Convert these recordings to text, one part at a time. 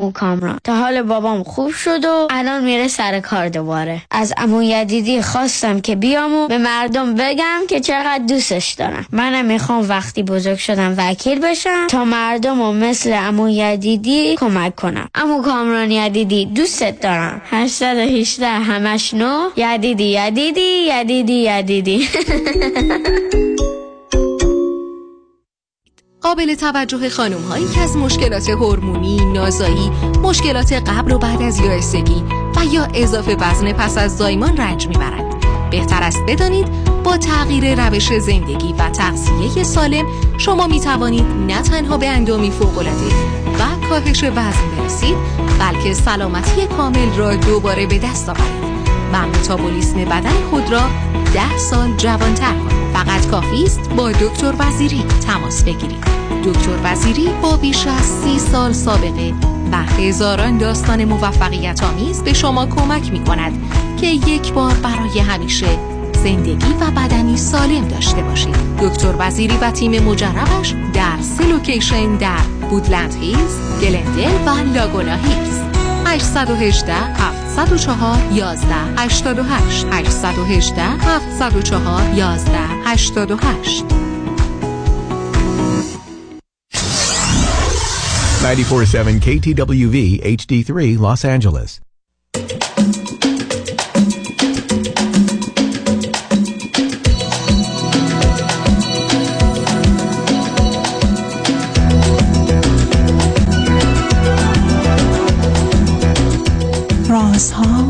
او کامران تا حال بابام خوب شد و الان میره سر کار دوباره. از امو یدیدی خواستم که بیام و به مردم بگم که چقدر دوستش دارم. منم می‌خوام وقتی بزرگ شدم وکیل بشم تا مردم و مثل امو یدیدی کمک کنم. امو کامران یدیدی دوستت دارم. 818 همش نو. یدیدی یدیدی یدیدی یدیدی. قابل توجه خانم هایی که از مشکلات هورمونی، نازایی، مشکلات قبل و بعد از یائسگی و یا اضافه وزن پس از زایمان رنج می‌برند. بهتر است بدانید با تغییر روش زندگی و تغذیه سالم شما می توانید نه تنها به اندامی فوق‌العاده و کاهش وزن برسید بلکه سلامتی کامل را دوباره به دست آورید و متابولیسم بدن خود را ده سال جوانتر کنید. فقط کافی است با دکتر وزیری تماس بگیرید. دکتر وزیری با بیش از سی سال سابقه و هزاران داستان موفقیت آمیز به شما کمک می کند که یک بار برای همیشه زندگی و بدنی سالم داشته باشید. دکتر وزیری و تیم مجربش در سه location در Woodland Hills، Glendale و Laguna Hills. 818 704 11 88 818 704 11 88 947 KTWV HD3 Los Angeles. رازها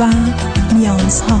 و نیازها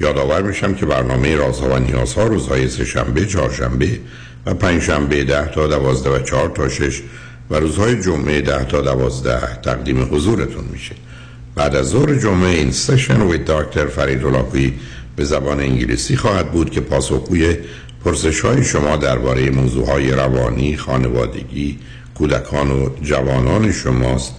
یادآور میشم که برنامه رازها و نیازها روزهای سهشنبه، چهارشنبه و پنجشنبه ده تا دوازده و چهار تا شش و روزهای جمعه ده تا دوازده تقدیم حضورتون میشه. بعد از ظهر جمعه این سشن وید دکتر فرید رلاقی به زبان انگلیسی خواهد بود که پاسخگوی پرسش های شما درباره موضوع های روانی، خانوادگی، کودکان و جوانان شماست.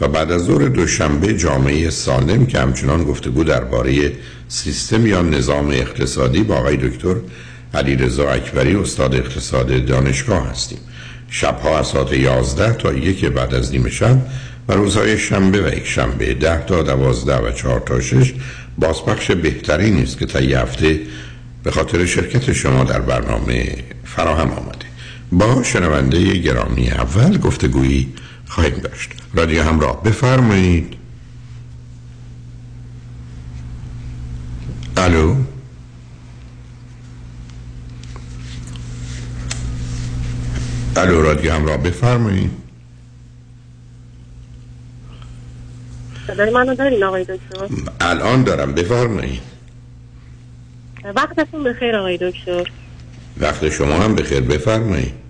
و بعد از ظهر دوشنبه جامعه سالم که همچنان گفتگو درباره سیستم یا نظام اقتصادی با آقای دکتر علیرضا اکبری استاد اقتصاد دانشگاه هستیم. شبها از ساعت 11 تا یک بعد از نیمه شب و روزهای شنبه و یک شنبه 10 تا 12 و 4 تا 6 بازپخش بهتری نیست که یه هفته به خاطر شرکت شما در برنامه فراهم آمده. با شنونده گرامی اول گفتگویی خواهیم داشت. رادیو همراه. بفرمایید. الو؟ الو رادیو همراه. بفرمایید. صدای منو دارین آقای دکتر؟ الان دارم. بفرمایید. وقتتون بخیر آقای دکتر. وقت شما هم بخیر. بفرمایید.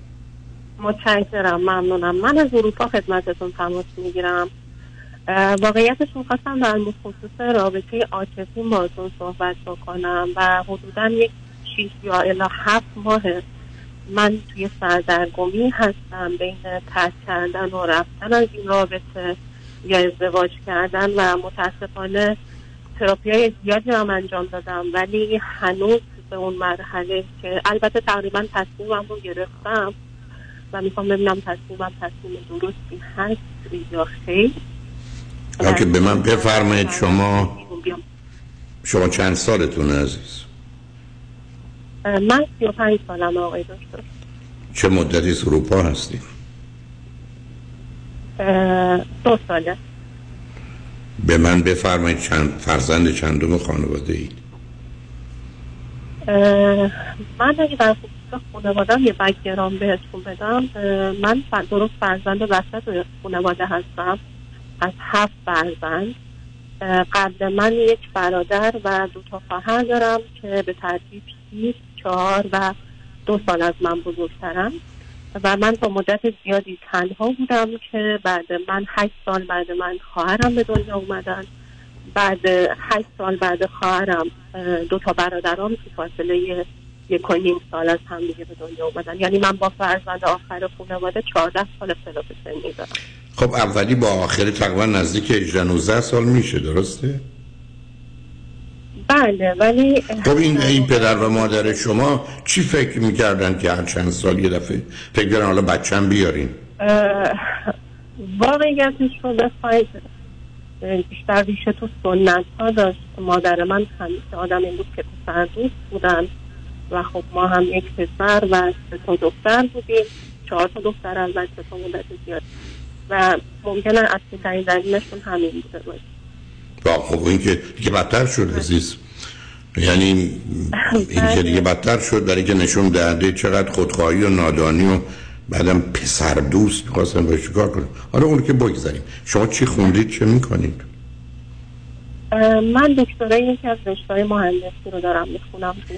متشکرم ممنونم. من از اروپا خدمتتون تماس می‌گیرم. واقعیتش می‌خواستم در خصوص رابطه عاطفی باتون صحبت بکنم و حدودا یک شیش یا الا هفت ماه من توی سردرگمی هستم. بین ترک کردن و رفتن از این رابطه یا ازدواج کردن و متاسفانه تراپی های زیادی هم انجام دادم ولی هنوز به اون مرحله که البته تقریبا تصمیمم رو گرفتم و می‌خوام ببینم تصمیمم تصمیم درستی هست یا خیر. که به من بفرمایید شما شما چند سالتونه عزیز؟ من 35 سالم آقای دکتر. چه مدتی از اروپا هستی؟ اه، دو ساله. به من بفرمایید چند فرزند چندم خانواده اید من اگه در خصوص خانوادم یه بکگرام بهتون بدم من درست فرزند وسط خانواده هستم. از هفت فرزند. قبل من یک برادر و دو تا خواهر دارم که به ترتیب شیش چهار و دو سال از من بزرگترم و من تا مدت زیادی تنها بودم که بعد من هشت سال بعد من خواهرم به دنیا اومدن. بعد هشت سال بعد خواهرم اه، دو تا برادرام تو فاصله یک و نیم سال از هم دیگه به دنیا اومدن. یعنی من با فرزند آخر خانواده چهارده سال اختلاف سنی دارم خب اولی با آخری تقریبا نزدیک 18 19 سال میشه درسته؟ بله ولی خب این این پدر و مادر شما چی فکر می‌کردن که هر چند سال یه دفعه فکر کردن حالا بچم بیارین؟ واقعیتش رو بخواید بیشتر ریشه تو سنت ها داشت. مادر من همیشه آدم این بود که پسر دوست بودن. و خب ما هم یک پسر و سه تا دختر بودیم. چهار تا دختر البته تا مدت زیاد. و ممکنه اصلی ترین دلیلشون همین بوده باشه. با خب این که دیگه بدتر شد عزیز. یعنی این که دیگه بدتر شد برای که نشون دهنده چقدر خودخواهی و نادانی و بعدم پسر دوست می‌خواستن باید چیکار کنیم حالا اون که بگذاریم. شما چی خوندید؟ چه می‌کنید؟ من دکترای یکی از رشته مهندسی رو دارم می‌خونم تو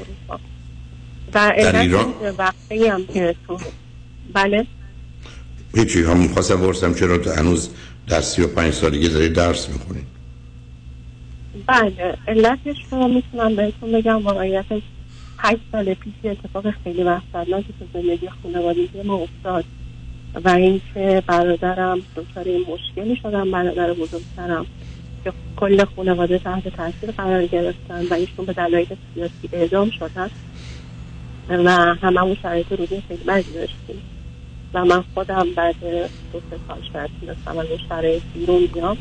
و علت ایران؟ این وقتی هم که تو بله. هیچی هم خواستم برسم چرا تو هنوز در سی و پنج سالگی داری درس می‌خونید بله علتش رو می‌تونم بهتون بگم. واقعیتش هشت سال پیش اتفاق خیلی وحشتناکی تو زندگی خانوادگی ما افتاد و اینکه برادرم دچار این مشکلی شدم برادر بزرگترم که کل خانواده تحت تاثیر قرار گرفتن و ایشون به دلایل سیاسی اعدام شدن. و هممون شرایط روزی خیلی بدی داشتیم و من خودم بعد دو سه سال شاید تونستم از شرایط بیرون بیام.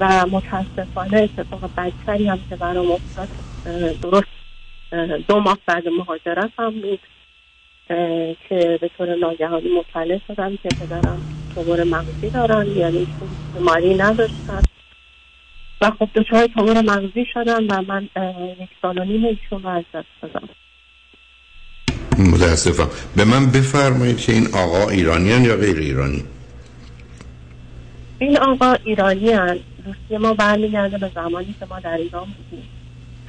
و متاسفانه اتفاق بدتری هم که برام افتاد درست دو ماه بعد مهاجرت هم بود که به طور ناگهانی مطلع شدم که پدرم تومور مغزی دارن یعنی بیماری نداشتن. و خب دچار تومور مغزی شدن و من یک سال و نیم ایشون رو از دست دادم. متاسفم. به من بفرمایید که این آقا ایرانیان یا غیر ایرانی؟ این آقا ایرانی. دوستی ما برمیگرده به زمانی که ما در ایران بودیم.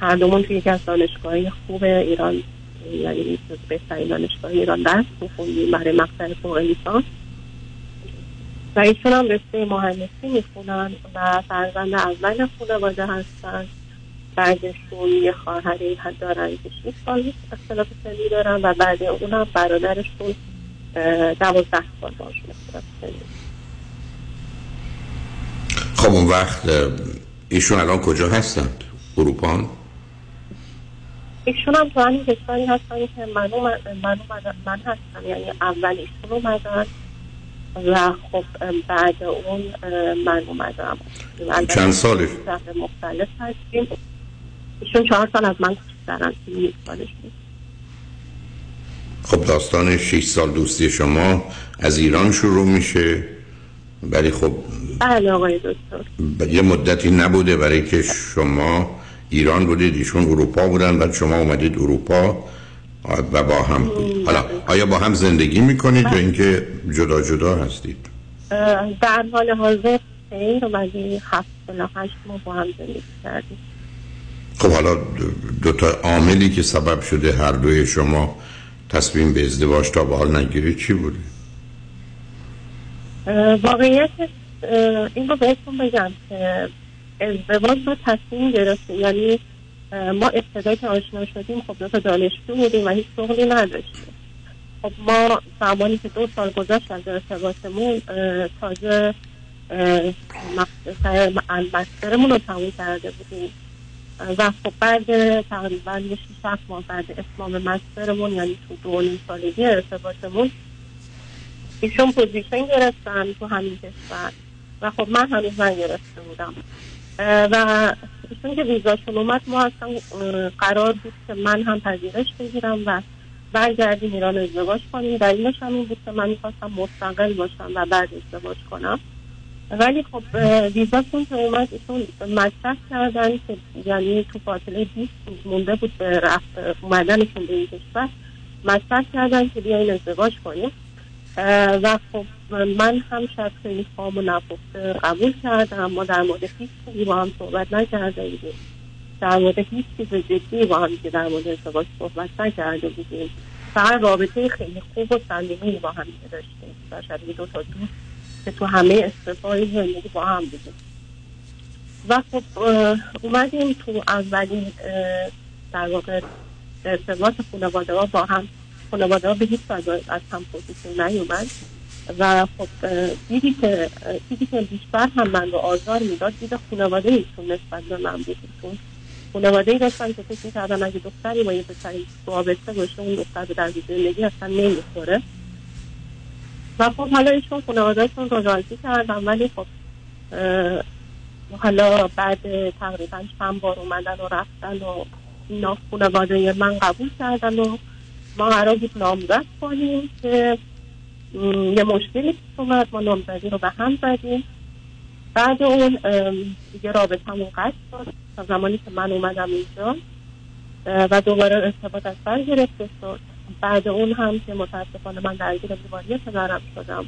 هر دومون توی یکی از دانشگاه خوب ایران یعنی بهترین دانشگاه ایران درس میخوندیم برای مقطع فوق لیسانس. و ایشون هم رشته مهندسی می‌خونن و فرزند اول خانواده هستن. بعدشون یه خواهری هم دارن که 6 سال اختلاف سنی دارن و بعد اونم برادرشون دوازده سال باشون اختلاف سنی. خب اون وقت ایشون الان کجا هستند؟ اروپا ایشون هم تو همین کشوری هستن که من, من, من هستم. یعنی اول ایشون اومدن و خب بعد اون من اومدم. چند سالش؟ مختلف هستیم. ایشون چهار سال از من کشترن یک سالش بود. خب داستان 6 سال دوستی شما از ایران شروع میشه ولی خب بله آقای دکتر. یه مدتی نبوده برای که شما ایران بودید ایشون اروپا بودن بعد شما اومدید اروپا و با هم بودید حالا آیا با هم زندگی می‌کنید یا اینکه جدا جدا هستید؟ در حال حاضر خیر ولی هفت هشت ماه با هم زندگی کردیم. خب حالا دو- تا عاملی که سبب شده هر دوی شما تصمیم به ازدواج تا به حال نگیرید چی واقعیتش اه، این رو بهتون بگم که ازدواج رو تصمیم گرفتیم یعنی ما ابتدا که آشنا شدیم خب دو تا دانشجو بودیم و هیچ شغلی نداشتیم. خب ما زمانی که دو سال گذشت از ارتباطمون تازه master مون رو تموم کرده بودیم. و خب بعد تقریبا یه شیش ماه بعد اتمام master مون یعنی تو دو نیم سالگی ارتباطمون ایشون position گرفتن تو همین کشور. و خب من هنوز نگرفته بودم. و چون که ویزاشون اومد ما اصلا قرار بود که من هم پذیرش بگیرم و برگردیم ایران ازدواج کنیم. دلیلش هم این بود که من می‌خواستم مستقل باشم و بعد ازدواج کنم. ولی خب ویزاشون که اومد ایشون مطرح کردن که یعنی تو فاصله 20 روز مونده بود به رفت اومدنشون به این کشور مطرح کردن که بیاین ازدواج کنیم. و خب من هم شاید خیلی خام و نپخته قبول کردم ما در مورد هیچ چیزی با هم صحبت نکرده بودیم. در مورد هیچ چیز جدی با هم که در مورد ازدواج صحبت نکرده بودیم. فقط رابطه خیلی خوب و صمیمی با هم داشتیم. و شاید دو تا دوست که تو همه step های زندگی با هم بودیم و خب اومدیم تو اولین در واقع ارتباط خانواده ها با هم خانواده ها به هیچ از هم خوششون نیومد. و خب دیدی که دیدی که بیشتر هم من رو آزار می‌داد دید خانواده ایشون نسبت به من بود. خانواده ای داشتن که فکر کردن اگه دختری با یه پسری رابطه باشه اون دختر به درد زندگی اصلا نمی‌خوره. و خب حالا ایشون خانوادهشون رو راضی کردن ولی خب حالا بعد تقریبا چند بار اومدن و رفتن و اینا خانواده من قبول کردن و ما قرار بود نامزد کنیم که یه مشکلی اومد ما نامزدی رو به هم زدیم. بعد اون دیگه رابطه همون قصد شد. تا زمانی که من اومدم اینجا و دوباره ارتباط از بر گرفته شد. بعد اون هم که متاسفانه من درگیر بیماری پدرم شدم.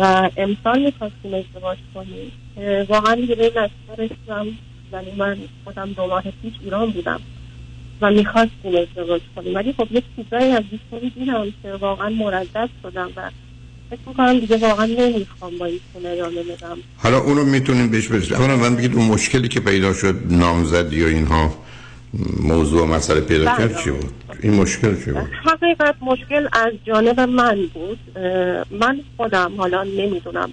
و امسال می‌خواستیم ازدواج کنیم. واقعا دیگه به این رسیدم یعنی من خودم دو ماه پیش ایران بودم و می‌خواستیم ازدواج کنیم. ولی خب یک چیزایی از دیگه دیدم که واقعا مردد شدم و فکر دیگه واقعا نمی‌خوام با یا نمیدم حالا اونو می‌تونیم بهش برسیم. من بگید اون مشکلی که پیدا شد نامزدی یا اینها موضوع مسئله پیدا بله. کرد چی بود؟ این مشکل چی بود؟ حقیقت مشکل از جانب من بود. من خودم حالا نمی‌دونم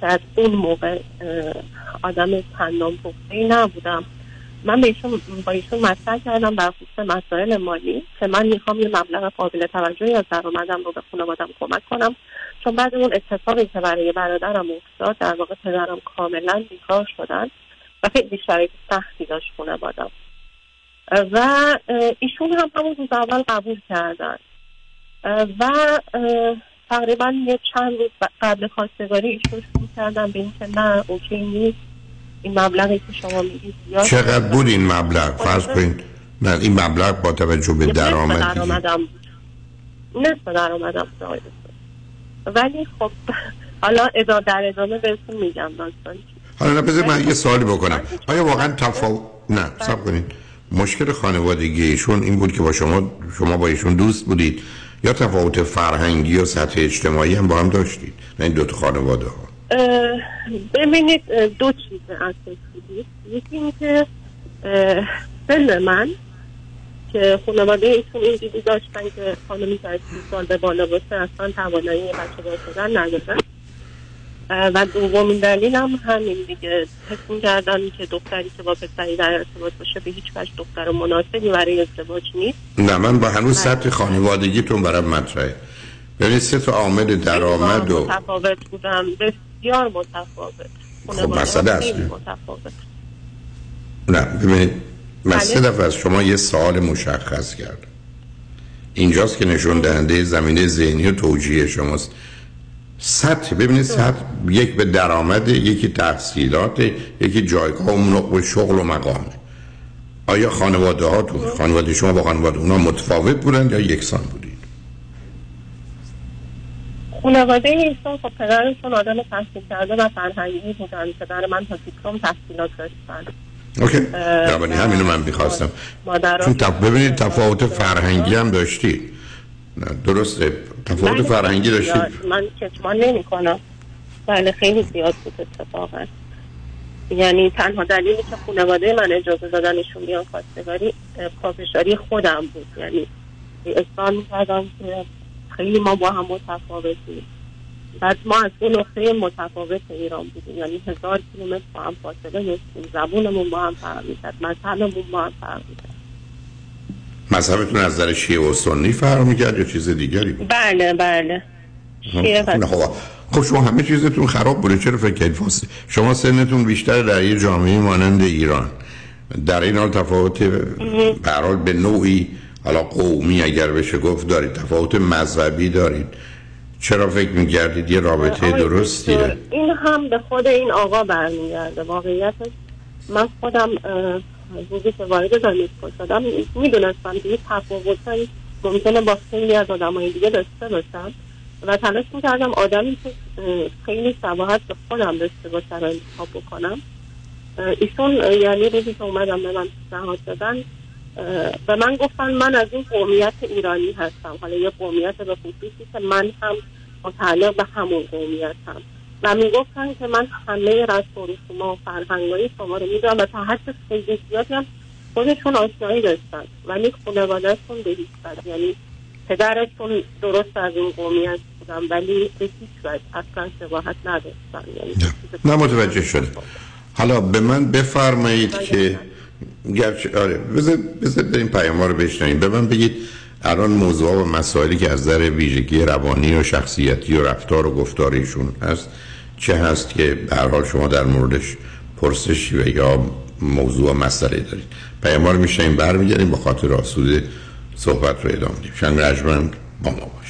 شاید اون موقع آدم تندام پخته نبودم. من به ایشون با ایشون مطرح کردم در خصوص مسائل مالی که من می‌خوام یه مبلغ قابل توجهی از درآمدم رو به خانوادم کمک کنم. چون بعد اون اتفاقی که برای برادرم افتاد در واقع پدرم کاملا بیکار شدن و خیلی شرایط سختی داشت خانوادم و ایشون هم همون روز اول قبول کردن. و تقریبا یه چند روز قبل خواستگاری ایشون شروع کردن به اینکه نه اوکی نیست. این مبلغی که شما میگید چقدر بود این مبلغ؟ فرض کنید نه این مبلغ با توجه به درآمد درآمدم نصف درآمدم بود. ولی خب حالا ادا در ادامه بهتون میگم داستان حالا نه بذار من یه سوالی بکنم. آیا واقعا تفاوت نه سب کنید. مشکل خانوادگی ایشون این بود که با شما شما با ایشون دوست بودید. یا تفاوت فرهنگی و سطح اجتماعی هم با هم داشتید. نه این دوتا خانواده ها. ببینید دو چیز بود یکی این که اه، سن من که خانواده ایشون دیدی داشتن که خانمی از سی سال به بالا باشه اصلا توانایی بچه دار شدن و دومین دلیل هم همین دیگه. حس می‌کردن که دختری که با پسری در ارتباط باشه به هیچ وجه دختر مناسبی برای ازدواج نیست. نه من با هنوز سطح خانوادگیتون برام مطرحه. ببینید سه تا عامل درآمد و متفاوت بودم. بسیار متفاوت. خانواده مسئله اصلی. متفاوت. نه ببینید من سه بله. دفعه از شما یه سوال مشخص کرد اینجاست که نشون دهنده زمینه ذهنی و توجیه شماست. سطح ببینید سطح یک به درآمد یکی تحصیلات یکی جایگاه و شغل و مقامه آیا خانواده هاتون خانواده شما با خانواده اونا متفاوت بودن یا یکسان بودید؟ خانواده ایشون خب پدرشون آدم تحصیل کرده و فرهنگی بودن. پدر من تا دیپلم تحصیلات داشتن. اوکی. همینو من می‌خواستم. چون تف... ببینید تفاوت فرهنگی هم داشتید. درسته. تفاوت فرهنگی داشتید زیاد. من کتمان نمی کنم بله خیلی زیاد بود اتفاقا. یعنی تنها دلیلی که خانواده من اجازه دادنشون بیان خواستگاری پافشاری خودم بود. یعنی اصرار می‌کردم که خیلی ما با هم متفاوتیم. بعد ما از دو نقطه متفاوت ایران بودیم. یعنی هزار کیلومتر با هم فاصله داشتیم زبونمون با هم فرق می‌کرد. مذهبمون با هم فرق می‌کرد. مذهبتون از نظر شیعه و سنی فرق می‌کرد یا چیز دیگری بود؟ بله بله. شیر نه خب. خب شما همه چیزتون خراب بوده. چرا فکر کردید شما سنتون بیشتر در یه جامعه مانند ایران. در این حال تفاوت به هر حال به نوعی حالا قومی اگر بشه گفت دارید تفاوت مذهبی دارید. چرا فکر میگردید یه رابطه درستیه این هم به خود این آقا برمیگرده. واقعیتش من خودم که وارد دانشگاه شدم. می‌دونستم که یه تفاوتایی ممکنه با خیلی از آدمای دیگه داشته باشم. و تلاش می‌کردم آدمی که خیلی شباهت به خودم داشته باشه رو انتخاب بکنم. ایشون یعنی روزی که اومدم به من پیشنهاد دادن به من گفتن من از این قومیت ایرانی هستم. حالا یه قومیت به خصوصی که من هم متعلق به همون قومیت هم و می‌گفتن که من همه رسم و رسوم و فرهنگای شما رو می‌دونم و تا حد خیلی زیادی هم خودشون آشنایی داشتن ولی خانوادهشون به هیچ وجه یعنی پدرشون درست از اون قومیت بودن ولی به هیچ وجه اصلا شباهت نداشتن یعنی نه. متوجه شده حالا به من بفرمایید که گرچه آره بذار بریم پیام رو بشنویم. به من بگید الان موضوع و مسائلی که از نظر ویژگی روانی و شخصیتی و رفتار و گفتار ایشون هست چه هست که به حال شما در موردش پرسشی و یا موضوع و مسئله دارید. پیام رو میشنیم برمیگردیم با خاطر آسوده صحبت رو ادامه میدیم. شنگ رجمند با ما باشید.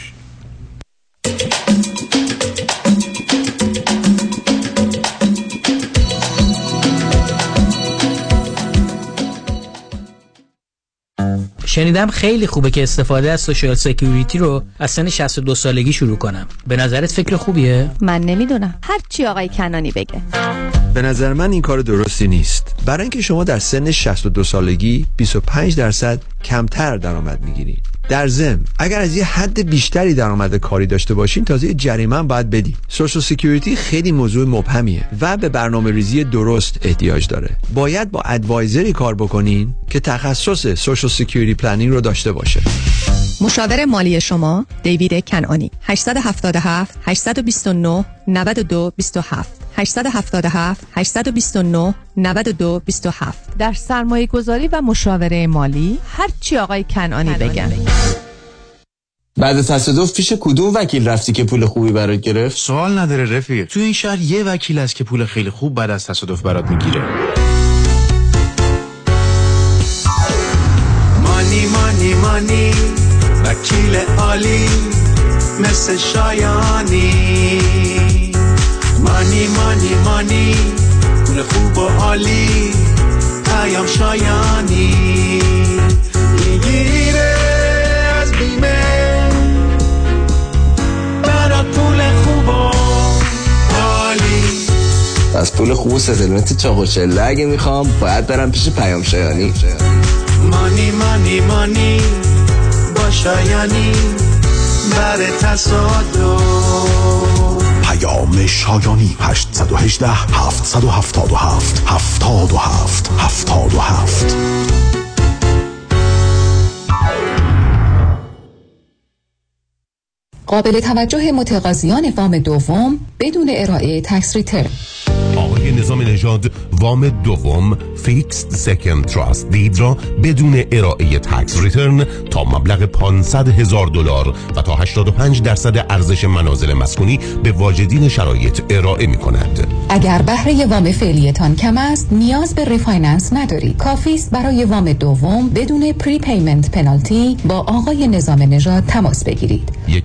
شنیدم خیلی خوبه که استفاده از سوشال سکیوریتی رو از سن 62 سالگی شروع کنم. به نظرت فکر خوبیه؟ من نمی‌دونم. هر چی آقای کنانی بگه. به نظر من این کار درستی نیست. برای اینکه شما در سن 62 سالگی 25 درصد کمتر درآمد می‌گیرید. در ضمن اگر از یه حد بیشتری درآمد کاری داشته باشین تازه جریمه باید بدی Social Security خیلی موضوع مبهمیه و به برنامه ریزی درست احتیاج داره. باید با advisor ی کار بکنین که تخصص Social Security planning رو داشته باشه. مشاور مالی شما دیوید کنانی 877 829 92 27 877 829 92 27 در سرمایه گذاری و مشاوره مالی هر چی آقای کنانی بگن. بعد تصادف پیش کدوم وکیل رفتی که پول خوبی برات گرفت؟ سوال نداره رفیق تو این شهر یه وکیل است که پول خیلی خوب بعد از تصادف برات می‌گیره. مانی مانی مانی. وکیل عالی مثل شایانی. مانی مانی مانی پول خوب و عالی پیام شایانی. می‌گیره از بیمه برات پول خوب و عالی. پس پول خوب و ستلمت چاق و چله اگه می‌خوام باید برم پیش پیام شایانی. مانی مانی مانی شایانی بر تصادف. پیام شایانی 818 777 77 77 قابل توجه متقاضیان وام دوم بدون ارائه تکس ریترن آقای نظام نژاد وام دوم fixed second trust deed را بدون ارائه tax return تا مبلغ 500 هزار دلار و تا 85 درصد ارزش منازل مسکونی به واجدین شرایط ارائه می کند. اگر بهره وام فعلیتان کم است نیاز به refinance ندارید کافی است برای وام دوم بدون prepayment penalty با آقای نظام نژاد تماس بگیرید. 1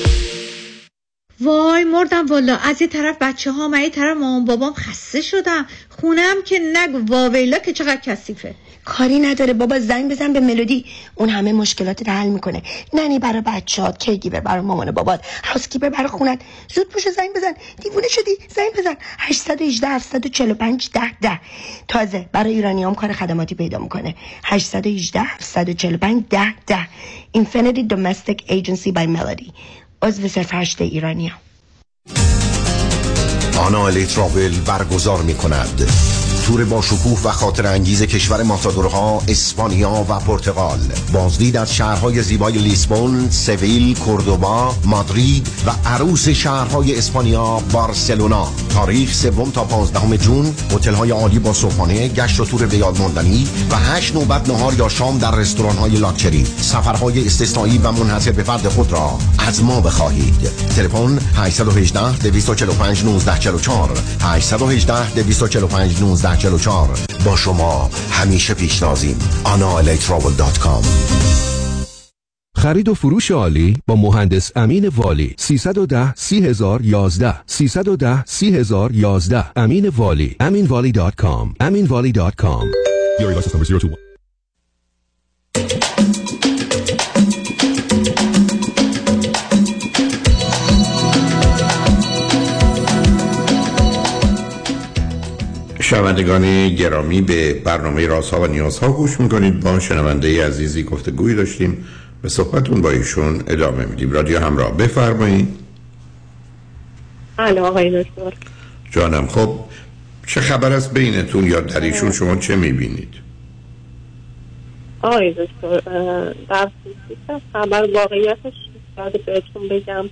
وای مردم والا از یه طرف بچه ها من یه طرف مامان بابام خسته شدم. خونم که نگو واویلا که چقدر کثیفه. کاری نداره بابا زنگ بزن به ملودی. اون همه مشکلات رو حل می‌کنه. ننی برای بچهات کیگیبر برای مامان بابات هاوسکیپر برای خونت. زود پوش زنگ بزن. دیوونه شدی؟ زنگ بزن. 818 745 10 10 تازه برای ایرانیام کار خدماتی پیدا می‌کنه. 818 745 10 10 Infinity Domestic Agency by Melody. عضو صرف هشت ایرانیام آنا الی تراول برگزار می کند تور با شکوه و خاطر انگیز کشور ماتادورها اسپانیا و پرتغال. بازدید از شهرهای زیبای لیسبون، سویل، کوردوبا، مادرید و عروس شهرهای اسپانیا بارسلونا. تاریخ سوم تا 15 جون هتل های عالی با صبحانه گشت و تور به یاد ماندنی و 8 نوبت نهار یا شام در رستوران های لاکچری. سفرهای استثنایی و منحصر به فرد خود را از ما بخواهید. تلفن 818 245 1944 818 245 44 با شما همیشه پیشنازیم آنا الکترابل دات کام خرید و فروش عالی با مهندس امین والی. 310 3011 310 3011 امین والی. امین والی دات امین والی دات شنوندگان گرامی به برنامه رازها و نیازها گوش می‌کنید. با شنونده عزیزی گفته گویی داشتیم. به صحبتون با ایشون ادامه میدیم. رادیو همراه بفرمایید. الو آقای دکتر. جانم خب چه خبر است بینتون یا در ایشون شما چه می‌بینید؟ آقای دکتر در خبر واقعیتش بهتون بگم.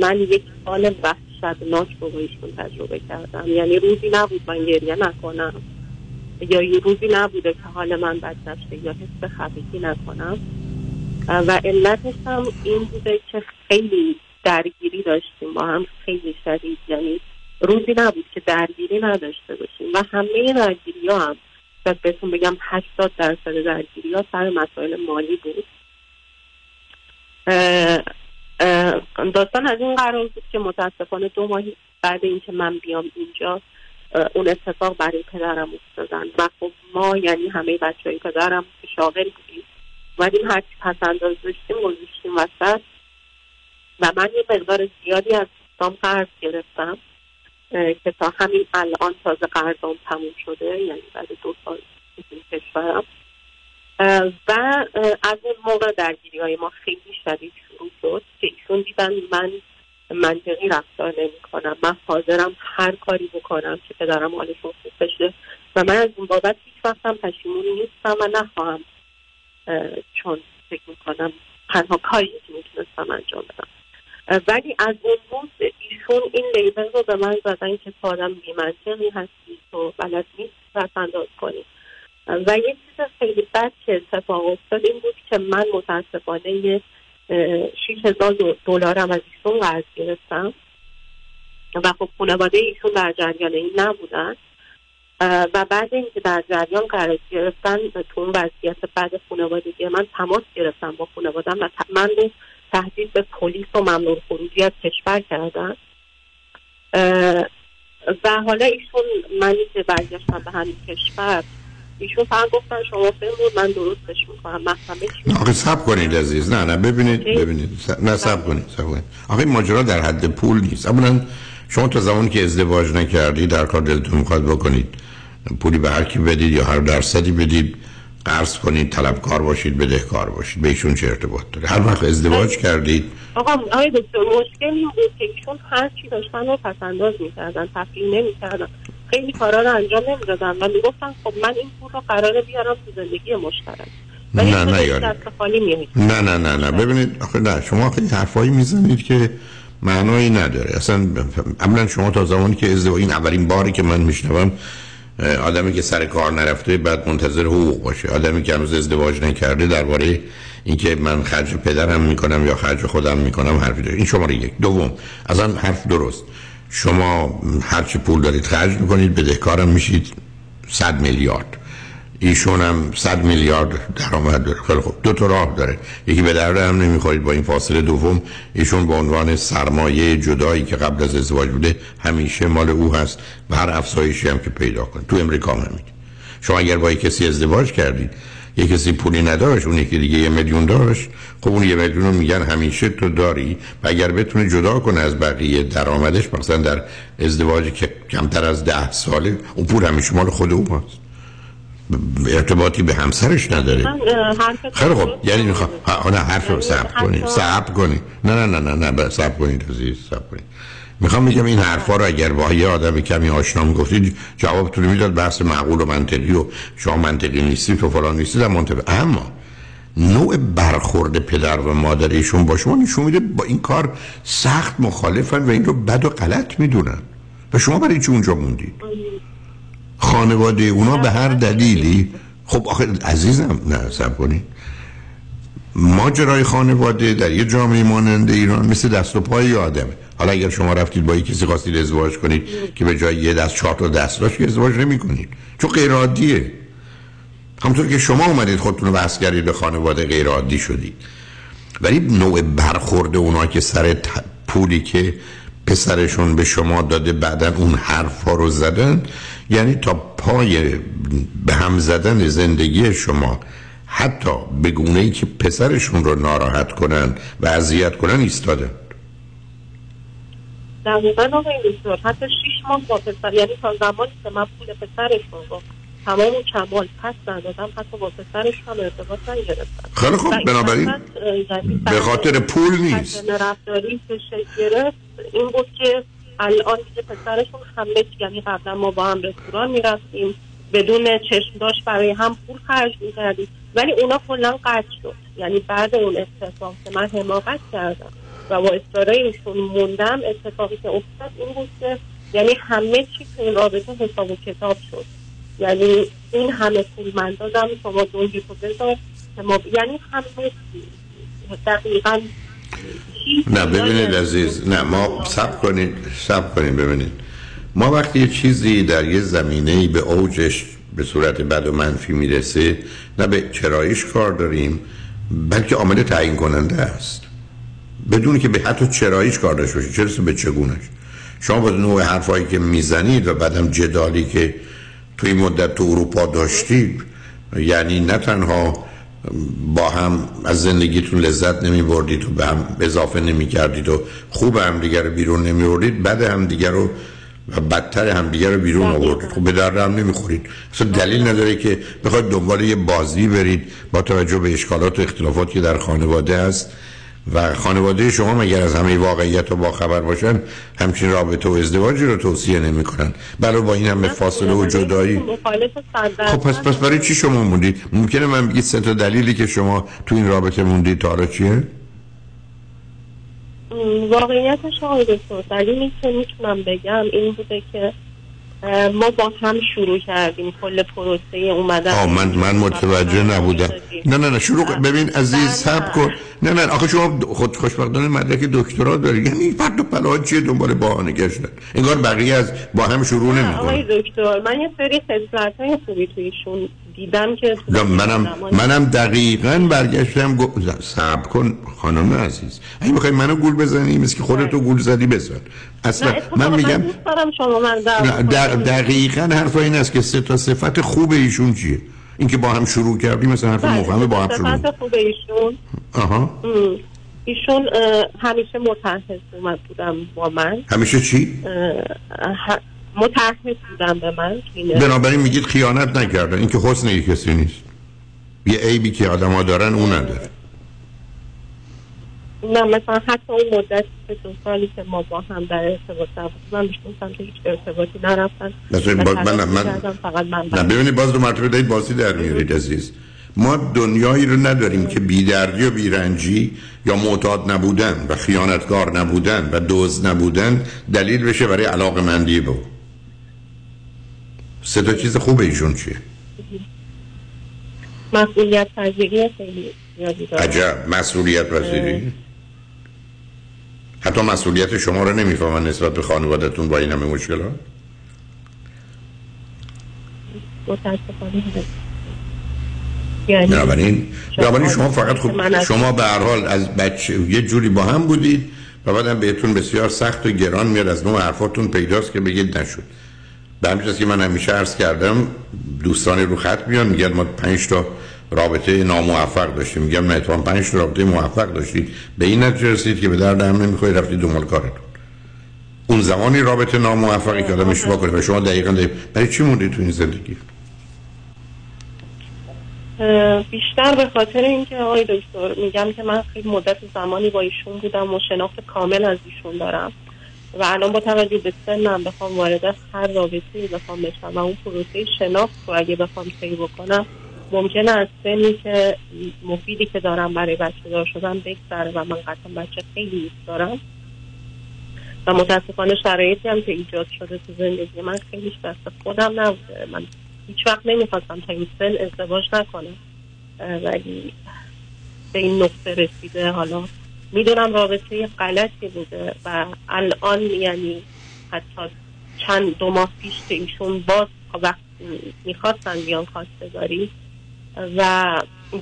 من یک حال وحشتناک رو با ایشون تجربه کردم. یعنی روزی نبود من گریه نکنم. یا یه روزی نبوده که حال من بد نشه یا حس خفگی نکنم. و علتش هم این بوده که خیلی درگیری داشتیم با هم خیلی شدید. یعنی روزی نبود که درگیری نداشته باشیم. و همه درگیری ها هم شاید بهتون بگم 80 درصد درگیری ها سر مسائل مالی بود. داستان از این قرار بود که متاسفانه دو ماه بعد اینکه من بیام اینجا اون اتفاق برای پدرم افتادن. و خب ما یعنی همه بچه های پدرم شاغل بودیم اومدیم هرچی پس انداز داشتیم گذاشتیم وسط. و من یه مقدار زیادی از دوستام قرض گرفتم که تا همین الان تازه قرضام تموم شده یعنی بعد دو سال کشورم. و از اون موقع درگیری های ما خیلی شدید که ایشون دیدن من منطقی رفتار نمی کنم من حاضرم هر کاری بکنم که پدرم حالشون خوب بشه. و من از این بابت هیچ وقتم پشیمون نیستم و نخواهم اه، چون فکر می‌کنم تنها کاری که می‌تونستم انجام بدم. ولی از اون روز ایشون این لیبل رو به من زدن که تو آدم بیمنطقی هستی تو بلد نیست پس انداز کنی. و یه چیز خیلی بد که اتفاق افتاد این بود که من متاسفانه یه شیش هزار دلارم از ایشون قرض گرفتم. و خب خانواده ایشون در جریان این نبودن. و بعد اینکه در جریان قرار گرفتن تو اون وضعیت بعد خانوادگی من تماس گرفتم با خانوادم و من رو تهدید به پلیس و ممنوع خروجی از کشور کردن. و حالا ایشون منی که برگشتم به همین کشور ایشون فقط گفتن شما بمون من درستش می‌کنم چی؟ آقا سب کنید عزیز. نه نه ببینید ببینید. نه سب کنید سب کنید. آقا این ماجرا در حد پول نیست. اولا شما تا زمانی که ازدواج نکردی در کار دلتون می‌خواد بکنید. پولی به هر کی بدید یا هر درصدی بدید. قرض کنید طلبکار باشید بدهکار باشید. به ایشون چه ارتباط داره؟ هر وقت ازدواج کردید. آقا آقای دکتر مشکل این بود که ایشون هر چی داشتن رو پس انداز می‌کردن تفریح نمی‌کردن. خیلی کارا رو انجام نمی‌دادن. و می‌گفتن خب من این پول رو قراره بیارم تو زندگی مشترک. نه، نه، یاری. نه نه نه نه. ببینید آخه نه شما خیلی حرفایی می‌زنید که معنایی نداره. اصلا اولا شما تا زمانی که ازدواج این اولین باری که من میشنوم آدمی که سر کار نرفته بعد منتظر حقوق باشه. آدمی که هنوز ازدواج نکرده درباره اینکه من خرج پدرم می‌کنم یا خرج خودم می‌کنم حرفی داره. این شماره یک. دوم. اصلا حرف درست. شما هرچی پول دارید خرج می‌کنید بدهکارم میشید صد میلیارد. ایشون هم 100 میلیارد درآمد داره. خیلی خوب. دو تا راه داره. یکی به درد هم نمی‌خورید. با این فاصله دوم ایشون به عنوان سرمایه جدایی که قبل از ازدواج بوده همیشه مال او هست. و هر افزایشی هم که پیدا کنه تو امریکا هم همین. شما اگر با کسی ازدواج کردید یه کسی پولی نداشت اون یکی دیگه یه میلیون داشت. خب اون یه میلیون رو میگن همیشه تو داری. و اگر بتونه جدا کنه از بقیه درآمدش مثلا در ازدواجی که کمتر از ده ساله اون پول همیشه مال خود او هست ارتباطی به همسرش نداره. خیلی خوب. یعنی می‌خوام نه حرف رو صبر کنید صبر کنید نه نه نه نه نه ب- صبر کنید عزیز صبر کنید. می‌خوام بگم این حرفا رو اگر با یه آدم کمی آشنا می‌گفتید جوابتون می‌داد بحث معقول و منطقی و شما منطقی نیستید و فلان نیستید منطقی. اما نوع برخورد پدر و مادر ایشون با شما نشون میده با این کار سخت مخالفن و این رو بد و غلط می‌دونن. و شما برای چی اونجا موندید؟ خانواده اونا به هر دلیلی خب آخه عزیزم نه سب کنید. ماجرای خانواده در یه جامعه مانند ایران مثل دست و پای آدمه. حالا اگر شما رفتید با کسی خواستید ازدواج کنید که به جای یه دست چهار تا دست داشت ازدواج نمی کنید چون غیر عادیه. همونطور که شما اومدید خودتون رو بحث کردید به خانواده غیر عادی شدید. ولی نوع برخورد اونا که سر پولی که پسرشون به شما داده بعدا اون حرفا رو زدن یعنی تا پای به هم زدن زندگی شما حتی به گونه ای که پسرشون رو ناراحت کنن و اذیت کنن ایستادن دقیقا آقای دکتر حتی شیش ماه با پسر یعنی تا زمانی که من پول پسرشون رو تمام و کمال پس ندادم حتی با پسرشون هم ارتباط نگرفتم. خیلی خوب، بنابراین یعنی به خاطر پول نیست. رفتاری که شکل گرفت این بود که الان دیگه پسرشون همه چی- یعنی قبلا ما با هم رستوران می‌رفتیم بدون چشم داشت برای هم پول خرج می‌کردیم. ولی اونا کلا قطع شد. یعنی بعد اون اتفاق که من حماقت کردم. و با اصرارای ایشون موندم اتفاقی که افتاد این بود که یعنی همه چی تو این رابطه حساب و کتاب شد. یعنی این همه پول من دادم شما دویی تو بذار که ما یعنی همه دقیقا نه ببینید عزیز نه ما سب کنید سب کنید ببینید. ما وقتی یه چیزی در یه زمینه به اوجش به صورت بد و منفی می‌رسه نه به چرایش کار داریم بلکه عامل تعیین کننده است. بدون که به حتی چرایش کار داشته باشید رسه به چگونش؟ شما با نوع حرفایی که می‌زنید و بعدم جدالی که توی مدت تو اروپا داشتید یعنی نه تنها با هم از زندگیتون لذت نمی بردید و به هم اضافه نمی کردید و خوب هم دیگر رو بیرون نمی بردید بد هم دیگر رو و بدتر هم دیگر رو بیرون آوردید. خب به درد هم نمی خورید اصلا دلیل نداره که بخواید دنبال یه بازی برید با توجه به اشکالات و اختلافاتی که در خانواده هست. و خانواده شما مگر از همه واقعیت و با خبر باشن همچین رابطه و ازدواجی رو توصیه نمی کنن برای با این همه فاصله و جدایی. خب پس پس برای چی شما موندید ممکنه من بگید سه تا دلیلی که شما تو این رابطه موندید تا چیه؟ واقعیتش آقای دکتر دلیلی که می‌تونم بگم این بوده که ما با هم شروع کردیم کل پروسه اومدن. آه من من متوجه نبودم. نه نه نه شروع. ببین عزیز سب کن. نه نه آخه شما خود خوشبختانه مدرک دکترا داری یعنی فرد و پلاها چیه دنبال بهانه گشتن انگار بقیه از با هم شروع نه، نمی‌کنن. آقای دکتر من یه سری خصلت های خوبی تویشون دیدم که منم منم دقیقا برگشتم گفت صبر کن خانم عزیز. اگه می‌خوای منو گول بزنی مثل که خودتو گول زدی بزن. اصلا من میگم دارم شما من دقیقا حرف این است که سه تا صفت خوب ایشون چیه؟ اینکه با هم شروع کردیم مثلا حرف بله، مفهمه با هم شروع خوب ایشون. آها. ایشون همیشه متحد اومد بودم با من. همیشه چی؟ ه- متحد بودم به من. بنابراین میگید خیانت نکردن. این که حسن یک کسی نیست. یه عیبی که آدم ها دارن اون نداره. نه مثلا حتی اون مدت دو سالی که ما با هم در ارتباط من میشنستم که هیچ ارتباطی نرفتن. باز- من- من- فقط من نه ببینید باز دو مرتبه دارید بازی در میارید عزیز. ما دنیایی رو نداریم که بیدردی و بیرنجی یا معتاد نبودن و خیانتکار نبودن و دوز نبودن دلیل بشه برای علاقه مندی به او سه تا چیز خوب ایشون چیه؟ مسئولیت پذیری خیلی عجب مسئولیت پذیری. حتی مسئولیت شما رو نمی‌فهمن نسبت به خانوادتون با این همه مشکلات متاسفانه هست. یعنی بنابراین بنابراین شما فقط خب شما به هر حال از بچه یه جوری با هم بودید و بعدم بهتون بسیار سخت و گران میاد از نوع حرفاتون پیداست که بگید نشد به همین که من همیشه عرض کردم دوستان رو خط میان میگن ما پنج تا رابطه ناموفق داشتیم. میگم نه اتفاقا پنج رابطه موفق داشتید به این نتیجه رسید که به درد هم نمی‌خواید رفتید دنبال کارتون اون زمانی رابطه ناموفقی که آدم اشتباه کنه و شما دقیقا دقیق. برای چی موندید تو این زندگی؟ بیشتر به خاطر اینکه آقای دکتر میگم که من خیلی مدت زمانی با ایشون بودم و شناخت کامل از ایشون دارم. و الان با توجه به سنم بخوام وارد هر رابطه بخوام بشم و اون پروسه شناخت رو اگه بخوام طی بکنم ممکنه از سنی که مفیدی که دارم برای بچه دار شدن بگذره و من قطعا بچه خیلی دوست دارم. و متاسفانه شرایطی هم که ایجاد شده تو زندگی من خیلیش دست خودم نبوده. من هیچ وقت نمی‌خواستم تا این سن ازدواج نکنم. ولی به این نقطه رسیده حالا می‌دونم رابطه غلطی بوده و الان یعنی حتی چند دو ماه پیش که ایشون باز وقت می‌خواستن بیان خواستگاری و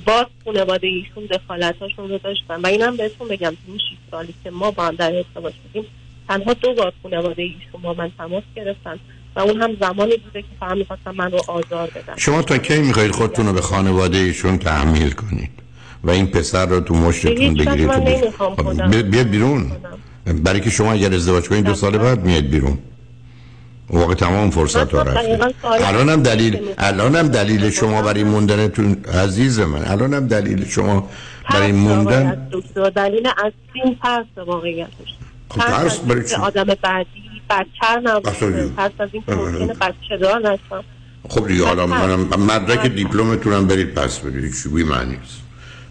باز خانواده ایشون دخالتاشون رو داشتن. و اینم بهتون بگم تو این شیش سالی که ما با هم در ارتباط بودیم تنها دو بار خانواده ایشون با من تماس گرفتن و اون هم زمانی بوده که فهم می‌خواستن من رو آزار بدن. شما تا کی می‌خواید خودتون رو به خانواده ایشون تحمیل کنید؟ و این پسر رو تو مشتتون بگیرید؟ من تو بش- نمی‌خوام خودم بی- بیاد بیرون. برای که شما اگر ازدواج کنید دو سال بعد میاد بیرون. واقع تمام فرصت ها رفته. الانم دلیل الانم دلیل شما برای موندنتون عزیز من. الانم دلیل شما برای موندن از دلیل اصلی این ترس واقعیتش خب ترس برای چی؟ آدم بعدی بچه اصلا- ترس از این ممکنه بچه دار نشم. خب دیگه حالا منم مدرک دیپلمتونم برید پس بدید چی بوی معنی است.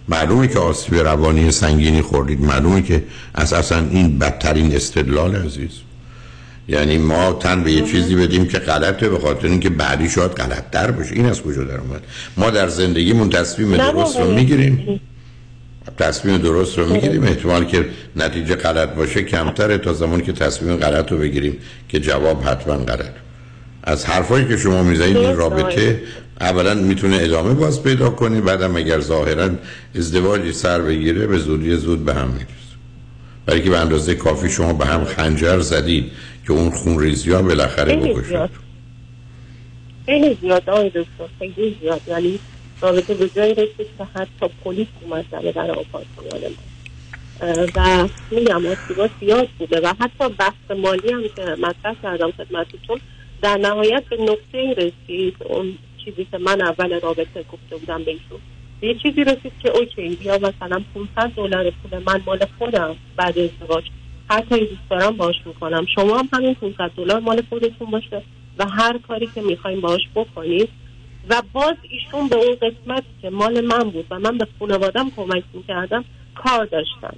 معلومه که آسیب روانی سنگینی خوردید. معلومه که اساسا این بدترین استدلال عزیز. یعنی ما تن به یه چیزی بدیم که غلطه به خاطر اینکه بعدی شاید غلط در باشه. این از کجا در اومد؟ ما در زندگیمون تصمیم درست رو. می‌گیریم. تصمیم درست رو می‌گیریم. احتمال که نتیجه غلط باشه کمتره تا زمانی که تصمیم غلط رو بگیریم که جواب حتما غلط. از حرفایی که شما می‌زنید این. رابطه اولا می‌تونه ادامه باز پیدا کنه بعدم اگر ظاهرا ازدواجی سر بگیره به زودی زود به هم می‌رسه. برای که به اندازه کافی شما به هم خنجر زدید که اون خون ریزی ها بالاخره خیلی بکشه. زیاد. خیلی زیاد. آقای دکتر خیلی زیاد. یعنی رابطه به جایی رسید که حتی پلیس اومد زده در آپارتمان و میگم آسیبا زیاد بوده و حتی بحث مالی هم که مطرح کردم خدمتتون در نهایت به نقطه رسید. اون چیزی که من اول رابطه گفته بودم به ایشون. یه چیزی رسید که اوکی بیا مثلا 500 دلار پول من مال خودم بعد ازدواج. هر کاری دوست دارم باش می‌کنم. شما هم همین 500 دلار مال خودتون باشه و هر کاری که می‌خوایم باش بکنید. و باز ایشون به اون قسمت که مال من بود و من به خانوادم کمک می‌کردم کار داشتن.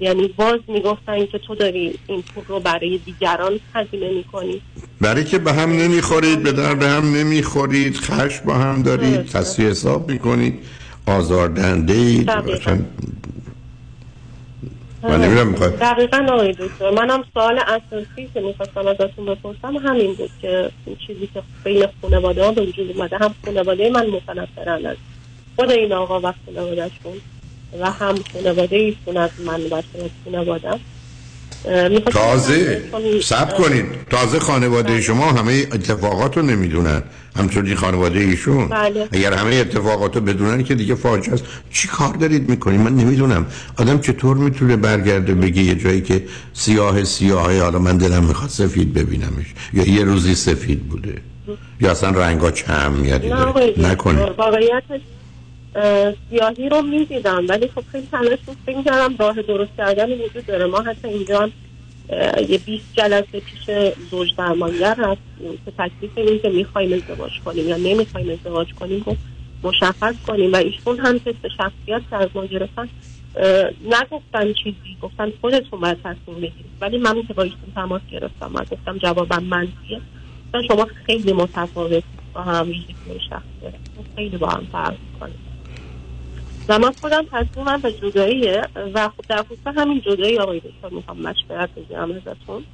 یعنی باز می‌گفتن که تو داری این پول رو برای دیگران هزینه می‌کنی. برای که به هم نمی‌خورید به درد هم نمی‌خورید خش با هم دارید تصویه حساب می‌کنید آزاردهنده اید. من نمی‌دونم می‌خواد. دقیقا آقای دکتر منم سوال اساسی که می‌خواستم ازتون بپرسم همین بود که این چیزی که بین خانواده ها به وجود اومده هم خانواده من متنفرن از خود این آقا و خانوادهشون و هم خانواده ایشون از من و خانوادم تازه. سب کنید تازه خانواده شما همه اتفاقات رو نمی‌دونن. همچنین خانواده ایشون. بله. اگر همه اتفاقات رو بدونن که دیگه فاجعه است. چی کار دارید می‌کنید من نمی‌دونم. آدم چطور می‌تونه برگرده بگه یه جایی که سیاه سیاهه حالا من دلم می‌خواد سفید ببینمش. یا یه روزی سفید بوده. یا اصلا رنگا چم میاد دکتر، نکنه واقعیتش سیاهی رو می‌دیدم ولی خب خیلی تلاش بود فکر کردم راه درست کردن وجود داره. ما حتی اینجا یه 20 جلسه پیش زوج درمانگر هست که تکلیف این که می‌خوایم ازدواج کنیم یا نمی‌خوایم ازدواج کنیم رو مشخص کنیم. و ایشون هم به شخصیت از ما گرفتن. نگفتن چیزی گفتن خودتون باید تصمیم بگیرید. ولی من که با ایشون تماس گرفتم و گفتم جوابم منفیه. شما خیلی متفاوت با هم خیلی با هم فرق کنید و من خودم تصمیمم به جداییه و خب در خصوص همین جدایی آقای دکتر می‌خوام مشورت بگیرم ازتون.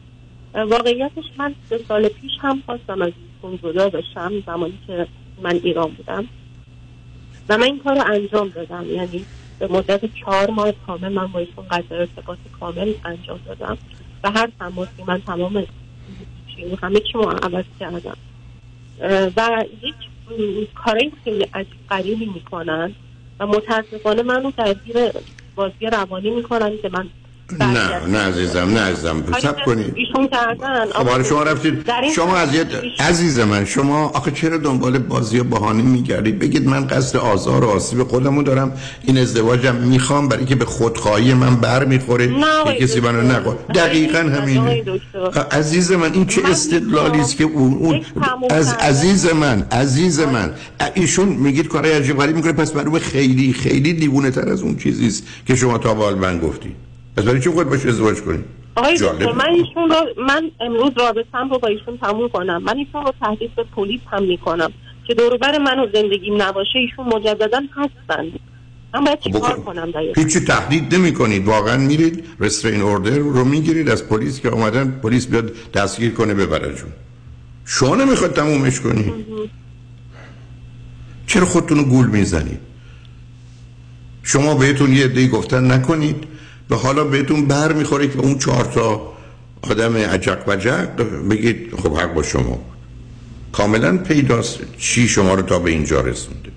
واقعیتش من سه سال پیش هم خواستم از ایشون جدا بشم زمانی که من ایران بودم. و من این کار رو انجام دادم. یعنی به مدت چهار ماه کامل من با ایشون قطع ارتباط کامل انجام دادم. و هر تماسی من تمام همه چی رو عوض کردم. و یک کارهای خیلی عجیب غریبی می‌کنن. و متاسفانه منو درگیر بازی روانی می‌کنن که من نه نه عزیزم نه عزیزم. سب کنید. ایشون کردن. خب حالا شما رفتید. شما از یه ایشون- عزیز من شما آخه چرا دنبال بازی و بهانه میگردید؟ بگید من قصد آزار و آسیب خودمو دارم. این ازدواجم می‌خوام برای که به خودخواهی من بر می‌خوره که کسی. منو نخواد. دقیقا همینه. عزیز من این چه استدلالی است که اون, اون از. عزیز من عزیز من. ایشون میگید کارهای عجیب غریب می‌کنه. پس معلومه خیلی خیلی دیوونه تر از اون چیزی است که شما تا به من گفتید. پس برای چی خود باش ازدواج کنید آقای. دکتر من ایشون رو من امروز رابطم رو با ایشون تموم کنم. من ایشون رو تهدید به پلیس هم می‌کنم که دوروبر من و زندگیم نباشه ایشون مجددا هستن. من باید چیکار بکن. کنم دقیقا هیچی تهدید نمی کنید واقعا میرید رسترین اوردر رو می‌گیرید. از پلیس که آمدن پلیس بیاد دستگیر کنه ببره جون شما نمی‌خواد تمومش کنید چرا خودتون رو گول می‌زنید؟ شما بهتون یه عده‌ای گفتن نکنید. و حالا بهتون بر می‌خوره که اون چهار تا آدم عجق وجق بگید خب حق با شما. کاملا پیداست چی شما رو تا به اینجا رسونده.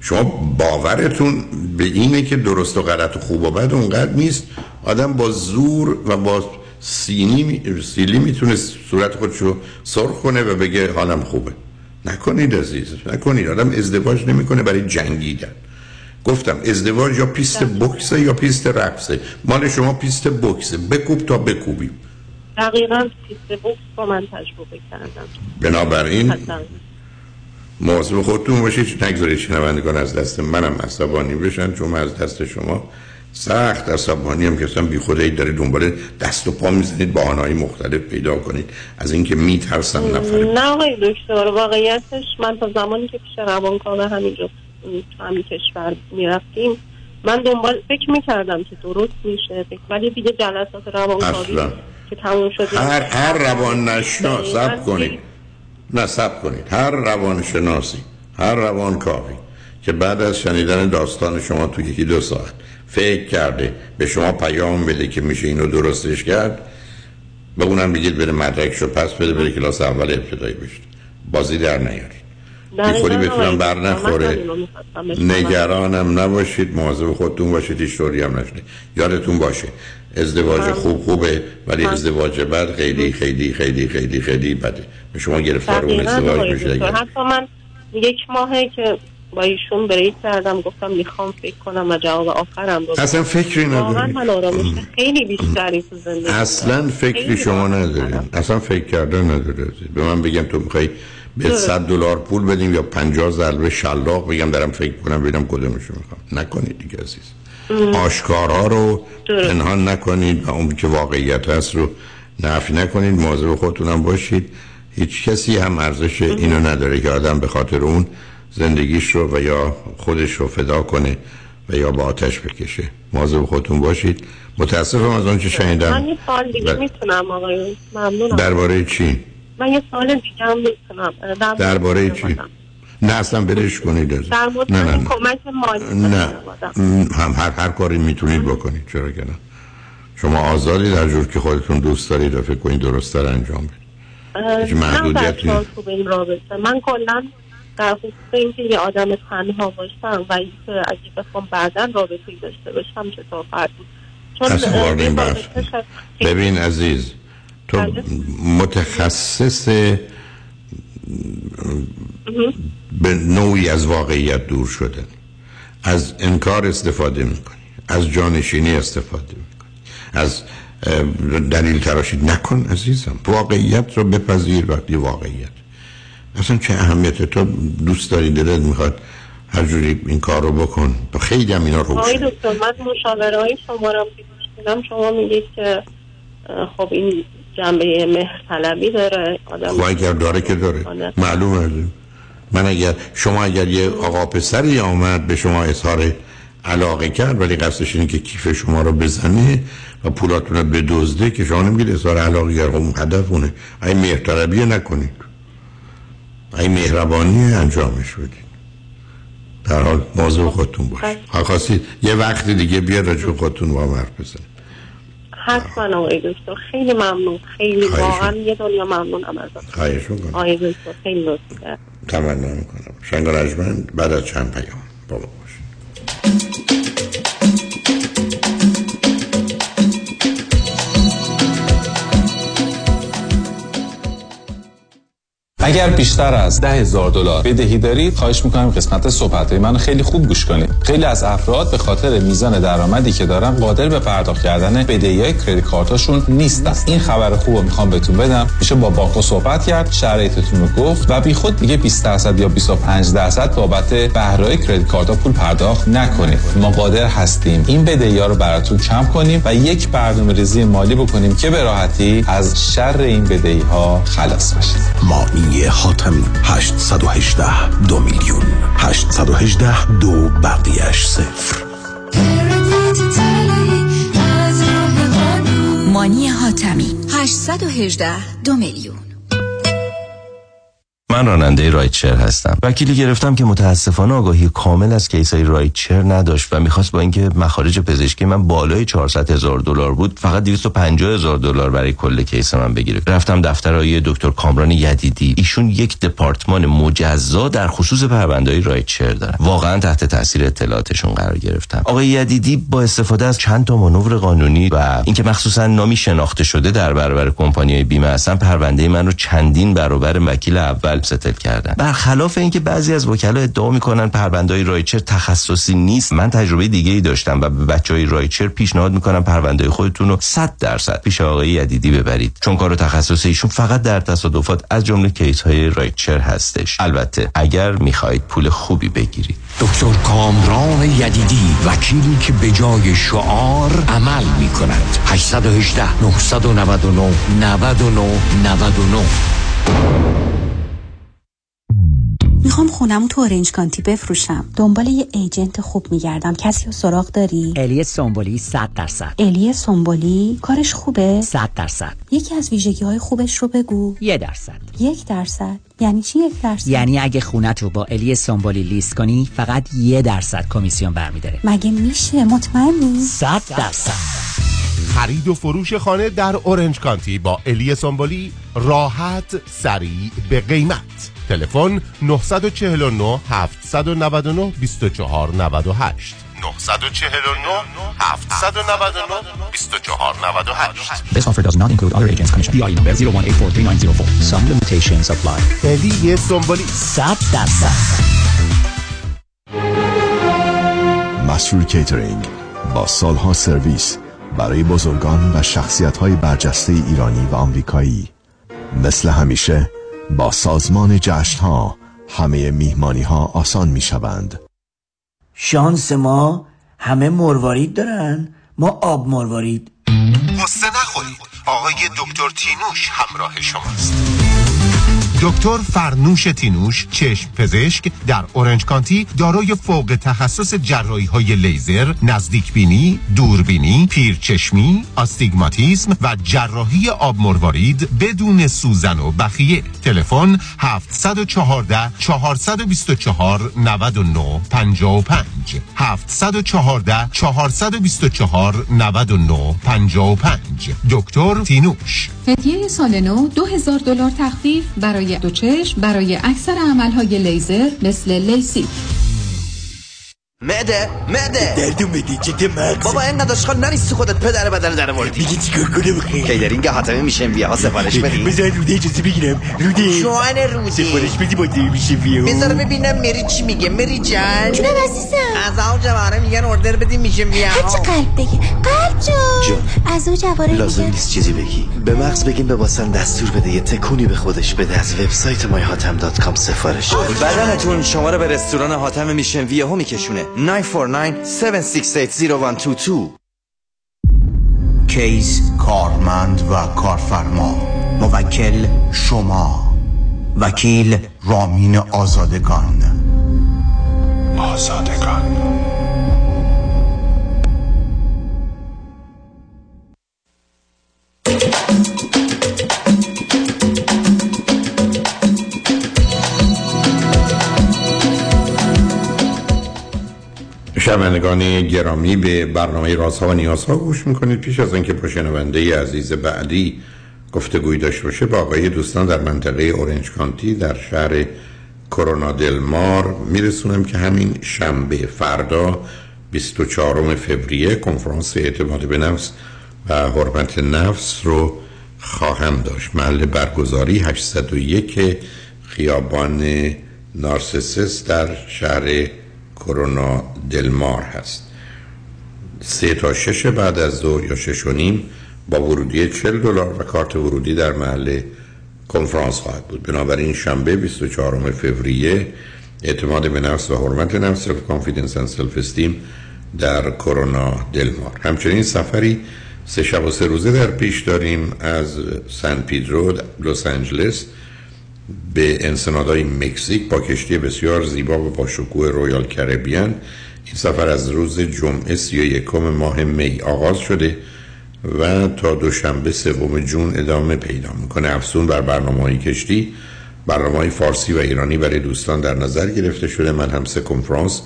شما باورتون به اینه که درست و غلط و خوب و بد اونقدر نیست. آدم با زور و با سینی سیلی می‌تونه صورت خودش رو سرخ کنه و بگه حالم خوبه. نکنید عزیز نکنید. آدم ازدواج نمی‌کنه برای جنگیدن. گفتم ازدواج یا پیست بکسه یا پیست رقصه؟ مال شما پیست بکسه. بکوب تا بکوبیم. دقیقا پیست بوکس با من تجربه کردم. بنابراین. مواظب خودتون باشید. نگذارید شنوندگان از دست منم عصبانی بشن چون من از دست شما سخت عصبانی هم که اصلا بی خودی داره دنبال دست و پا می‌زنید بهانه‌های مختلف پیدا کنید. از اینکه میترسم نفر نه آقای دکتر واقعیتش من تا زمانی که پیش روانکاو همینجا تو همین کشور می‌رفتیم. من دنبال فکر می‌کردم که درست میشه ولی دیگه جلسات روانکاوی که تموم شده. هر هر روان نشناس سب کنید. نه سب کنید. هر روان شناسی هر روان کاوی که بعد از شنیدن داستان شما تو یکی دو ساعت فکر کرده به شما پیام بده که میشه اینو درستش کرد به اونم بگید بره مدرکشو پس بده بره کلاس اول ابتدایی بشه. بازی در نیارید. بی خودی دقیقاً بتونم بر نخوره. نگرانم نباشید مواظب خودتون باشید هیچ طوری هم نشده یادتون باشه ازدواج خوب خوبه ولی ازدواج بد خیلی خیلی خیلی خیلی خیلی بده. به شما گرفتار اون ازدواج میشه حتی من یک ماهه که با ایشون بریک کردم گفتم می‌خوام فکر کنم و جواب آخرم رو اصلا فکری ندارید. من آرامش خیلی بیشتری تو زندگی اصلا فکری شما ندارید. اصلا فکر کردن ندارید. به من بگم تو می‌خوای به درست. 100 دلار پول بدیم یا 50 ضربه شلاق بگم دارم فکر کنم ببینم کدومشو می‌خوام. نکنید دیگه عزیز. آشکارها رو. پنهان نکنید و اون که واقعیت هست رو نفی نکنید. مواظب خودتونم باشید. هیچ کسی هم ارزش اینو نداره که آدم به خاطر اون زندگیش رو و یا خودش رو فدا کنه و یا با آتش بکشه. مواظب خودتون باشید. متاسفم از آنچه من شنیدم. یه سال دیگه بله. می‌تونم آقای ممنونم. درباره چی؟ من یه سال دیگه هم می‌تونم. درباره چی. نه اصلا برش کنید. در مورد نه نه کمک مالی نه. هم هر هر کاری می‌تونید بکنید. چرا که نه. شما آزادی در جور که خودتون دوست دارید و فکر کنید درستتر انجام بدید. هیچ محدودیتی نیست. این رابطه. من کلا در خصوص اینکه یه آدم تنها باشم و اینکه اگه بخوام بعدا رابطه داشته باشم چه خواهد بود؟ چون اصلا ببین عزیز تو بله. متخصص به نوعی از واقعیت دور شدن. از انکار استفاده می‌کنی از جانشینی استفاده می‌کنی از دلیل تراشید نکن عزیزم. واقعیت رو بپذیر وقتی واقعیت. اصلا چه اهمیت؟ تو دوست داری دلت می‌خواد هر جوری این کار رو بکن. خیلی هم اینا آقای روشن دکتر من مشاوره های شما رو شما میگید که خب این جنبه مهر طلبی داره آدم خب اگر داره که داره. معلومه. من اگر شما اگر یه آقا پسری آمد به شما اظهار علاقه کرد ولی قصدش اینه که کیف شما رو بزنه و پولاتون رو بدزده که شما نمیگید اظهار علاقه کرد اون هدف اونه این مهرطلبی نکنید. این مهربانی انجامش بدید. در حال موضوع خودتون باشید. ها خواستید یه وقت دیگه بیاد راجع خودتون با حرف بزنید حتما آقای دکتر. خیلی ممنون. خیلی واقعا یه دنیا ممنونم خواهش می‌کنم. آقای دکتر خیلی لطف تمنا می‌کنم. شنگ بعد از چند پیام. بابا باش. اگر بیشتر از ده هزار دلار بدهی دارید خواهش می‌کنم قسمت صحبت من خیلی خوب گوش کنید خیلی از افراد به خاطر میزان درآمدی که دارن قادر به پرداخت کردن بدهی های credit card اشون نیستن. این خبر خوب رو می‌خوام بهتون بدم. میشه با بانک صحبت کرد شرایطتون رو گفت و بی خود دیگه 20 درصد یا 25 درصد بابت بهره credit card پول پرداخت نکنید. ما قادر هستیم این بدهی ها رو براتون کم کنیم و یک برنامه ریزی مالی بکنیم که به راحتی از شر این بدهی ها خلاص بشید مانی حاتمی 818 دو میلیون. 818 دو بقیهش صفر. مانی حاتمی. 818 دو میلیون. من راننده rideshare هستم. وکیلی گرفتم که متاسفانه آگاهی کامل از case ای rideshare نداشت و می‌خواست با اینکه مخارج پزشکی من بالای 400 هزار دلار بود فقط 250 هزار دلار برای کل case من بگیره. رفتم دفتر آقای دکتر کامران یدیدی. ایشون یک دپارتمان مجزا در خصوص پروندهای rideshare دارن. واقعا تحت تاثیر اطلاعاتشون قرار گرفتم. آقای یدیدی با استفاده از چند تا مانور قانونی و اینکه مخصوصا نامی شناخته شده در برابر کمپانی بیمه هستن پرونده من رو چندین برابر وکیل اول settle کردن. برخلاف اینکه بعضی از وکلا ادعا می‌کنن پروندهای rideshare تخصصی نیست من تجربه دیگه ای داشتم و به بچه های rideshare پیشنهاد می‌کنم پرونده خودتون رو 100 درصد پیش آقای یدیدی ببرید. چون کار تخصصی ایشون فقط در تصادفات از جمله case های rideshare هستش. البته اگر می‌خواهید پول خوبی بگیرید. دکتر کامران یدیدی وکیلی که به جای شعار عمل می کند 818 999 99 99 می‌خوام خونم تو Orange County بفروشم. دنبال یه agent خوب میگردم. کسی رو سراغ داری؟ الی سومبولی 100 درصد. الی سومبولی کارش خوبه؟ 100 درصد. یکی از ویژگی های خوبش رو بگو. یه درصد. یک درصد. یعنی چی یک درصد؟ یعنی اگه خونت رو با الی سومبولی لیست کنی فقط یه درصد کمیسیون برمیداره. مگه میشه؟ مطمئنی؟ 100 درصد. خرید و فروش خانه در اورنج کانتی با الی سومبولی راحت سریع به قیمت. تلفن 949 799 24 98 949 799 24 98 This offer does not include other agents commission. DI number 01843904. Some limitations apply. الی سومبولی 100 درصد مسرور کیترینگ با سالها سرویس. برای بزرگان و شخصیت برجسته ایرانی و آمریکایی. مثل همیشه با سازمان جشن ها همه میهمانی ها آسان می شوند شانس ما همه مروارید دارن ما آب مروارید. قصه نخورید. آقای دکتر تینوش همراه شماست. دکتر فرنوش تینوش چشم پزشک در اورنج کانتی دارای فوق تخصص جراحی های لیزر، نزدیک بینی، دوربینی، پیرچشمی، آستیگماتیسم و جراحی آب مروارید بدون سوزن و بخیه. تلفن 714 424 99 55 714 424 99 55 دکتر تینوش. هدیه سال نو 2000 دلار تخفیف برای دو چشم برای اکثر عملهای لیزر مثل لیسی. معده معده دردو میدی چه مغز بابا این نداشخال نریستی خودت پدر بدن در موردی میگی چیکار کنم خیلی کیدرینگ حاتمه میشه ویا ها سفارش بدی. بذار روده اجازه بگیرم. روده جوان روده سفارش بدی با دی میشه ویا بذار ببینم مری چی میگه. مری جان جونم عزیزم. از اون جواره میگن اوردر بدی میشه ویا هرچی قلب بگی قلب جون. جون. از اون جواره لازم نیست چیزی بگی. به مغز بگیم به واسن دستور بده. یه تکونی به خودش بده. از وبسایت مایهاتم.com سفارش. بدنتون شما رو به رستوران حاتم میشن ویا ها میکشونه. 949 7680122 کیس کارمند و کارفرما موکل شما وکیل رامین آزادگان آزادگان شنوندگان گرامی به برنامه رازها و نیازها گوش می‌کنید. پیش از اینکه با شنونده عزیز بعدی گفتگوی داشته باشه با آقای دوستان در منطقه اورنج کانتی در شهر کرونا دلمار میرسونم که همین شنبه فردا 24 فوریه کنفرانس اعتماد به نفس و حرمت نفس رو خواهم داشت. محل برگزاری 801 خیابان نارسیس در شهر کرونا دلمار هست. سه تا شش بعد از ظهر یا شش و نیم با ورودی 40 دلار و کارت ورودی در محل کنفرانس خواهد بود. بنابراین شنبه 24 فوریه اعتماد به نفس و حرمت نفس self-confidence و self-esteem در کرونا دلمار. همچنین سفری سه شب و سه روزه در پیش داریم از سن پیدرو لس آنجلس به انسنادهای مکزیک با کشتی بسیار زیبا و با شکوه رویال کربیان این سفر از روز جمعه سی و یکم ماه می آغاز شده و تا دوشنبه سوم جون ادامه پیدا می‌کنه. افزون بر برنامه های کشتی برنامه های فارسی و ایرانی برای دوستان در نظر گرفته شده. من هم سه کنفرانس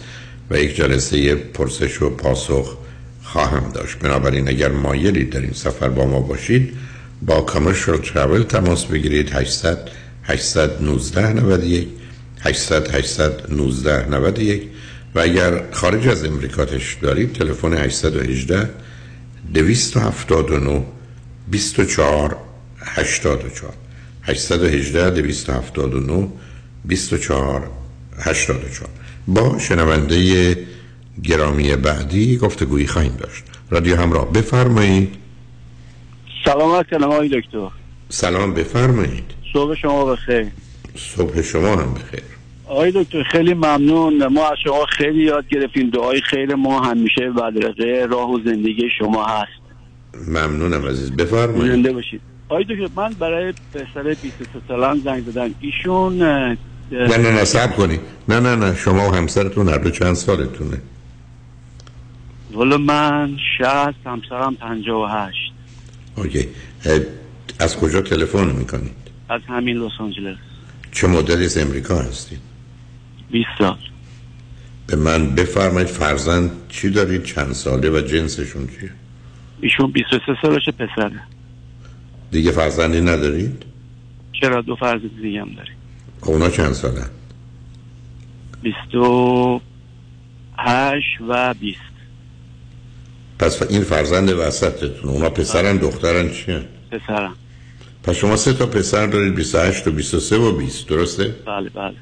و یک جلسه پرسش و پاسخ خواهم داشت. بنابراین اگر مایلید در این سفر با ما باشید با کامرشال ترافل تماس بگیرید. 800 819 91 800 819 91 و اگر خارج از امریکا دارید تلفن 818 279 24 84 818 279 24 84 با شنونده گرامی بعدی گفتگویی خواهیم داشت. رادیو همراه بفرمایید. سلامت کنم آقای دکتر. سلام بفرمایید. صبح شما بخیر. صبح شما هم بخیر. آقای دکتر خیلی ممنون. ما از شما خیلی یاد گرفتیم. دعای خیر ما همیشه بدرقه راه و زندگی شما هست. ممنونم عزیز. بفرمایید. زنده باشید. آقای دکتر من برای پسر 23 سالم زنگ زدم. ایشون نه نه نه سب کنی. نه نه نه. شما و همسرتون هر دو چند سالتونه؟ والا من شهست همسرم 58 اوکی. از کجا تلفن می‌کنید از همین لس آنجلس. چه مدتی از امریکا هستید 20 سال. به من بفرمایید فرزند چی دارید چند ساله و جنسشون چیه؟ ایشون 23 سالش پسره. دیگه فرزندی ندارید؟ چرا؟ دو فرزند دیگه هم داریم. خب اونا چند ساله 28 و 20 پس این فرزند وسطتون. اونا پسرن دخترن چیه پسرم پس شما سه تا پسر دارید 28 و 23 و 20 درسته؟ بله بله.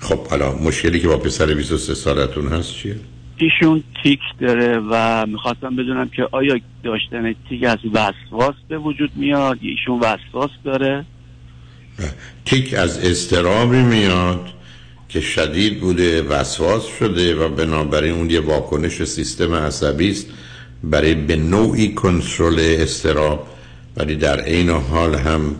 خب حالا مشکلی که با پسر 23 سالتون هست چیه؟ ایشون تیک داره و می‌خواستم بدونم که آیا داشتن تیک از وسواس به وجود میاد؟ ایشون وسواس داره؟ تیک از استرابی میاد که شدید بوده وسواس شده و بنابراین اون یه واکنش سیستم عصبی است برای به نوعی کنترل استراب ولی در عین حال هم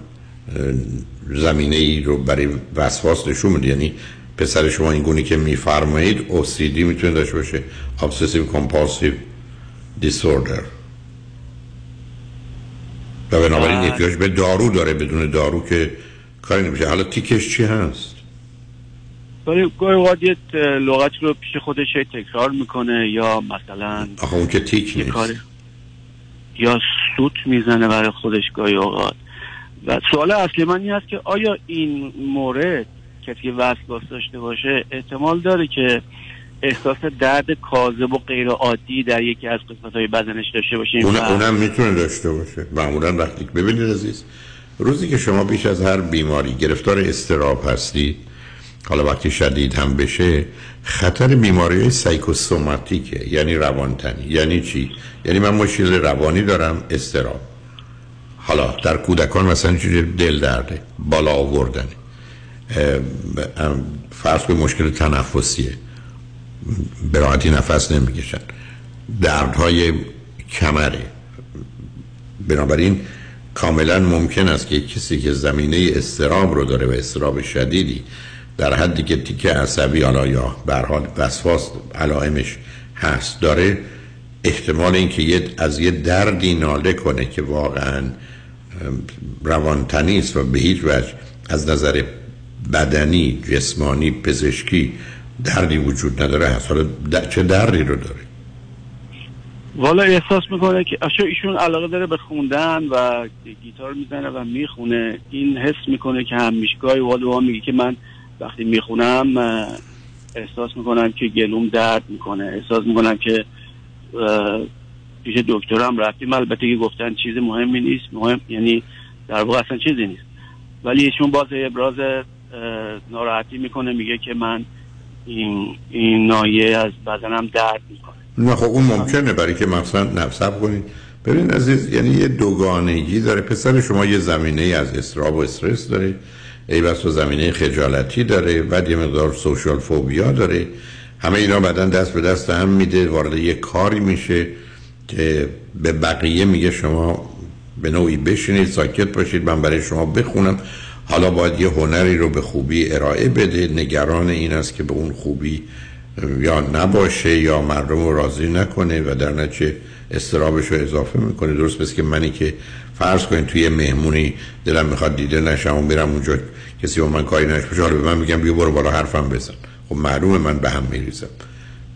زمینه ای رو برای وسواس نشون میده یعنی پسر شما این گونی که میفرمایید OCD می‌تونه داشته باشه. Obsessive Compulsive Disorder. و بنابراین احتیاج به دارو داره بدون دارو که کاری نمیشه. حالا تیکش چی هست؟ گاهی اوقات یه لغت رو پیش خودش تکرار می‌کنه یا مثلا آخه اون که تیک نیست. یا سوت می‌زنه برای خودش گاهی اوقات. و سوال اصلی من این هست که آیا این مورد کسی که وسواس داشته باشه احتمال داره که احساس درد کاذب و غیر عادی در یکی از قسمت های بدنش داشته باشه؟ اون اونم می‌تونه داشته باشه. معمولا وقتی ببینید عزیز روزی که شما بیش از هر بیماری گرفتار استراب هستید حالا وقتی شدید هم بشه خطر بیماری سایکوسوماتیکه. یعنی روانتنی. یعنی چی؟ یعنی من مشکل روانی دارم استراب. حالا در کودکان مثلا چیزی دل درده بالا آوردنه فرض به مشکل تنفسیه. به راحتی نفس نمی‌کشن. دردهای کمره. بنابراین کاملا ممکن است که کسی که زمینه استراب رو داره و استراب شدیدی در حدی که تیک عصبی حالا یا به حال وسواس علائمش هست داره احتمال اینکه یه از یه دردی ناله کنه که واقعا روانتنی است و به هیچ وجه از نظر بدنی جسمانی پزشکی دردی وجود نداره. حالا چه دردی رو داره؟ والا احساس می‌کنه که ایشون علاقه داره به خوندن و گیتار می‌زنه و می‌خونه. این حس می‌کنه که همیشگاهی وادو میگه که من وقتی می‌خونم احساس می‌کنم که گلوم درد می‌کنه. احساس می‌کنم که پیش دکترم رفتیم. البته که گفتن چیز مهمی نیست. مهم یعنی در واقع اصلا چیزی نیست. ولی ایشون باز ابراز ناراحتی می‌کنه. میگه که من این این نایه از بدنم درد می‌کنه. نه خب اون ممکنه. برای که مثلا نفسب کنید. ببین عزیز یعنی یه دوگانگی داره. پسر شما یه زمینه از استراب و استرس داره. ای بس و زمینه خجالتی داره بعد یه مقدار سوشال فوبیا داره. همه اینا بعدا دست به دست هم میده وارد یه کاری میشه که به بقیه میگه شما به نوعی بشینید ساکت باشید من برای شما بخونم. حالا باید یه هنری رو به خوبی ارائه بده. نگران این است که به اون خوبی یا نباشه یا مردم رو راضی نکنه و در نتیجه استرابش رو اضافه می‌کنه. درست بس که منی که فرض کنید توی مهمونی دلم می‌خواد دیده نشم و میرم اونجا کسی با من کاری نشه حالا به من میگم بیا برو بالا حرفم بزن. خب معلومه من به هم میریزم.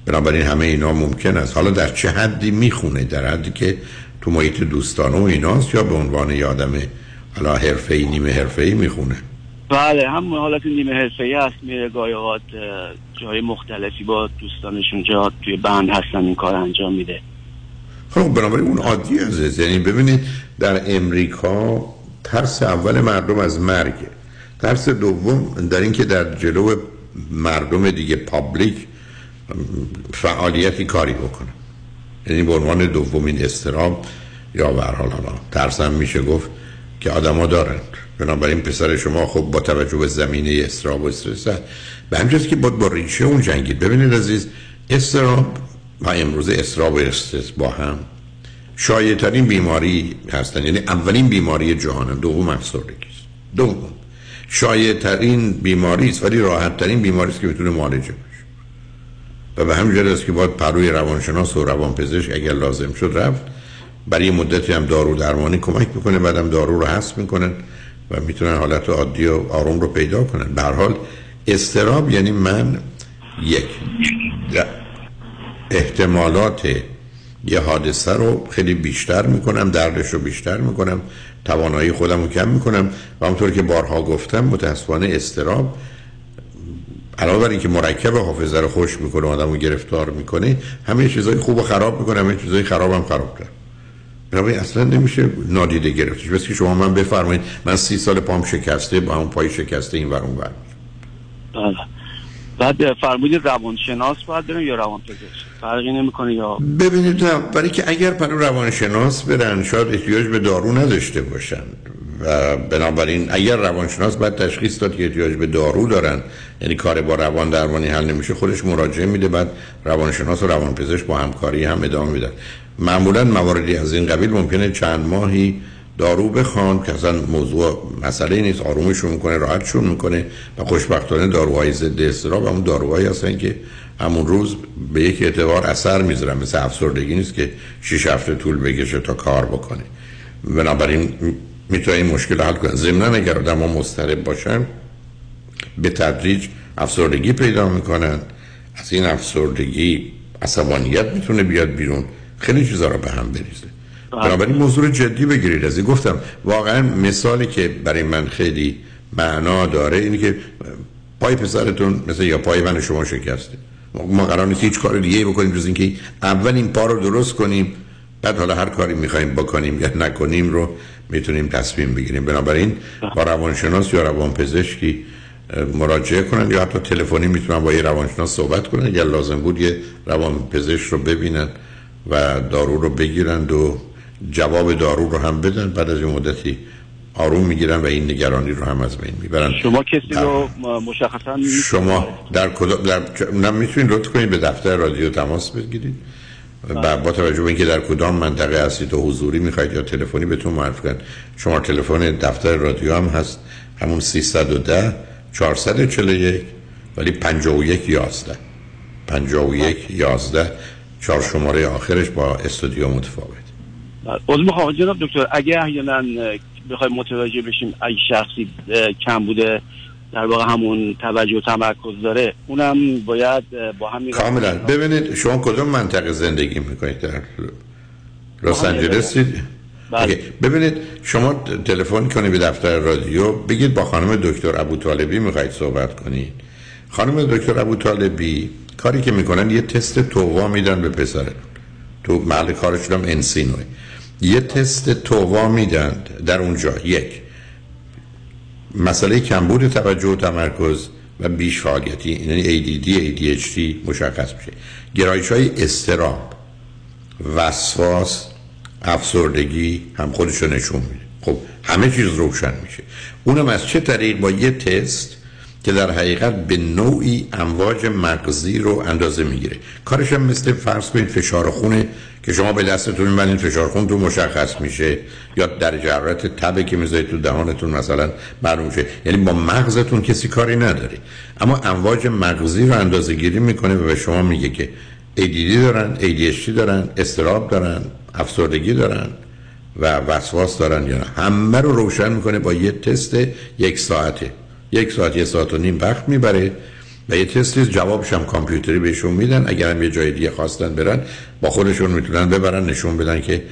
بنابراین همه اینا ممکن است. حالا در چه حدی می‌خونه؟ در حدی که تو محیط دوستانه و ایناست یا به عنوان یه آدم حالا حرفه‌ای نیمه حرفه‌ای می‌خونه؟ بله هم حالت نیمه حرفه‌ای هست میره گاهی جای مختلفی با دوستانشون جا توی بند هستن این کار انجام میده. خب بنابراین اون عادی عزیز. یعنی ببینید در امریکا ترس اول مردم از مرگه. ترس دوم در اینکه در جلو مردم دیگه پابلیک فعالیتی کاری بکنه. یعنی به عنوان دومین استراب یا به هر حال حالا ترسم میشه گفت که آدما دارن. بنابراین پسر شما خب با توجه به زمینه استراب و استرس. به همجاست که با ریشه اون جنگید. ببینید عزیز استراب و امروز استراب و استرس با هم. شایع ترین بیماری هستن. یعنی اولین بیماری جهانن دوم افسردگی است دوم. شایع ترین بیماری است ولی راحت ترین بیماری است که می‌تونه معالجه بشه و به همین است که باید پروی روانشناس و روانپزشک اگر لازم شد رفت برای مدتی هم دارو درمانی کمک می‌کنه بعدم دارو رو حذف می‌کنن و می‌تونن حالت عادی و آروم رو پیدا کنن. به حال استراب یعنی من یک. احتمالات یه حادثه رو خیلی بیشتر می‌کنم دردش رو بیشتر می‌کنم توانایی خودم رو کم می‌کنم و همونطور که بارها گفتم متاسفانه استراب علاوه بر اینکه مرکب حافظه رو خوش می‌کنه آدم رو گرفتار می‌کنه همه چیزای خوب و خراب می‌کنه همه چیزای خراب هم خراب کرد بنابراین اصلا نمیشه نادیده گرفتش. بس که شما من بفرمایید من سی سال پام شکسته با اون پای شکسته این ور اون بله. بعد فرمودید روانشناس باید بریم یا روانپزشک؟ فرقی نمی‌کنه یا ببینید نه برای که اگر پرو روانشناس برن شاید احتیاج به دارو نداشته باشن. و بنابراین اگر روانشناس باید تشخیص داد که احتیاج به دارو دارن یعنی کار با روان درمانی حل نمیشه خودش مراجعه میده بعد روانشناس و روانپزشک با همکاری هم ادامه میدن. معمولا مواردی از این قبیل ممکنه چند ماهی دارو بخوان که اصلا موضوع مسئله نیست آرومشون می‌کنه راحتشون می‌کنه و خوشبختانه داروهای ضد اضطراب همون داروهایی هستن که همون روز به یک اعتبار اثر می‌ذارن. مثل افسردگی نیست که شش هفته طول بکشه تا کار بکنه. بنابراین می‌تونه این مشکل حل کنه ضمن اگر آدم ها مضطرب باشن به تدریج افسردگی پیدا می‌کنن. از این افسردگی عصبانیت می‌تونه بیاد بیرون. خیلی چیزا رو به هم بریزه. بنابراین موضوع جدی بگیرید. از این گفتم واقعا مثالی که برای من خیلی معنا داره اینه که پای پسرتون مثل یا پای من شما شکسته. ما قرار نیست هیچ کار دیگه بکنیم جز اینکه اول این پا رو درست کنیم بعد حالا هر کاری می‌خوایم بکنیم یا نکنیم رو می‌تونیم تصمیم بگیریم. بنابراین با روانشناس یا روانپزشکی مراجعه کنن یا حتی تلفنی می‌تونن با یه روانشناس صحبت کنن. اگر لازم بود یه روانپزشک رو ببینن و دارو رو بگیرند و جواب دارو رو هم بدن بعد از این مدتی آروم می‌گیرن و این نگرانی رو هم از بین می‌برن. شما کسی رو مشخصا شما در کدام در می‌تونید لطف کنید به دفتر رادیو تماس بگیرید. و با توجه به اینکه در کدام منطقه هستید و حضوری می‌خواید یا تلفنی بهتون معرفی کنن شما تلفن دفتر رادیو هم هست. همون 310 441 ولی 51 11 51 11 چهار شماره آخرش با استودیو متفاوت. عضو می‌خوام جناب دکتر اگه احیانا بخوایم متوجه بشیم اگه شخصی کم بوده در واقع همون توجه و تمرکز داره اونم باید با هم کاملا. ببینید شما کدوم منطقه زندگی می‌کنید؟ در لس آنجلس ببینید شما تلفن کنید به دفتر رادیو بگید با خانم دکتر ابو طالبی می‌خواید صحبت کنید. خانم دکتر ابو طالبی کاری که می‌کنن یه تست تووا میدن به پسرتون. تو محل کارشون هم انسینوه یه تست تووا میدن در اونجا یک. مسئله کمبود توجه و تمرکز و بیش فعالیتی یعنی ADD ADHD مشخص میشه. گرایش های استراب وسواس افسردگی هم خودشو نشون میده. خب همه چیز روشن میشه. اونم از چه طریق با یه تست که در حقیقت به نوعی امواج مغزی رو اندازه می‌گیره. کارش هم مثل فرض کنید فشار خونه که شما به دستتون می‌برین فشار خون تو مشخص میشه. یا در جرات تبه که می‌ذارید تو دهانتون مثلا معلوم میشه یعنی با مغزتون کسی کاری نداره. اما امواج مغزی رو اندازه گیری می‌کنه و به شما میگه که ADD دارن ADHD دارن استراب دارن افسردگی دارن و وسواس دارن. یا نه همه رو روشن می‌کنه با یه تست یک ساعته. یک ساعت یه ساعت و نیم وقت می‌بره و یه تستی جوابش هم کامپیوتری بهشون میدن. اگر هم یه جای دیگه خواستن برن با خودشون می‌تونن ببرن نشون بدن که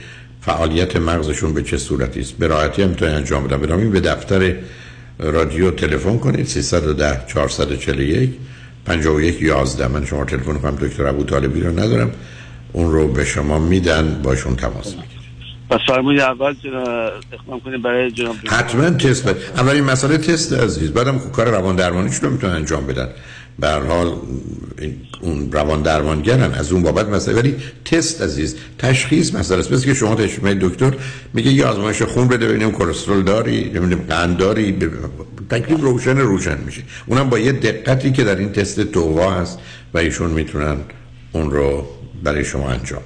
فعالیت مغزشون به چه صورتی است. به راحتی هم می‌تونن انجام بدن. بنابراین به دفتر رادیو تلفن کنید. 310 441 51 11 من شما تلفن کنم دکتر ابو طالبی رو ندارم. اون رو به شما میدن. باشون تماس می‌گیرید. پس فرمودید اول اقدام کنید برای جناب حتما تست بد. اولین مسئله تست عزیز. بعدم کار روان درمانیش رو می‌تونن انجام بدن. به هر حال اون روان درمانگرن از اون بابت مسئله ولی تست عزیز تشخیص مسئله است. مثل که شما تشخیص دکتر میگه یه آزمایش خون بده ببینیم کلسترول داری نمی‌دونم قند داری تکلیف روشن روشن میشه. اونم با یه دقتی که در این تست تووا هست و ایشون می‌تونن اون رو برای شما انجام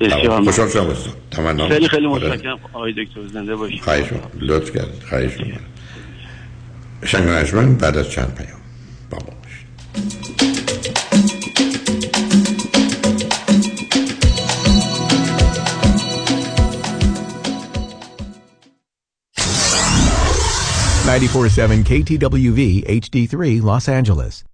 بده خوشحال شدم تمنا خیلی خیلی متشکرم. آقای دکتر زنده باشید. خواهش لطف کردید. خواهش می‌کنم. شنگ بعد از چند پیام. با ما باشید. 94.7 KTWV HD3 Los Angeles.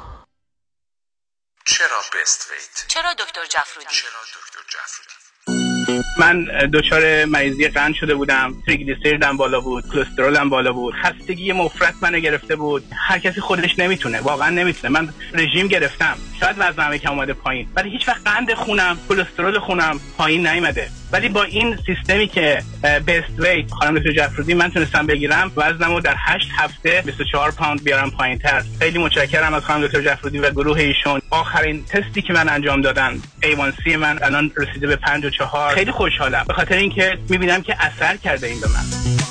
چرا بست ویت؟ چرا دکتر جفرودی؟ چرا دکتر جفرودی؟ من دچار مریضی قند شده بودم. تریگلیسیریدم بالا بود کلسترولم بالا بود. خستگی مفرط منو گرفته بود. هر کسی خودش نمی‌تونه واقعا نمی‌تونه. من رژیم گرفتم. شاید وزنم یکم اومده پایین. ولی هیچ وقت قند خونم کلسترول خونم پایین نیومده. ولی با این سیستمی که بست ویت خانم دکتر جفرودی من تونستم بگیرم وزنمو در 8 هفته 24 پوند بیارم پایین تر خیلی متشکرم از خانم دکتر جفرودی و گروه ایشون. آخرین تستی که من انجام دادن A1C من الان رسیده به 54 خیلی خوشحالم. به خاطر اینکه می‌بینم که اثر کرده این به من.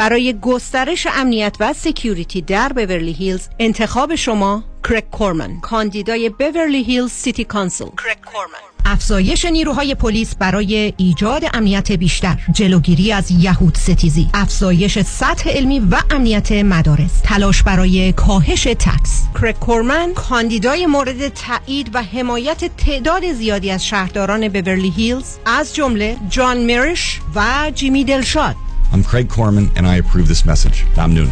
برای گسترش امنیت و security در بورلی هیلز انتخاب شما کرک کورمن. کاندیدای بورلی هیلز City Council. کرک کورمن. افزایش نیروهای پلیس برای ایجاد امنیت بیشتر. جلوگیری از یهود ستیزی. افزایش سطح علمی و امنیت مدارس. تلاش برای کاهش tax. کرک کورمن کاندیدای مورد تایید و حمایت تعداد زیادی از شهرداران بورلی هیلز از جمله جان میرش و جیمی دلشاد. I'm Craig Corman, and I approve this message. Tom Noon.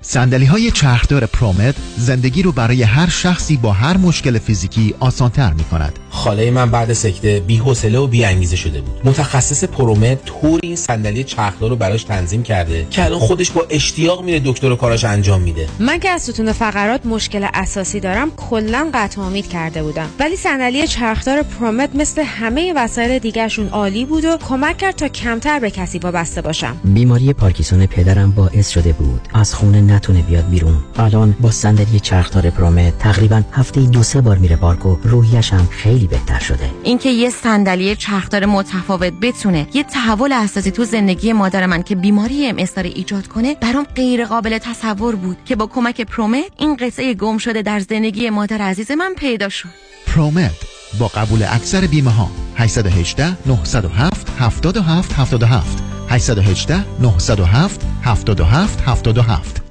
سندلی های چرخدار پرومت زندگی رو برای هر شخصی با هر مشکل فیزیکی آسانتر می کند. خاله من بعد سکته بی حوصله و بی انگیزه شده بود. متخصص پرومت طوری این صندلی چرخدار رو براش تنظیم کرده که الان خودش با اشتیاق میره دکتر و کاراش انجام میده. من که از ستون فقرات مشکل اساسی دارم کلا قطع امید کرده بودم. ولی صندلی چرخدار پرومت مثل همه وسایل دیگرشون عالی بود و کمک کرد تا کمتر به کسی وابسته باشم. بیماری پارکینسون پدرم باعث شده بود از خونه نتونه بیاد بیرون. الان با صندلی چرخدار پرومت تقریبا هفته دو سه بار میره پارک و روحیش هم خیلی بهتر شده. اینکه یه صندلی چرخدار متفاوت بتونه یه تحول اساسی تو زندگی مادر من که بیماری ام ایجاد کنه برام غیر قابل تصور بود که با کمک پرومت این قصه گم شده در زندگی مادر عزیز من پیدا شد. پرومت با قبول اکثر بیمه ها 818 907 77 77 818 907 77 77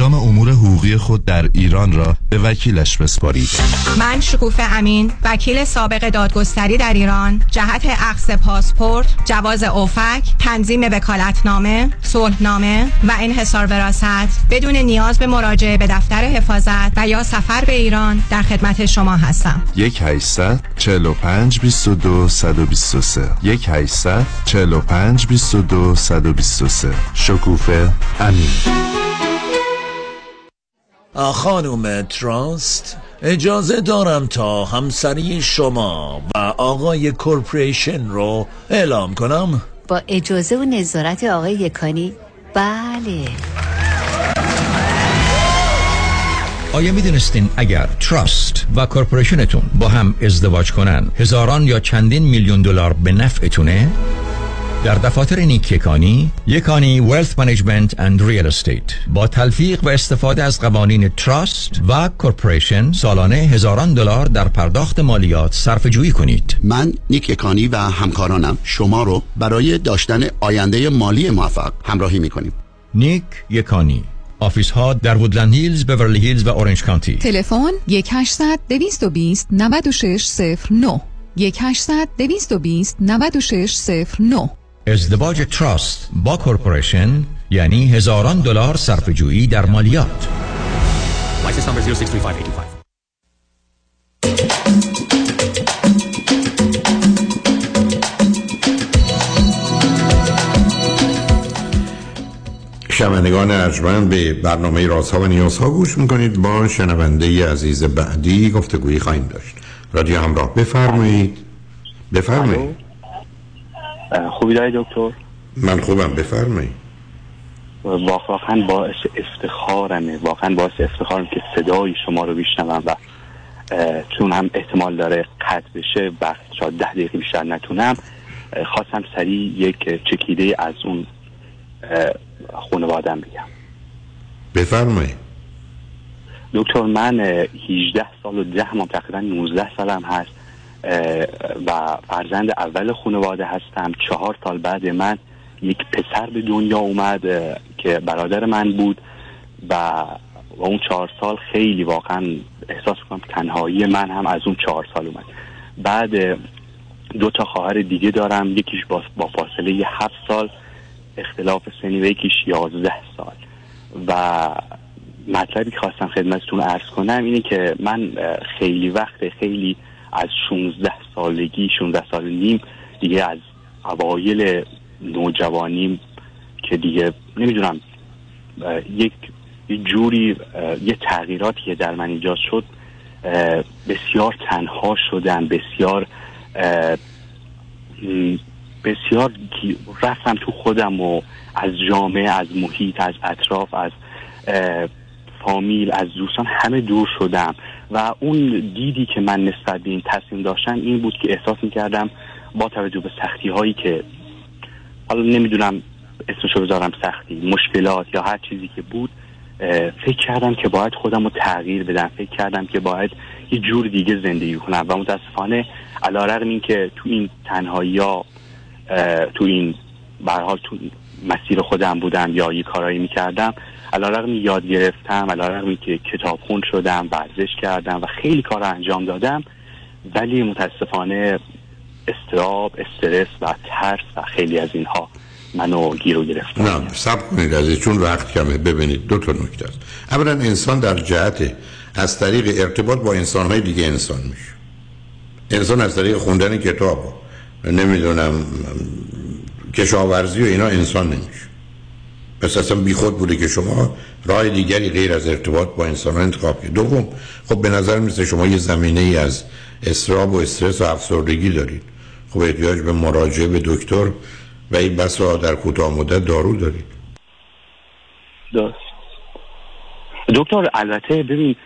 انجام امور حقوقی خود در ایران را به وکیلش بسپارید. من شکوفه امین وکیل سابق دادگستری در ایران جهت اخذ پاسپورت جواز اوفک تنظیم وکالتنامه صلحنامه و انحصار وراثت بدون نیاز به مراجعه به دفتر حفاظت و یا سفر به ایران در خدمت شما هستم. یک 800 45 22 123 یک 800 45 22 123 شکوفه امین. خانم تراست اجازه دارم تا همسری شما و آقای کورپریشن رو اعلام کنم. با اجازه و نظارت آقای یکانی. بله. آیا می‌دونستین اگر trust و corporation تون با هم ازدواج کنن هزاران یا چندین میلیون دلار به نفعتونه؟ در دفاتر نیک یکانی یکانی Wealth Management and Real Estate با تلفیق و استفاده از قوانین trust و corporation سالانه هزاران دلار در پرداخت مالیات صرفه جویی کنید. من نیک یکانی و همکارانم. شما رو برای داشتن آینده مالی موفق همراهی می‌کنیم. نیک یکانی. office ها در وودلند هیلز، بورلی هیلز و اورنج کانتی. تلفن 1800 220 9609 1800 220 9609 ازدواج trust با corporation یعنی هزاران دلار صرفه جویی در مالیات. License number 0635825. شنوندگان ارجمند به برنامه رازها و نیازها گوش می‌کنید. با شنونده عزیز بعدی گفتگویی خواهیم داشت. رادیو همراه بفرمایید. بفرمایید. خوبی داری دکتر؟ من خوبم بفرمایید واقعا باعث افتخارمه واقعا باعث افتخارم که صدای شما رو بشنوم و چون هم احتمال داره قطع بشه و شاید ده دقیقه بیشتر نتونم خواستم سریع یک چکیده از اون خانوادم بگم. بفرمایید دکتر من اه، 18 سال و 10 ماه تقریبا 19 سالم هست. و فرزند اول خانواده هستم. چهار سال بعد من یک پسر به دنیا اومد که برادر من بود و و اون چهار سال خیلی واقعا احساس کنم تنهایی من هم از اون چهار سال اومد. بعد دو تا خواهر دیگه دارم. یکیش با, با فاصله هفت سال اختلاف سنی و یکیش یازده سال. و مطلبی که خواستم خدمتتون عرض کنم اینه که من خیلی وقت خیلی از 16 سالگی 16 سال نیم دیگه از اوایل نوجوانیم که دیگه نمی‌دونم یک جوری یه تغییراتی که در من ایجاد شد بسیار تنها شدم بسیار بسیار رفتم تو خودم و از جامعه از محیط از اطراف از فامیل از دوستان همه دور شدم. و اون دیدی که من نسبت به این تصمیم داشتم این بود که احساس می‌کردم با توجه به سختی هایی که حالا نمی‌دونم اسمشو بذارم سختی مشکلات یا هر چیزی که بود فکر کردم که باید خودم رو تغییر بدم. فکر کردم که باید یه جور دیگه زندگی کنم. و متاسفانه علا رقم این که تو این تنهایی ها تو این برحال تو مسیر خودم بودم یا یه کارایی می‌کردم علا رقم یاد گرفتم علا رقم که کتاب خون شدم ورزش کردم و خیلی کار انجام دادم. ولی متاسفانه استراب استرس و ترس و خیلی از اینها منو گیر گرفت نه سب کنید عزیز چون وقت کمه. ببینید دو تا نکته است. اولا انسان در جهت از طریق ارتباط با انسانهای دیگه انسان میشه. انسان از طریق خوندن کتاب نمی‌دونم کشاورزی و اینا انسان نمیشه. پس اصلا بیخود بوده که شما راه دیگری غیر از ارتباط با انسان ها انتخاب کنید. دوم خب به نظر میسه شما یه زمینه ای از استراب و استرس و افسردگی دارید. خب احتیاج به مراجعه به دکتر و این بسا در کوتاه مدت دارو دارید. دکتر البته ببین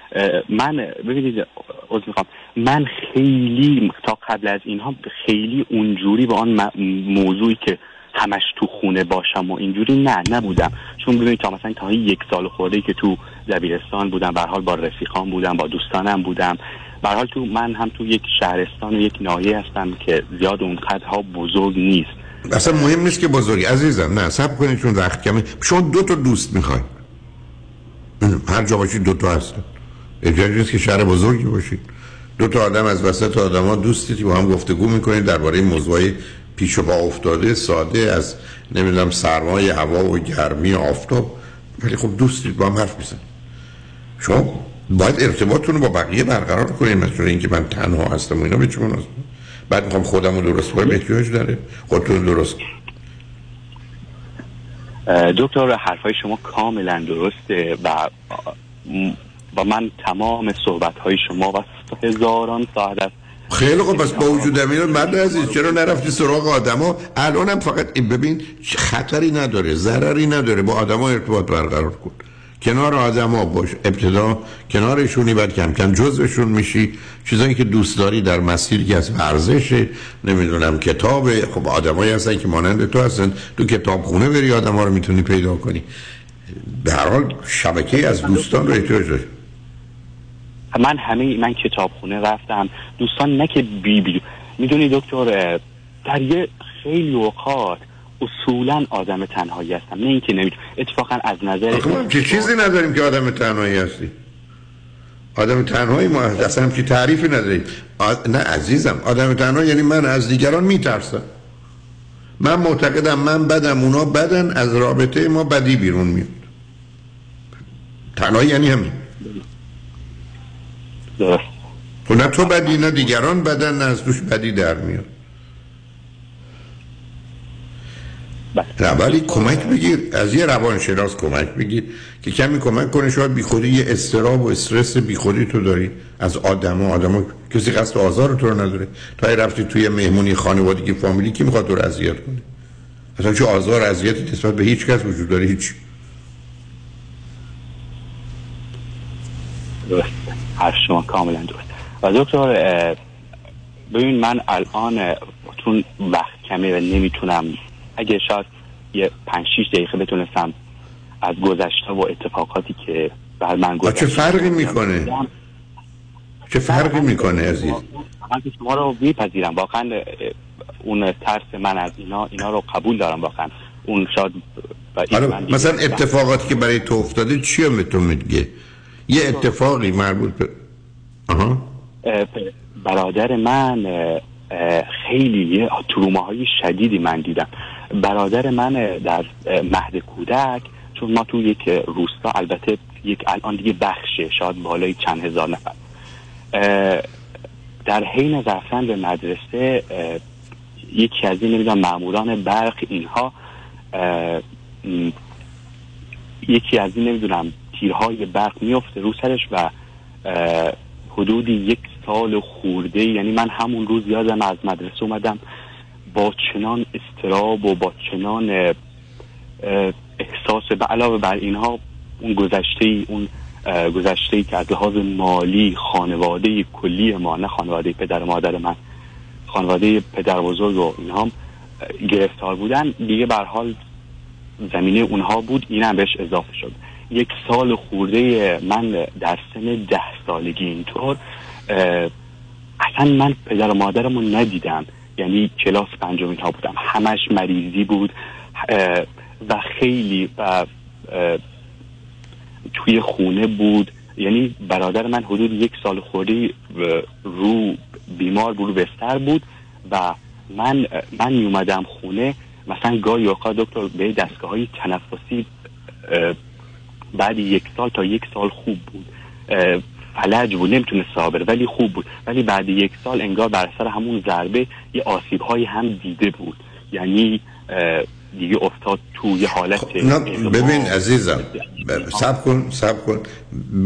من ببینید عذر می‌خوام. من خیلی تا قبل از اینها خیلی اونجوری به آن موضوعی که همش تو خونه باشم و اینجوری نه نبودم. چون ببینید تا مثلا تا یک سال خورده که تو دبیرستان بودم به حال با رفیقان بودم با دوستانم بودم. به حال تو من هم تو یک شهرستان و یک ناحیه هستم که زیاد اونقدرها بزرگ نیست. اصلا مهم نیست که بزرگی. عزیزم نه سب کنید چون وقت کمه. شما دو تا دوست می‌خواید هر جا باشید دو تا هستن. احتیاج نیست که شهر بزرگی باشید. دو تا آدم از وسط آدما دوستی که با هم گفتگو می‌کنید درباره موضوعی پیش و با افتاده ساده از نمی‌دونم سرمای هوا و گرمی و آفتاب. ولی خب دوستید با هم حرف می‌زنید شما باید ارتباطتون رو با بقیه برقرار کنید مثل اینکه من تنها هستم و اینا به مناسبت بعد می‌خوام خودم رو درست کنم احتیاج داره. خودتون درست دکتر حرفای شما کاملا درسته و و من تمام صحبت های شما و هزاران ساعت از خیلی خوب پس با وجود این مرد عزیز چرا نرفتی سراغ آدما؟ الان هم فقط این ببین خطری نداره ضرری نداره با آدما ارتباط برقرار کن. کنار آدما باش ابتدا کنارشونی بعد کم کم جزوشون میشی. چیزایی که دوست داری در مسیری که از ورزش نمی‌دونم کتاب. خب آدمایی هستن که مانند تو هستن. تو کتابخونه بری آدما رو می‌تونی پیدا کنی. به هر حال شبکه از دوستان رو احتیاج داری من همه من کتابخونه رفتم. دوستان نه که بی بی می‌دونی دکتر در یه خیلی اوقات اصولا آدم تنهایی هستم. نه اینکه نمی‌دونم اتفاقا از نظر که چیزی نداریم که آدم تنهایی هستی. آدم تنهایی ما اصلا که تعریفی نداریم. آ- نه عزیزم آدم تنها یعنی من از دیگران میترسم. من معتقدم من بدم اونا بدن از رابطه ما بدی بیرون میاد. تنهایی یعنی همین. درست خب نه تو بدی نه دیگران بدن نه از توش بدی در میاد. نه ولی کمک بگیر. از یه روانشناس کمک بگیر که کمی کمک کنه. شاید بیخودی یه استراب و استرس بیخودی تو داری. از آدم و آدم کسی قصد آزار تو رو نداره. تا یه رفتی توی مهمونی خانوادگی فامیلی کی می‌خواد تو رو اذیت کنه؟ اصلا چه آزار اذیتی نسبت به هیچ کس وجود داره؟ هیچ. درست. حرف شما کاملا درست. و دکتر ببین من الان چون وقت کمه و نمی‌تونم اگه شاید یه پنج شیش دقیقه بتونستم از گذشته و اتفاقاتی که بر من آ، چه گذشته فرقی می‌کنه؟ چه فرقی می‌کنه عزیز؟ من که شما رو میپذیرم. واقعا اون ترس من از اینا اینا رو قبول دارم واقعا. اون شاید دیگه- مثلا اتفاقاتی که برای تو افتاده چیه به تو میگه یه اتفاقی مربوط به آها. برادر من خیلی یه تروماهای شدیدی من دیدم. برادر من در مهد کودک چون ما تو یک روستا البته یک الان دیگه بخشه شاید بالای چند هزار نفر. در حین رفتن به مدرسه یکی از این نمی‌دونم ماموران برق اینها یکی از این نمی‌دونم تیرهای برق میفته رو سرش و اه، حدودی یک سال خورده. یعنی من همون روز یادم از مدرسه اومدم با چنان استراب و با چنان احساس به علاوه بر اینها اون گذشته ای اون گذشته ای که از لحاظ مالی خانواده کلی ما نه خانواده پدر و مادر من خانواده پدر بزرگ و اینها گرفتار بودن. دیگه بر حال زمینه اونها بود اینم بهش اضافه شد. یک سال خورده من در سن ده سالگی اینطور اصلا من پدر و مادرمو ندیدم. یعنی کلاس پنجم اینها بودم. همش مریضی بود. و خیلی و توی خونه بود. یعنی برادر من حدود یک سال خورده رو بیمار بود بستر بود. و من من می اومدم خونه. مثلا گاهی اوقات دکتر به دستگاه های تنفسی بعد یک سال تا یک سال خوب بود. فلج بود نمی‌تونه صابر ولی خوب بود. ولی بعد یک سال انگار بر سر همون ضربه یه آسیب های هم دیده بود. یعنی دیگه افتاد تو یه حالت نه ببین عزیزم سب کن سب کن.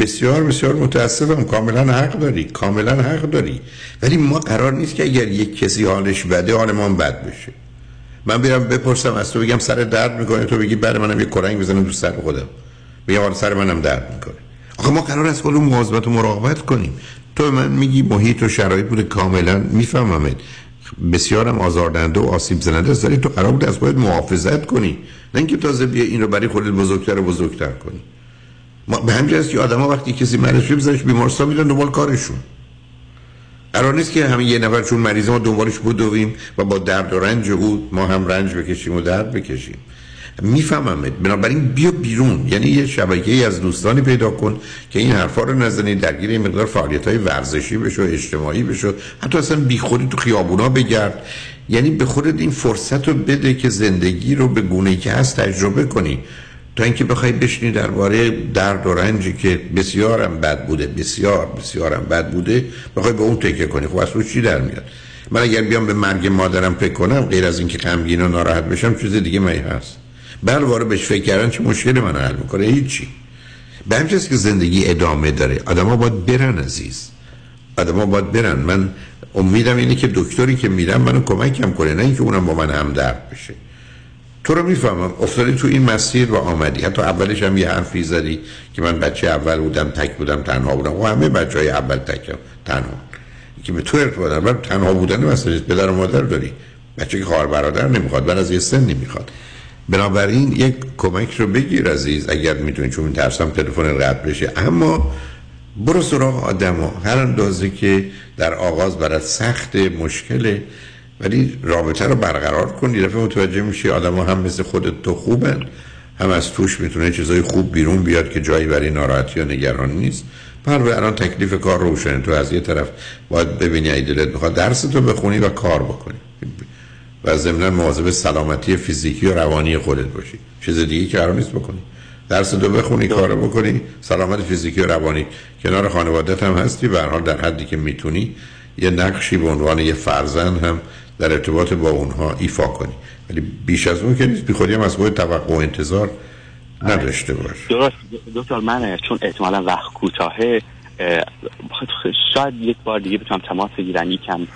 بسیار بسیار متاسفم. کاملا حق داری کاملا حق داری. ولی ما قرار نیست که اگر یک کسی حالش بده حال ما بد بشه. من بیرم بپرسم از تو بگم سر درد می‌کنه تو بگی بله منم یه کرنگ بزنم تو سر خودم. بگم حالا سر منم درد می‌کنه. آخه ما قرار از خودمون مواظبت و مراقبت کنیم. تو من میگی محیط و شرایط بوده کاملا میفهممت. بسیارم آزاردهنده و آسیب زننده است ولی تو قرار بود از خودت محافظت کنی. نه اینکه تازه بیا این رو برای خودت بزرگتر و بزرگتر کنی. ما به همین که آدما وقتی کسی مریض شه بزنش بیمارستان میرن دنبال کارشون. قرار نیست که همین یه نفر چون مریض ما دنبالش بدویم و با درد و رنج او ما هم رنج بکشیم و درد بکشیم. میفهممت. بنابراین بیا بیرون. یعنی یه شبکه ای از دوستانی پیدا کن که این حرفا رو نزنی درگیر این مقدار فعالیت های ورزشی بشو اجتماعی بشو. حتی اصلا بی خودی تو خیابونا بگرد. یعنی به خودت این فرصت رو بده که زندگی رو به گونه که هست تجربه کنی. تا اینکه بخوای بشینی درباره درد و رنجی که بسیارم بد بوده بسیار بسیارم بد بوده بخوای به اون تکیه کنی. خب از چی در میاد؟ من اگر بیام به مرگ مادرم فکر کنم غیر از اینکه غمگین و ناراحت بشم چیز دیگه می هست بر وارد بهش فکر کردن چه مشکلی من حل می‌کنه؟ هیچی. به همین که زندگی ادامه داره. آدما باید برن عزیز. آدما باید برن. من امیدم اینه که دکتری که میرم منو کمکم کنه نه اینکه اونم با من همدرد بشه. تو رو می‌فهمم. افتادی تو این مسیر و آمدی. حتی اولش هم یه حرفی زدی که من بچه اول بودم تک بودم تنها بودم. و همه بچه های اول تکم تنها. که به تو ارتباط دارم. تنها بودن مسئله پدر و مادر داری. بچه که خواهر برادر نمی‌خواد. بعد از یه سن نمی‌خواد بنابراین یک کمک رو بگیر عزیز اگر می‌تونی چون ترسم تلفن رد بشه. اما برو سراغ آدم ها هر اندازه که در آغاز برات سخت مشکله ولی رابطه رو برقرار کن. یه دفعه متوجه میشی آدم ها هم مثل خودت تو خوبن. هم از توش می‌تونه چیزای خوب بیرون بیاد که جایی برای ناراحتی یا نگران نیست. پر الان تکلیف کار روشنه. تو از یه طرف باید ببینی ای دلت می‌خواد درس تو بخونی و کار بکنی. و ضمن مواظب سلامتی فیزیکی و روانی خودت باشی. چیز دیگه که قرار نیست بکنی. درس تو بخونی کار بکنی سلامت فیزیکی و روانی. کنار خانوادت هم هستی به هر حال در حدی که می‌تونی یه نقشی به عنوان یه فرزند هم در ارتباط با اونها ایفا کنی. ولی بیش از اون که نیست. بی خودی هم از خود توقع و انتظار نداشته باش. درست. دکتر من چون احتمالا وقت کوتاهه اه، شاید یک بار دیگه بتونم تماس بگیرم یکم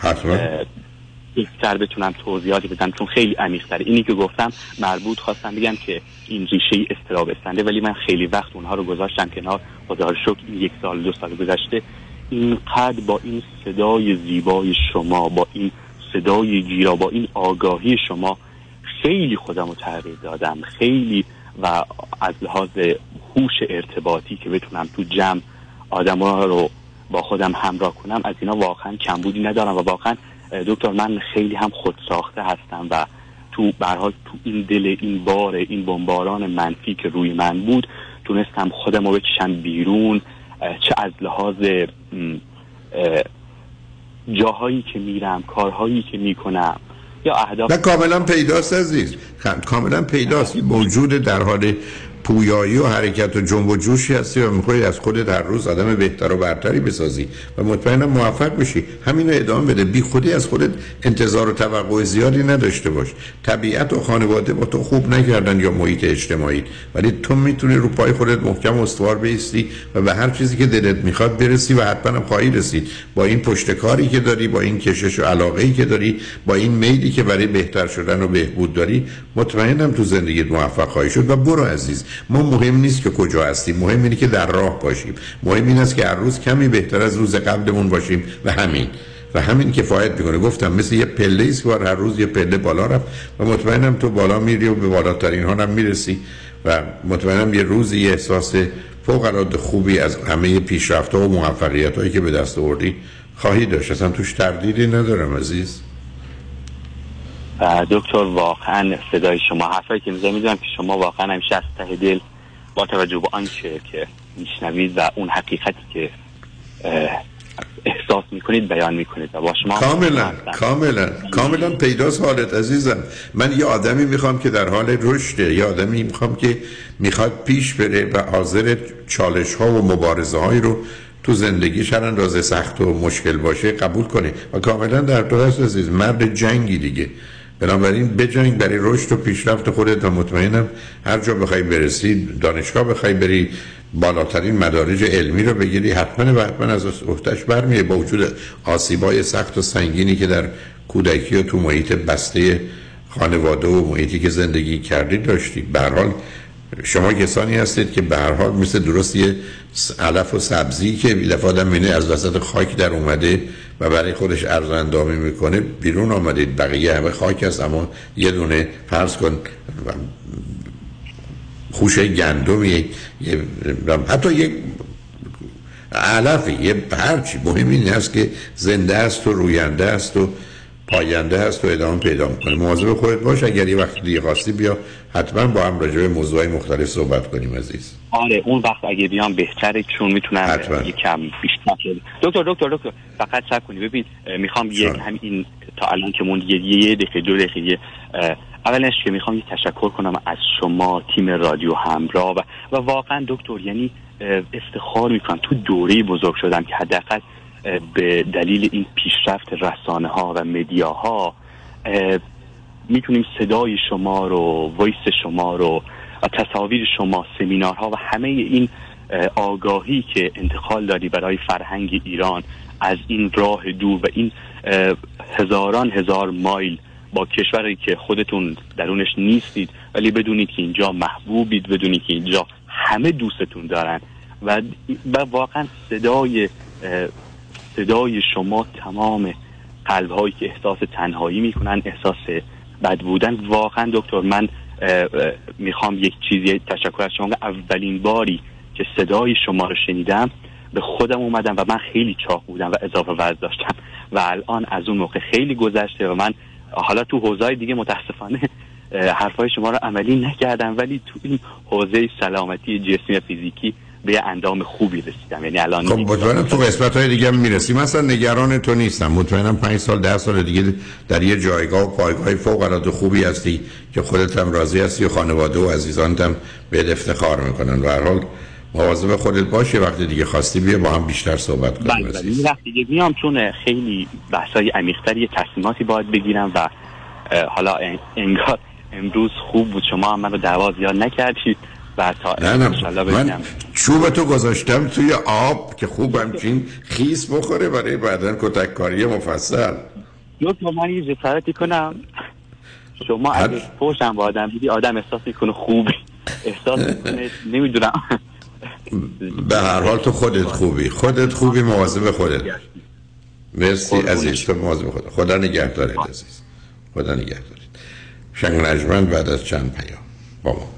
بیشتر بتونم توضیحاتی بدم چون خیلی عمیق‌تره. اینی که گفتم مربوط خواستم بگم که این ریشه استراب استنده ولی من خیلی وقت اونها رو گذاشتم کنار. خدا رو شکر این یک سال دو سال گذشته اینقدر با این صدای زیبای شما با این صدای گیرا با این آگاهی شما خیلی خودم رو تغییر دادم. خیلی و از لحاظ هوش ارتباطی که بتونم تو جمع آدم رو با خودم همراه کنم از اینا واقعا کمبودی ندارم و واقعا دکتر من خیلی هم خود ساخته هستم و تو برها تو این دل این بار این بمباران منفی که روی من بود تونستم خودم رو بکشم بیرون چه از لحاظ جاهایی که میرم کارهایی که می‌کنم یا اهداف کاملا پیداست عزیز. خ- کاملا پیداست. موجود در حال پویایی و حرکت و جنب و جوشی هستی و می‌خوای از خودت هر روز آدم بهتر و برتری بسازی و مطمئنم موفق بشی. همین رو ادامه بده. بی خودی از خودت انتظار و توقع زیادی نداشته باش. طبیعت و خانواده با تو خوب نکردن یا محیط اجتماعی. ولی تو می‌تونی رو پای خودت محکم استوار بیستی و به هر چیزی که دلت می‌خواد برسی و حتما هم خواهی رسید. با این پشتکاری که داری با این کشش و علاقه که داری با این میلی که برای بهتر شدن و بهبود داری مطمئنم تو زندگیت موفق خواهی شد. و برو عزیز. ما مهم نیست که کجا هستیم مهم اینه که در راه باشیم. مهم این است که هر روز کمی بهتر از روز قبلمون باشیم و همین. و همین کفایت می‌کنه. گفتم مثل یه پله است که هر روز یه پله بالا رفت و مطمئنم تو بالا میری و به بالاترین ها هم می‌رسی و مطمئنم یه روزی یه احساس فوق العاده خوبی از همه پیشرفت و موفقیت هایی که به دست آوردی خواهی داشت. اصلا توش تردیدی ندارم عزیز. و دکتر واقعا صدای شما حرفایی که می‌زنید می‌دونم که شما واقعا همیشه از ته دل با توجه به آنچه که میشنوید و اون حقیقتی که احساس می‌کنید بیان می‌کنید و با شما کاملا کاملا کاملا پیداست حالت عزیزم. من یه آدمی می‌خوام که در حال رشده یه آدمی می‌خوام که می‌خواد پیش بره و حاضر چالش ها و مبارزه هایی رو تو زندگیش هر اندازه سخت و مشکل باشه قبول کنه. و کاملا در تو هست عزیز مرد جنگی دیگه. بنابراین بجنگ برای رشد و پیشرفت خودت و مطمئنم هر جا بخوای برسی دانشگاه بخوای بری بالاترین مدارج علمی رو بگیری حتما و حتما از اختش برمیه با وجود آسیبای سخت و سنگینی که در کودکی و تو محیط بسته خانواده و محیطی که زندگی کردید داشتید به حال شما کسانی هستید که به هر حال مثل درست یه علف و سبزی که بی دفعه آدم از وسط خاک در اومده و برای خودش ارز اندامی می‌کنه بیرون آمدید. بقیه همه خاک هست اما یه دونه فرض کن خوشه گندم یه حتی یک علفی یه پرچی مهم این است که زنده است و روینده است و پاینده هست و ادامه پیدا می‌کنه. مواظب خودت باش اگر یه وقت دیگه خواستی بیا حتما با هم راجع به موضوعی مختلف صحبت کنیم عزیز. آره اون وقت اگه بیام بهتره چون می‌تونم یکم بیشتر دکتر دکتر دکتر فقط صبر کنی. ببین می‌خوام یک همین تا الان که موند یه دقیقه دو دقیقه اولش که می‌خوام یه تشکر کنم از شما تیم رادیو همراه و, و واقعا دکتر یعنی افتخار می‌کنم. تو دوره بزرگ شدم که حداقل به دلیل این پیشرفت رسانه ها و مدیاها می‌تونیم صدای شما رو ویس شما رو و تصاویر شما سمینارها و همه این آگاهی که انتقال داری برای فرهنگ ایران از این راه دور و این هزاران هزار مایل با کشوری که خودتون درونش نیستید ولی بدونید که اینجا محبوبید بدونید که اینجا همه دوستتون دارن. و, واقعا صدای صدای شما تمام قلب هایی که احساس تنهایی می‌کنن احساس بد بودن. واقعا دکتر من می‌خوام یک چیزی تشکر از شما اولین باری که صدای شما رو شنیدم به خودم اومدم و من خیلی چاق بودم و اضافه وزن داشتم. و الان از اون موقع خیلی گذشته و من حالا تو حوزه دیگه متاسفانه حرفای شما رو عملی نکردم. ولی تو این حوزه سلامتی جسمی فیزیکی به اندام خوبی رسیدم. یعنی الان خب مطمئنم تو قسمت های دیگه می‌رسی مثلا نگران تو نیستم. مطمئنم پنج سال ده سال دیگه در یه جایگاه و پایگاه فوق العاده خوبی هستی که خودت هم راضی هستی و خانواده و عزیزانت هم به افتخار می‌کنن. و هر حال مواظب خودت باشه وقتی دیگه خواستی بیا با هم بیشتر صحبت کنیم. بله بله. وقتی دیگه میام چون خیلی بحثای یه تصمیماتی باید بگیرم و حالا انگار امروز خوب بود. شما هم منو دعوا زیاد نکردید و تا نه نه. من چوب تو گذاشتم توی آب که خوب همچین خیس بخوره برای بعدن کتک کاری مفصل دکتر من یه جسارتی کنم. شما اگه پوشم با آدم بیدی آدم احساس می‌کنه خوبی احساس می‌کنه نمی‌دونم. به هر حال تو خودت خوبی. خودت خوبی مواظب خودت. مرسی عزیز تو مواظب خودت. خدا نگهدارت عزیز. خدا نگهدارت. شنگ نجمن بعد از چند پیام. با ما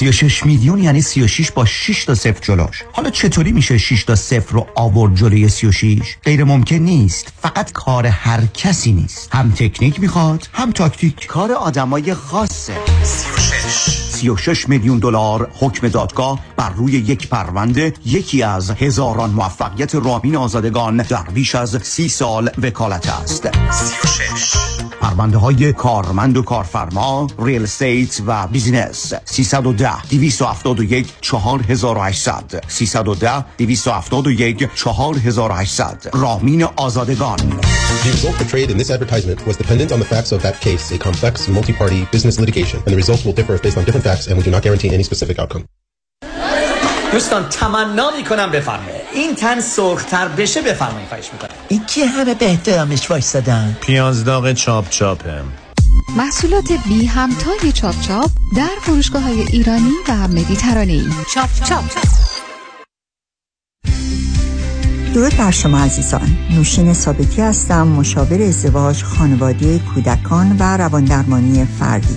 سی میلیون یعنی 36 با 6 تا صفر جلوش حالا چطوری میشه 6 تا صفر رو آورد جلوی 36 غیر ممکن نیست. فقط کار هر کسی نیست. هم تکنیک می‌خواد هم تاکتیک. کار آدمای خاصه. 36 36 میلیون دلار حکم دادگاه بر روی یک پرونده یکی از هزاران موفقیت رامین آزادگان در بیش از سی سال وکالت است 36 پرونده های کارمند و کارفرما real estate و business 310 271 4800 310 271 4800 رامین آزادگان The result portrayed in this advertisement was dependent on the facts of that case, a complex multi-party business litigation, and the results will differ based on different facts and we do not guarantee any specific outcome. دوستان تمنا می‌کنم بفرمایید این تن سرختر بشه بفرمایید خواهش می‌کنم. این که همه به احترامش وایستادن پیاز داغ چاپ چاپه محصولات بی همتای چاپ چاپ در فروشگاه های ایرانی و مدیترانه چاپ چاپ. درود بر شما عزیزان. نوشین ثابتی هستم مشاور ازدواج خانواده کودکان و رواندرمانی فردی.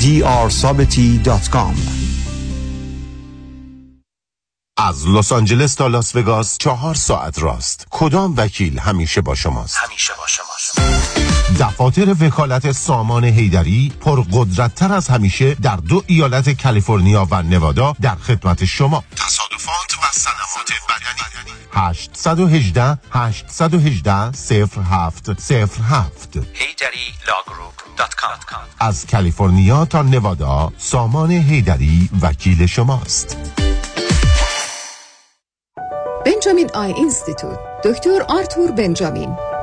drsabiti.com از لس آنجلس تا لاس وگاس چهار ساعت راست. کدام وکیل همیشه با شماست؟ همیشه با شماست. دفاتر وکالت سامان هیدری پرقدرتتر از همیشه در دو ایالت کالیفرنیا و نوادا در خدمت شما. تصادفات و سلامات بدنی. 818 818 0707 HeidariLawGroup.com از کالیفرنیا تا نوادا سامان حیدری وکیل شماست. بنجامین Eye Institute. دکتر آرتور بنجامین.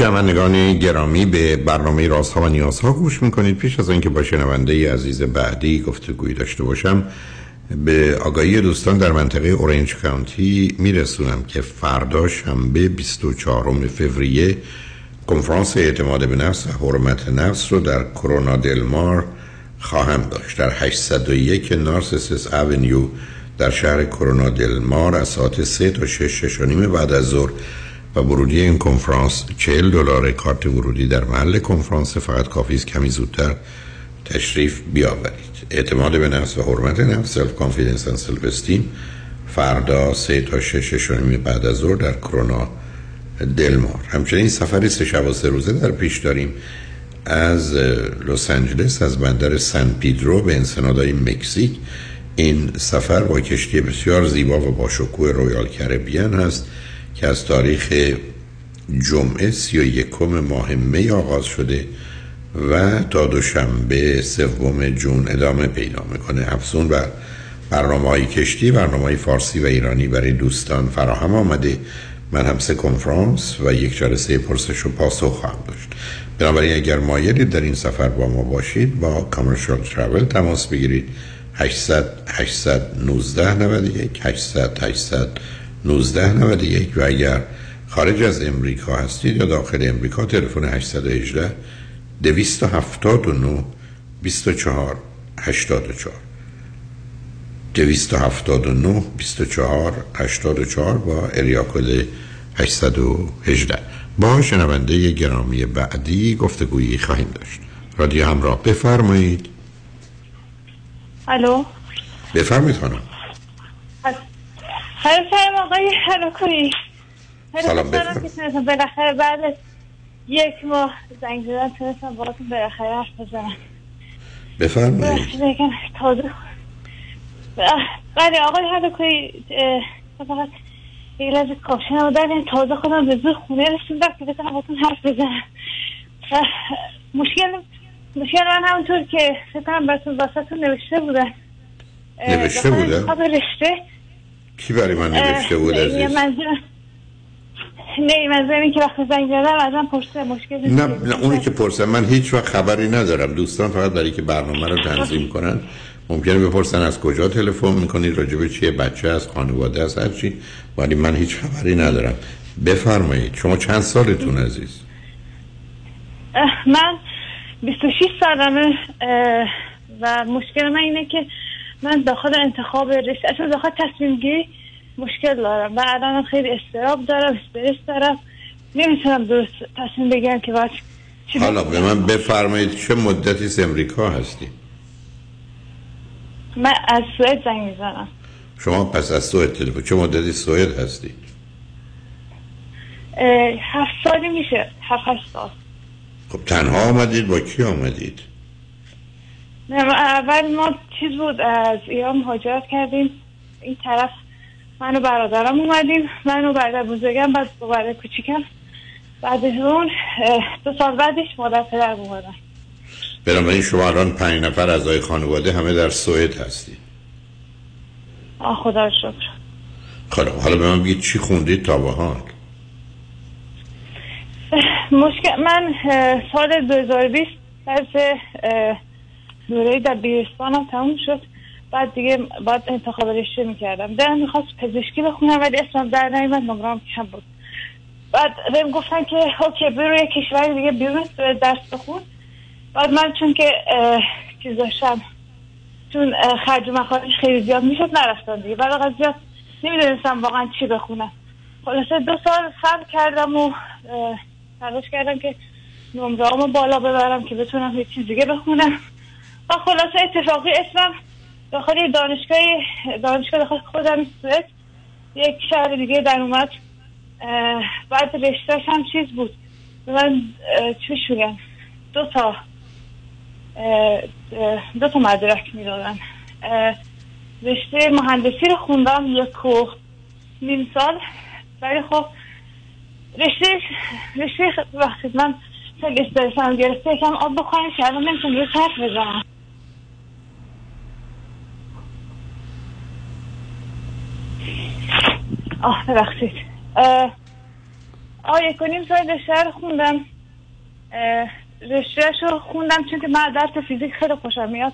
شنوندگان گرامی به برنامه رازها و نیازها گوش می‌کنید. پیش از اینکه با شنونده عزیز بعدی گفتگویی داشته باشم به آگاهی دوستان در منطقه اورنج کانتی میرسونم که فردا شنبه 24 فوریه کنفرانس اعتماد به نفس و حرمت نفس رو در کرونا دلمار خواهم داشت. در 801 نارسیسس اونیو در شهر کرونا دلمار از ساعت 3 تا 6 6 بعد از ظهر و ورودی این کنفرانس 40 دلار کارت ورودی در محل کنفرانس فقط کافی است کمی زودتر تشریف بیاورید. اعتماد به نفس و حرمت نفس self-confidence و self-esteem فردا سه تا شش شش و نیم بعد از ظهر در کرونا دلمار. همچنین سفری سه شب و سه روزه در پیش داریم از لس آنجلس از بندر سن پدرو به انسنادای مکزیک. این سفر با کشتی بسیار زیبا و با شکوه رویال کریبین هست. که از تاریخ جمعه سی و یکم ماه می آغاز شده و تا دوشنبه سوم جون ادامه پیدا می‌کنه. افزون و برنامه های کشتی برنامه های فارسی و ایرانی برای دوستان فراهم آمده. من هم سه کنفرانس و یک جلسه پرسش و پاسخ خواهم داشت. بنابراین اگر مایلید در این سفر با ما باشید با کامرشال ترافل تماس بگیرید. 800 819 91 800 800 1991 و اگر خارج از امریکا هستید یا داخل امریکا تلفن 818 279 24 84 279 24 84 با اریا کد 818 با شنونده گرامی بعدی گفتگویی خواهیم داشت. رادیو همراه بفرمایید. الو. بفرمایید خانم. سلام آقای حرکوی سلام بفرمایید بالاخره بعد یک ماه زنگ زدن تونستم باهاتون بالاخره حرف بزنم. بفرمایید. تازه. بله آقای حرکوی فقط یه لحظه کافشنم و در تازه خودم به زور خونه رسوندم که بتونم باهاتون حرف بزنم. مشکل مشکل من همونطور که فکر کنم براتون واسهتون نوشته بودن. نوشته بودن؟ رشته. کی برای من نوشته بود عزیز؟ نه منظورم که وقتی زنگ زدم ازم پرسه مشکل نه نه اونی که پرسه من هیچ وقت خبری ندارم. دوستان فقط برای که برنامه رو تنظیم کنن ممکنه بپرسن از کجا تلفن می‌کنید راجع به چیه بچه از خانواده از هرچی ولی من هیچ خبری ندارم. بفرمایید شما چند سالتون عزیز؟ من 26 سالمه و مشکل من اینه که من داخل انتخاب رشته اصلا داخل تصمیم گیری مشکل دارم. و الان خیلی استراب دارم استرس دارم. نمی‌تونم درست تصمیم بگیرم که باید حالا به من بفرمایید چه مدتی از امریکا هستی من از سوئد زنگ می‌زنم. شما پس از سوئد تلفن چه مدتی سوئد هستی هفت سالی میشه. هفت سال. خب تنها آمدید با کی آمدید؟ اول ما چیز بود از ایران مهاجرت کردیم. این طرف من و برادرم اومدیم من و برادر بزرگم بعد برادر کوچیکم. بعد از اون دو سال بعدش مادر پدر اومدن. بنابراین شما الان پنج نفر اعضای خانواده همه در سوئد هستی آه خدا رو شکر. خب حالا به من بگید چی خوندید تا به حال؟ مشکل من سال 2020 از دوره در بیرستانم تموم شد. بعد دیگه بعد انتخاب رشته می‌کردم. دلم می‌خواست پزشکی بخونم ولی اسمم در نیومد نمرام کم بود. بعد بهم گفتن که اوکی برو یه کشور دیگه بیرون درس بخون. بعد من چون که چیز داشتم چون خرج مخارج خیلی زیاد می‌شد نرفتم دیگه. بعد از زیاد نمی‌دونستم واقعا چی بخونم. خلاصه دو سال صبر کردم و تلاش کردم که نمره‌هامو بالا ببرم که بتونم یه چیز دیگه بخونم. و خلاصه اتفاقی اسمم داخل یه دانشگاه دانشگاه داخل خودم سوئد. یک شهر دیگه در اومد. بعد رشتهش هم چیز بود. من چی میگم دو تا دو تا مدرک می‌دادن. اه، رشته مهندسی رو خوندم یک و نیم سال. ولی خب رشته رشته وقتی من خیلی استرسم گرفته یکم آب بخورم که الان نمی‌تونم روی حرف بزنم. آه ببخشید. آه یک و سال رشته رو خوندم. اه، رشتهش رو خوندم چون که من درس فیزیک خیلی خوشم میاد.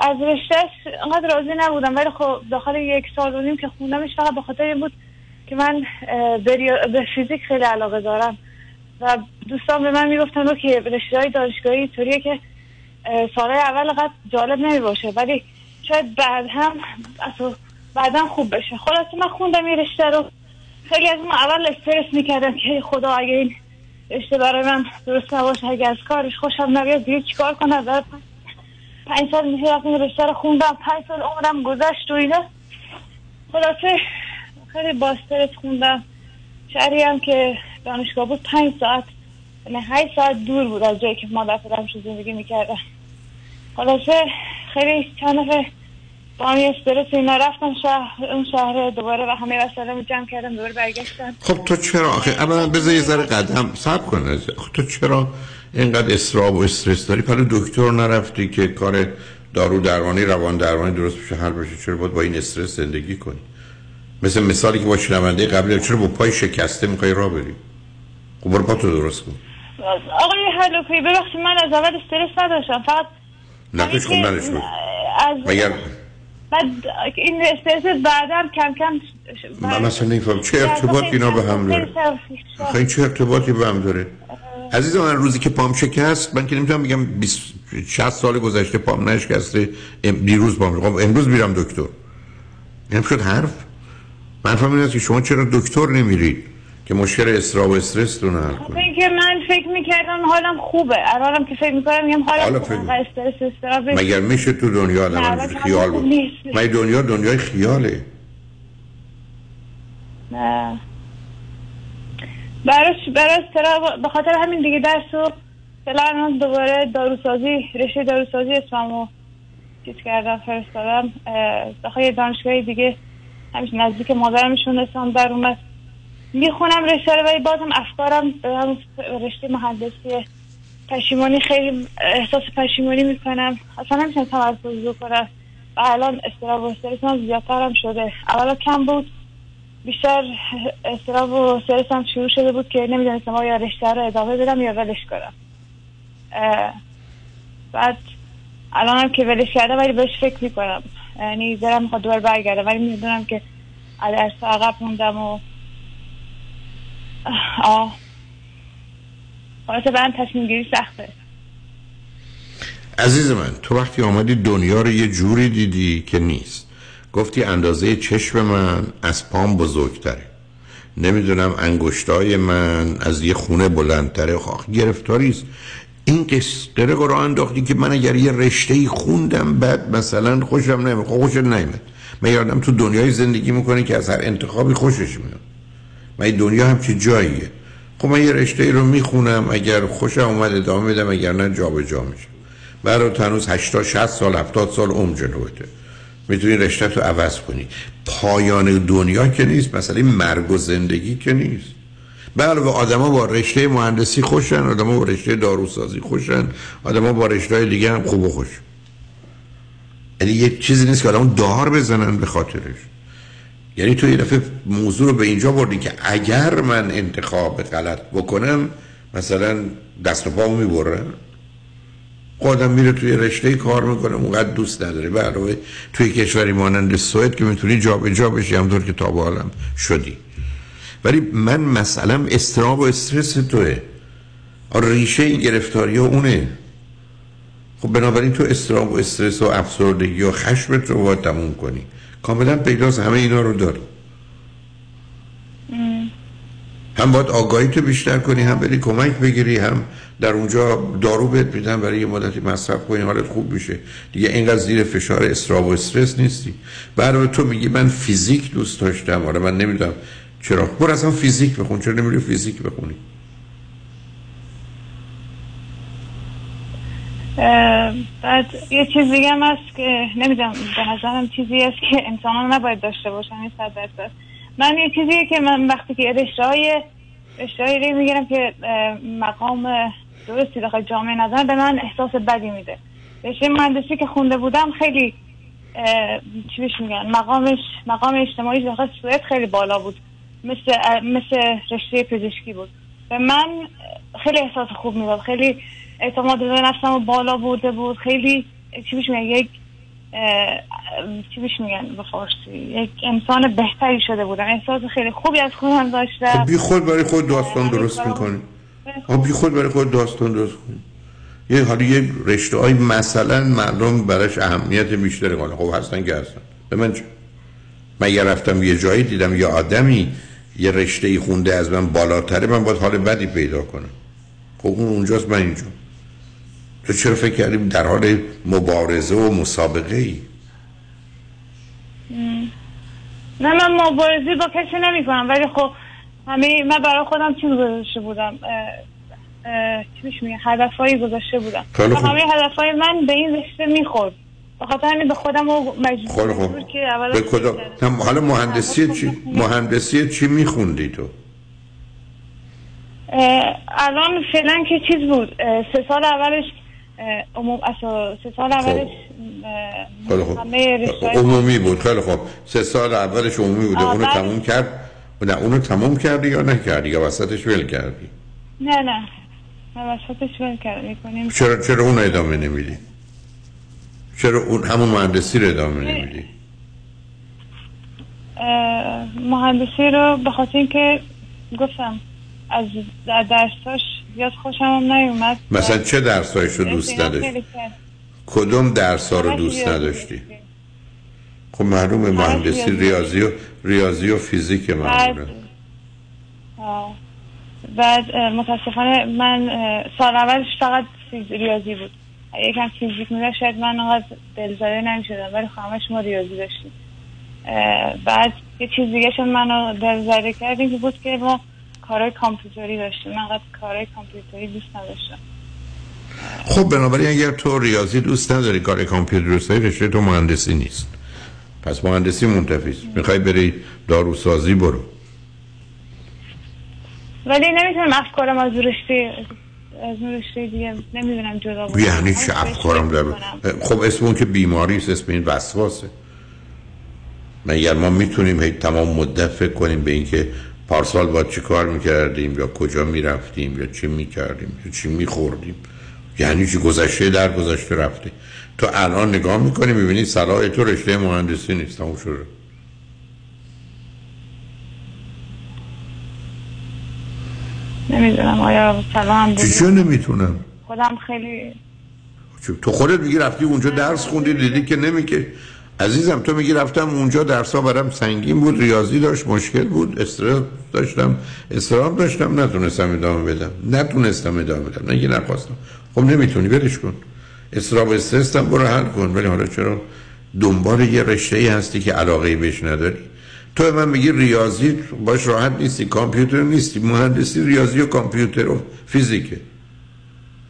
از رشتهش انقدر راضی نبودم ولی خب داخل یک سال و نیم که خوندمش فقط به خاطر این بود که من به, فیزیک خیلی علاقه دارم. و دوستان به من می‌گفتن که رشته های دانشگاهی اینطوریه که سالهای اول قد جالب نمی باشه ولی شاید بعد هم بعدا خوب بشه. خلاصه من خوندم این رشته رو. خیلی از من اول استرس می‌کردم که خدا اگه این رشته برای من درست نباشه اگه از کارش خوشم نبیاد دیگه چیکار کنم؟ بعد پنج سال میشه این رشته رو خوندم. پنج سال عمرم گذشت و اینا. خلاصه خیلی با استرس خوندم. شهری هم که دانشگاه بود پنج ساعت نه هشت ساعت دور بود از جایی که مادر پدرم زندگی می‌کردم خلاصه خیلی چند با هم استرس اینا رفتم شهر اون شهر دوباره و همه وسایلمو جمع کردم دوباره برگشتم. خب تو چرا؟ آخه اولا بذار یه ذره قدم صبر کن. خب تو چرا اینقدر استراب و استرس داری؟ حالا دکتر نرفتی که کار دارو درمانی روان درمانی درست بشه حل بشه چرا باید با این استرس زندگی کنی؟ مثل مثالی که با شنونده قبلی چرا با پای شکسته می‌خوای راه بری؟ خب برو پاتو درست کن. آقای حلوفی ببخشید من از اول استرس نداشتم فقط نداشت بود. از مگر بعد این استرس بعدم کم کم من مثلا نمیفهم چه ارتباط اینا به هم داره؟ این چه ارتباطی به هم داره؟ عزیز من روزی که پام شکست من که نمی‌تونم بگم 20 60 سال گذشته پام نشکسته دیروز پام خب امروز میرم دکتر. این شد حرف؟ من فهمیدم که شما چرا دکتر نمیرید؟ که مشکل استراب و استرس رو حل کنید اینکه من فکر می‌کردم حالم خوبه. الانم که فکر می‌کنم میگم حالا حالم فکر- خوبه استرس استراب مگر میشه تو دنیا آدم خیال بود. مگه دنیا دنیای خیاله؟ نه. براش براش استراب به خاطر همین دیگه درس و فعلا دوباره داروسازی رشته داروسازی اسممو چیز کردم فرستادم. اه، داخل یه دانشگاه دیگه همیشه نزدیک مادرم میشونستم در اومد. می‌خونم رشته رو ولی بازم افکارم به رشته مهندسی پشیمانی خیلی احساس پشیمانی می‌کنم. اصلا نمی‌تونم تمرکز بکنم. و الان استراب و استرس هم زیادترم شده. اولا کم بود. بیشتر استراب و استرس هم شروع شده بود که نمی‌دونستم آیا رشته رو ادامه بدم یا ولش کنم. بعد الان هم که ولش کرده ولی بهش فکر می‌کنم. یعنی دلم می‌خواد دوباره برگرده ولی می‌دونم که از عقب موندم و آه. تصمیم گیری سخته. عزیز من تو وقتی آمدی دنیا رو یه جوری دیدی که نیست. گفتی اندازه چشم من از پام بزرگتره. نمی‌دونم انگشتای من از یه خونه بلندتره خواهد گرفتاری است. این قصه رو انداختی که من اگر یه رشته خوندم بعد مثلا خوشم نمیاد خوشم نمیاد من یادم تو دنیای زندگی می‌کنه که از هر انتخابی خوشش میاد. من دنیا هم چه جاییه. خب من یه رشته رو می‌خونم اگر خوشم اومد ادامه میدم اگر نه جا به جا میشم برای تنوز 80 60 سال 70 سال عمر جلوته می‌تونی رشته تو عوض کنی. پایان دنیا که نیست مثلا مرگ و زندگی که نیست. بله و آدما با رشته مهندسی خوشن آدما با رشته داروسازی خوشن آدما با رشته دیگه هم خوب و خوش. یعنی یه چیزی نیست که آدم دار بزنن به خاطرش. یعنی تو یه دفعه موضوع رو به اینجا بردی که اگر من انتخاب غلط بکنم مثلا دست و پامو می‌برم آدم میره توی رشته کار می‌کنه اونقدر دوست نداره. به علاوه توی کشوری مانند سوئد که می‌تونی جا به جا بشی همطور که تا حالم شدی. ولی من مثلا استراب و استرس توه. ریشه این گرفتاری اونه. خب بنابراین تو استراب و استرس و افسردگی و خشمت رو باید تموم کنی. کاملا پیداست همه اینا رو داری هم باید آگاهی تو بیشتر کنی هم بری کمک بگیری هم در اونجا دارو بهت میدن برای یه مدتی مصرف کنی حالت خوب میشه. دیگه اینقدر زیر فشار استراب و استرس نیستی. برای تو میگی من فیزیک دوست داشتم آره من نمی‌دونم چرا. برو اصلا فیزیک بخون چرا نمیری فیزیک بخونی؟ بعد یه چیز دیگه هم هست که نمی‌دونم به نظرم چیزی هست که ها نباید داشته باشن این صد درصد. من یه چیزیه که من وقتی که رشته های رشته می‌گیرم که مقام درستی داخل جامعه ندارم به من احساس بدی میده. رشته مهندسی که خونده بودم خیلی چی بهش میگن؟ مقامش مقام اجتماعی داخل سوئد خیلی بالا بود. مثل مثل رشته پزشکی بود. به من خیلی احساس خوب می‌داد خیلی اعتماد به نفسم بالا بوده بود. خیلی چی میگن؟ یک چی بهش میگن به فارسی؟ یک انسان بهتری شده بودم احساس خیلی خوبی از خودم داشتم. بی خود برای خود داستان درست می‌کنی. بی خود برای خود داستان درست کنی یه حالی یه رشته های مثلا مردم براش اهمیت بیشتری کنه خب هستن که هستن. به من چه؟ من یه رفتم یه جایی دیدم یه آدمی یه رشته ای خونده از من بالاتره. من باید حال بدی پیدا کنم. خب اون اونجاست من اینجا. تو چرا فکر کردیم در حال مبارزه و مسابقه ای؟ نه من مبارزه با کسی نمی کنم ولی خب همه من برای خودم چیز گذاشته بودم چی میشه میگه هدفهایی گذاشته بودم. و همه هدفهای من به این رشته می‌خورد. بخاطر همین به خودم مجبور که اول به کدام؟ حالا مهندسی چی؟ مهندسی چی میخوندی تو؟ الان فعلا که چیز بود سه سال اولش عموم سه سال اولش همه عمومی بود. خیلی خوب. سه سال اولش عمومی بوده. اونو تموم کرد؟ نه اونو تموم کردی یا نکردی؟ یا وسطش ول کردی؟ نه نه. نه وسطش ول کردی چرا چرا اون ادامه نمیدی؟ چرا اون همون مهندسی رو ادامه نمیدی؟ مهندسی رو به خاطر اینکه گفتم از درساش زیاد خوشم هم نیومد. مثلا چه درسایش رو دوست نداشتی؟ کدوم درس ها رو دوست نداشتی؟ خب معلومه مهندسی ریاضی. و ریاضی و فیزیک معلومه. بعد متاسفانه من سال اولش فقط ریاضی بود. یکم فیزیک میده شاید من انقدر دلزده نمی‌شدم ولی همش ما ریاضی داشتیم. بعد یه چیز دیگه شد منو دلزده کردیم که بود که ما کارهای کامپیوتری داشتیم من انقدر کارهای کامپیوتری دوست نداشتم. خب بنابراین اگر تو ریاضی دوست نداری کار کامپیوتر دوست داری رشته تو مهندسی نیست. پس مهندسی منتفی می‌خوای بری داروسازی برو. ولی نمی‌تونم افکارم از رشته از رشته دیگه نمی‌دونم جدا بود یعنی چه افکارم در خب اسم اون که بیماری است اسم این وسواسه مگر ما می‌تونیم هی تمام مدت فکر کنیم به اینکه پارسال با چی کار می‌کردیم؟ یا کجا می‌رفتیم؟ یا چی می‌کردیم؟ یا چی میخوردیم؟ یعنی چی گذشته در گذشته رفته. تو الان نگاه می‌کنی می‌بینی صلاح تو رشته مهندسی نیست. تموم شده نمی‌دونم. آیا سلام چی نمی‌تونم؟ خودم خیلی تو خودت میگی رفتی اونجا درس خوندی دیدی که نمیکه عزیزم تو میگی رفتم اونجا درس ها برام سنگین بود ریاضی داشت مشکل بود استرس داشتم. استرام داشتم نتونستم ادامه بدم. نتونستم ادامه بدم نه نخواستم. خب نمی‌تونی برش کن. استراب استرس هم برو حل کن. ولی حالا چرا دنبال یه رشته ای هستی که علاقه بهش نداری؟ تو من میگی ریاضی باش راحت نیستی کامپیوتر نیستی مهندسی ریاضی و کامپیوتر و فیزیکه.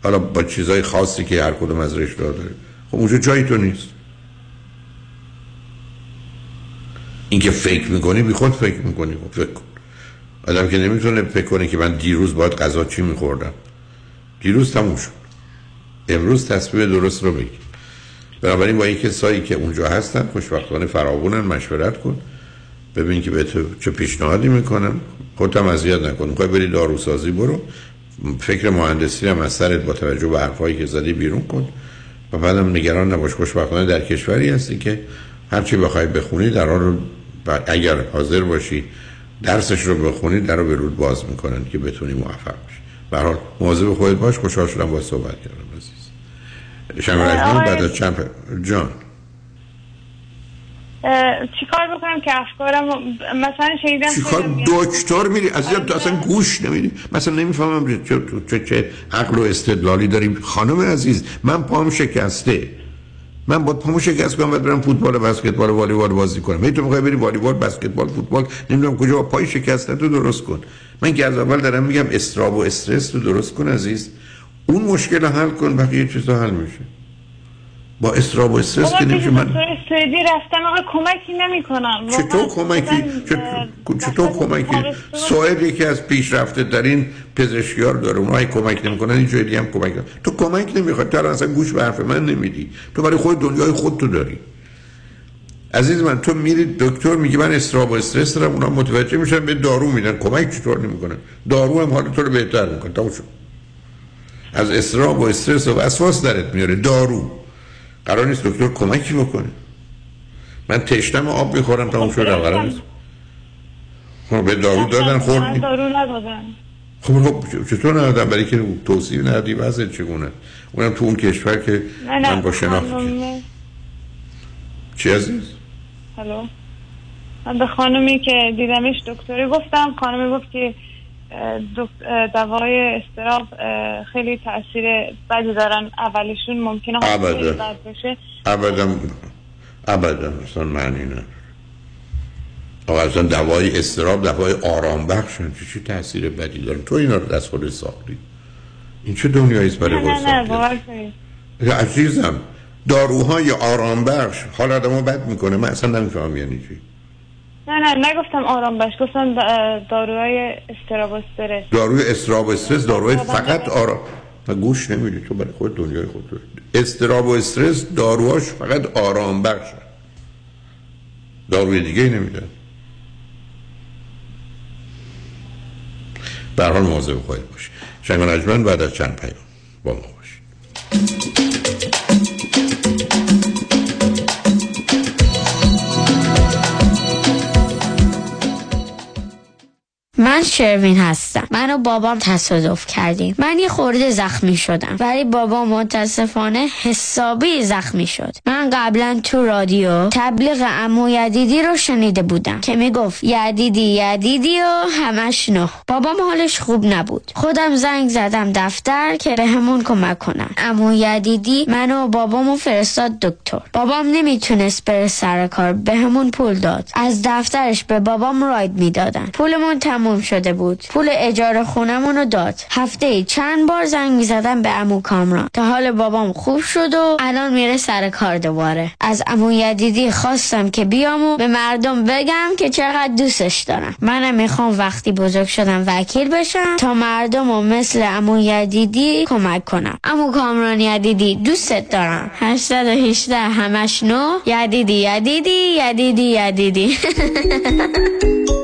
حالا با چیزای خاصی که هر کدوم از رشته داره. خب اونجا جایی تو نیست. اینکه فکر می‌کنی بی خود فکر می‌کنی خب فکر کن. آدم که نمی‌تونه فکر کنه که من دیروز باید غذا چی میخوردم. دیروز تموم شد. امروز تصمیم درست رو بگی بنابراین با این کسایی که اونجا هستن خوشبختانه فراوونن مشورت کن. ببین که به تو چه پیشنهادی می‌کنم. خودت هم اذیت نکن. می‌خوای بری داروسازی برو. فکر مهندسی هم از سرت با توجه به حرفایی که زدی بیرون کن. و بعدم نگران نباش. خوشبختانه در کشوری هستی که هرچی بخوای بخونی در رو اگر حاضر باشی درسش رو بخونی در رو به رود باز می‌کنن که بتونی موفق باشی به حال مواظب خودت باش خوشحال شدم با صحبت کردم عزیز. شما بعد از چند جان. چیکار بکنم که افکارم مثلا شنیدم چیکار؟ دکتر میری. عزیزم تو اصلا گوش نمیدی. مثلا نمی‌فهمم چه چه, چه عقل و استدلالی داریم. خانم عزیز من پام شکسته. من با پامو شکست کنم برم فوتبال بسکتبال والیبال بازی کنم. هی تو می‌خوای بری والیبال بسکتبال فوتبال نمی‌دونم کجا پای شکسته تو درست کن. من که از اول دارم میگم استراب و استرس تو درست کن عزیز. اون مشکل حل کن بقیه چیزا حل میشه. با استراب و استرس که نمیشه من سوئدی رفتم آقا کمکی نمی‌کنم. چطور کمکی؟ چطور کمکی؟ سوئد یکی از پیشرفته ترین پزشکیار داره. اونها کمک نمی‌کنن این جای هم کمک تو کمک نمی‌خواد تو اصلا گوش به حرف من نمیدی. تو برای خود دنیای خود تو داری. عزیز من تو میری دکتر میگی من استراب و استرس دارم اونا متوجه میشن به دارو میدن. کمک چطور نمی‌کنن دارو هم حال تو رو بهتر می‌کنه. از استراب و استرس و وسواس درت میاره. دارو. قرار نیست دکتر کمکی بکنه. من تشنم آب می‌خورم تا اون شد قرار نیست. خب به دارو دادن خورد. دارو ندادن خب خب چطور ندادن برای که توصیف ندادی وضع چگونه؟ اونم تو اون کشور که نه نه من با شناخت چی عزیز؟ هلو. من به خانومی که دیدمش دکتری گفتم خانومی گفت که دوای استراب خیلی تاثیر بدی دارن. اولشون ممکنه ابدا. ابدا. ابدا. اصلا معنی نه آقا اصلا دوای استراب دوای آرام بخشن. چی چی تاثیر بدی دارن؟ تو اینا رو دست خود ساختی این چه دنیایی است برای نه نه عزیزم داروهای آرام بخش. حال آدمو بد می‌کنه. من اصلا نمی‌فهمم یعنی چی. نه نه نگفتم آرام باش گفتم داروهای استراب و استرس. داروی استراب و استرس داروهای فقط آرام. و گوش نمیدی تو برای خود دنیای خود داری استراب و استرس داروهاش فقط آرام بخش. داروی دیگه نمیدن به حال مواظب باش شنگان اجمن بعد از چند پیام با ما باشید. من شروین هستم. من و بابام تصادف کردیم. من یه خورده زخمی شدم. ولی بابا متاسفانه حسابی زخمی شد. من قبلا تو رادیو تبلیغ امو یدیدی رو شنیده بودم که می‌گفت یدیدی یدیدی و همش نه. بابام حالش خوب نبود. خودم زنگ زدم دفتر که به همون کمک کنم. امو یدیدی منو و بابامو فرستاد دکتر. بابام نمی‌تونست بره سر کار به همون پول داد. از دفترش به بابام راید می‌دادن. پولمون تموم شده بود. پول اجاره خونمون رو داد. هفته چند بار زنگ می‌زدم به امو کامران. تا حال بابام خوب شد و الان میره سر کار دوباره. از امو یدیدی خواستم که بیام و به مردم بگم که چقدر دوستش دارم. منم می‌خوام وقتی بزرگ شدم وکیل بشم تا مردم و مثل امو یدیدی کمک کنم. امو کامران یدیدی دوستت دارم. 818 همش نو. یدیدی یدیدی یدیدی یدیدی.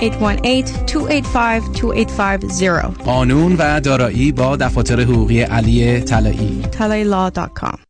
818-285-2850 قانون و دارایی با دفاتر حقوقی علی طلایی. talailaw.com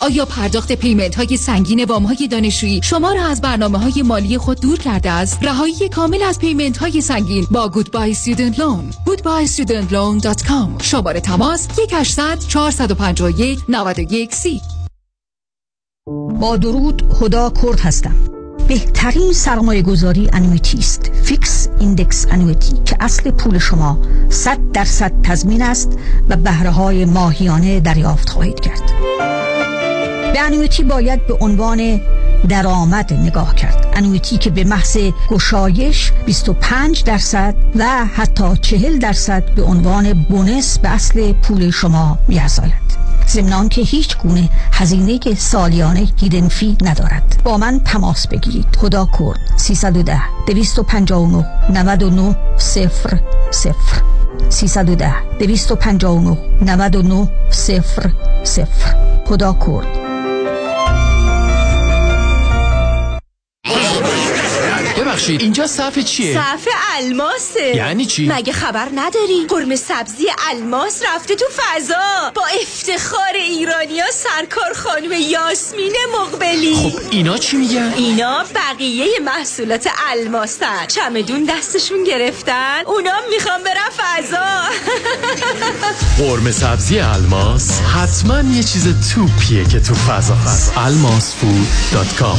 آیا پرداخت payment های سنگین وام های دانشجویی شما را از برنامه های مالی خود دور کرده است؟ رهایی کامل از payment های سنگین با Goodbye Student Loan. goodbyestudentloan.com شماره تماس 1800 451 91 30 با درود هدا کرد هستم. بهترین سرمایه گذاری annuity است fixed index annuity که اصل پول شما 100 درصد تضمین است و بهره های ماهیانه دریافت خواهید کرد. به انویتی باید به عنوان درآمد نگاه کرد. انویتی که به محض گشایش 25 درصد و حتی 40 درصد به عنوان بونس به اصل پول شما میارزاید. ضمن که هیچ گونه هزینه سالیانه هیدن فی ندارد. با من تماس بگیرید. خدا کرد. 310 259 99 0 0 310 259 99 0 0 خدا کرد. ببخشید اینجا صف چیه؟ صف الماسه. یعنی چی؟ مگه خبر نداری؟ قرمه سبزی الماس رفته تو فضا. با افتخار ایرانیا سرکار خانم یاسمین مقبلی. خب اینا چی میگن؟ اینا بقیه محصولات الماسن چمدون دستشون گرفتن. اونا می‌خوان برن فضا. قرمه سبزی الماس حتما یه چیز توپیه که تو فضا هست. almasfood.com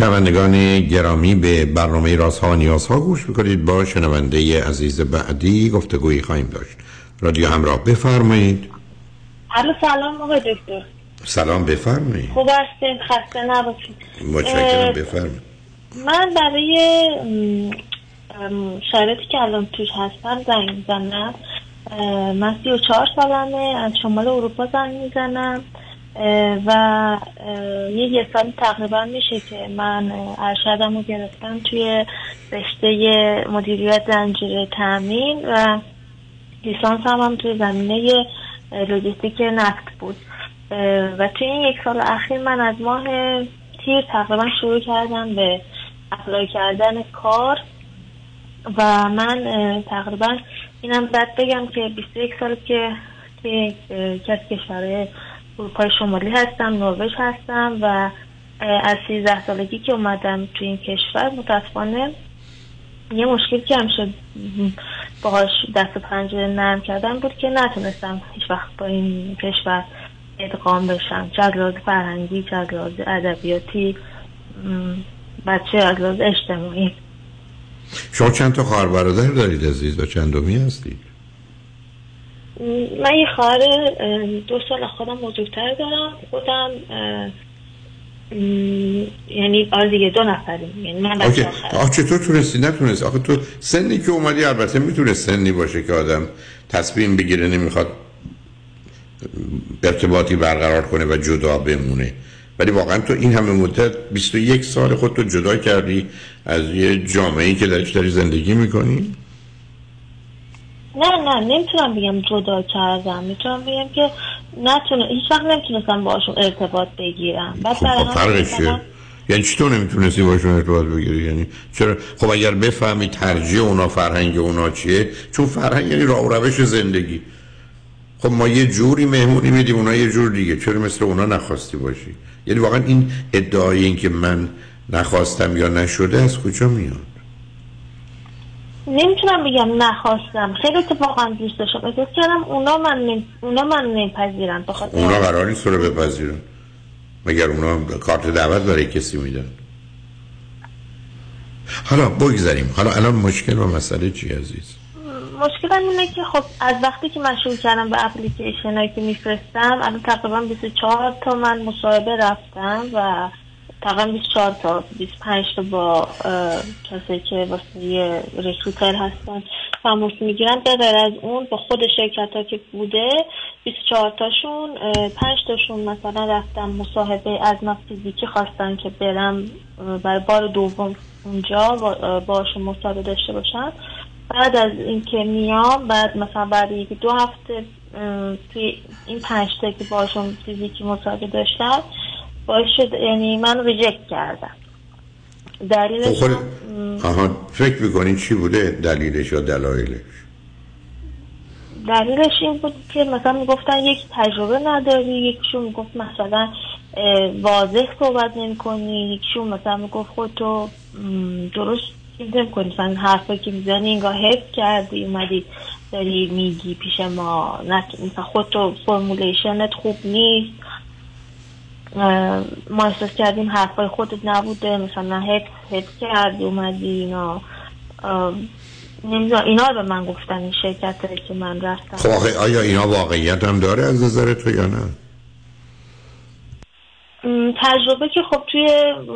شنوندگان گرامی به برنامه رازها و نیازها گوش می‌کنید. با شنونده عزیز بعدی گفتگویی خواهیم داشت. رادیو همراه بفرمایید. الو سلام آقای دکتر. سلام بفرمایید. خوب هستین؟ خسته نباشید متشکرم بفرمایید. من برای شرایطی که الان توش هستم زنگ می‌زنم. من سی و چهار سالمه از شمال اروپا زنگ می‌زنم. و یه یه سال تقریبا میشه که من ارشدم رو گرفتم توی رشته مدیریت زنجیره تامین و لیسانس هم, هم توی زمینه لوجستیک نفت بود. و توی این یک سال اخیر من از ماه تیر تقریبا شروع کردم به اپلای کردن کار و من تقریبا اینم بعد بگم که 21 سال که توی از کشورهای اروپای شمالی هستم نروژ هستم و از 13 سالگی که اومدم توی این کشور متاسفانه یه مشکلی که همیشه باهاش دست و پنجه نرم کردم بود که نتونستم هیچ وقت با این کشور ادغام بشم. چه از لحاظ فرهنگی چه از ادبیاتی و از لحاظ اجتماعی. شما چند تا خواهر برادر دارید عزیز و چندمی هستید؟ من یه خواهر اه، دو سال خودم بزرگتر دارم. خودم یعنی آره دیگه دو نفریم. یعنی من بچه. آخه چطور تونستی؟ نتونستی. آخه تو سنی که اومدی البته می‌تونه سنی باشه که آدم تصمیم بگیره نمی‌خواد ارتباطی برقرار کنه و جدا بمونه. ولی واقعا تو این همه مدت 21 سال خود تو جدا کردی از یه جامعه ای که درش داری زندگی می‌کنی. نه نه نمی‌تونم بگم جدا کردم. می‌تونم بگم که نتونه هیچ وقت نمی‌تونستم باشون ارتباط بگیرم. بعد خب خب فرقش چیه؟ یعنی چطور نمی‌تونستی باشون ارتباط بگیری؟ یعنی چرا خب اگر بفهمی ترجیح اونا فرهنگ اونا چیه چون فرهنگ یعنی راه و روش زندگی. خب ما یه جوری مهمونی میدیم اونا یه جور دیگه. چرا مثل اونا نخواستی باشی؟ یعنی واقعا این ادعای این که من نخواستم یا نشده از کجا میاد؟ نمی‌تونم بگم نخواستم. خیلی اتفاقا دوست داشتم. احساس کردم اونا من نمی... اونا من نمیپذیرن. بخاطر اونا قرار نیست رو بپذیرن. مگر اونا کارت دعوت برای کسی میدن؟ حالا بگذاریم. حالا الان مشکل و مسئله چی عزیز؟ مشکلم اینه که خب از وقتی که من شروع کردم به اپلیکیشن هایی که میفرستم الان تقریبا 24 تا من مصاحبه رفتم و تقریبا 24 تا 25 تا با کسی که واسه رکروتر هستن تماس می‌گیرن. به غیر از اون با خود شرکت ها که بوده 24 تاشون 5 تاشون مثلا رفتم مصاحبه از من فیزیکی خواستن که برم برای بار دوم اونجا باشون مصاحبه داشته باشم بعد از اینکه میام بعد مثلا بعد یکی دو هفته توی این پنج تا که باشون فیزیکی مصاحبه داشتم باعث شد یعنی من reject کردم خب دلیلش خود هم- آها فکر می‌کنین چی بوده دلیلش یا دلایلش؟ دلیلش این بود که مثلا می‌گفتن یک تجربه نداری یکیشون می‌گفت مثلا واضح صحبت نمی کنی یکیشون مثلا می‌گفت خودتو م، درست نمی کنی مثلا حرفایی که می‌زنی انگار حفظ کردی اومدی داری میگی پیش ما نه مثلا خودتو formulation ت خوب نیست. ما احساس کردیم حرفای خودت نبوده مثلا حفظ حفظ کردی اومدی اینا. نمی‌دونم اینا رو به من گفتن این شرکت که من رفتم. خب آخه آیا اینا واقعیت هم داره از نظر تو یا نه؟ تجربه که خب توی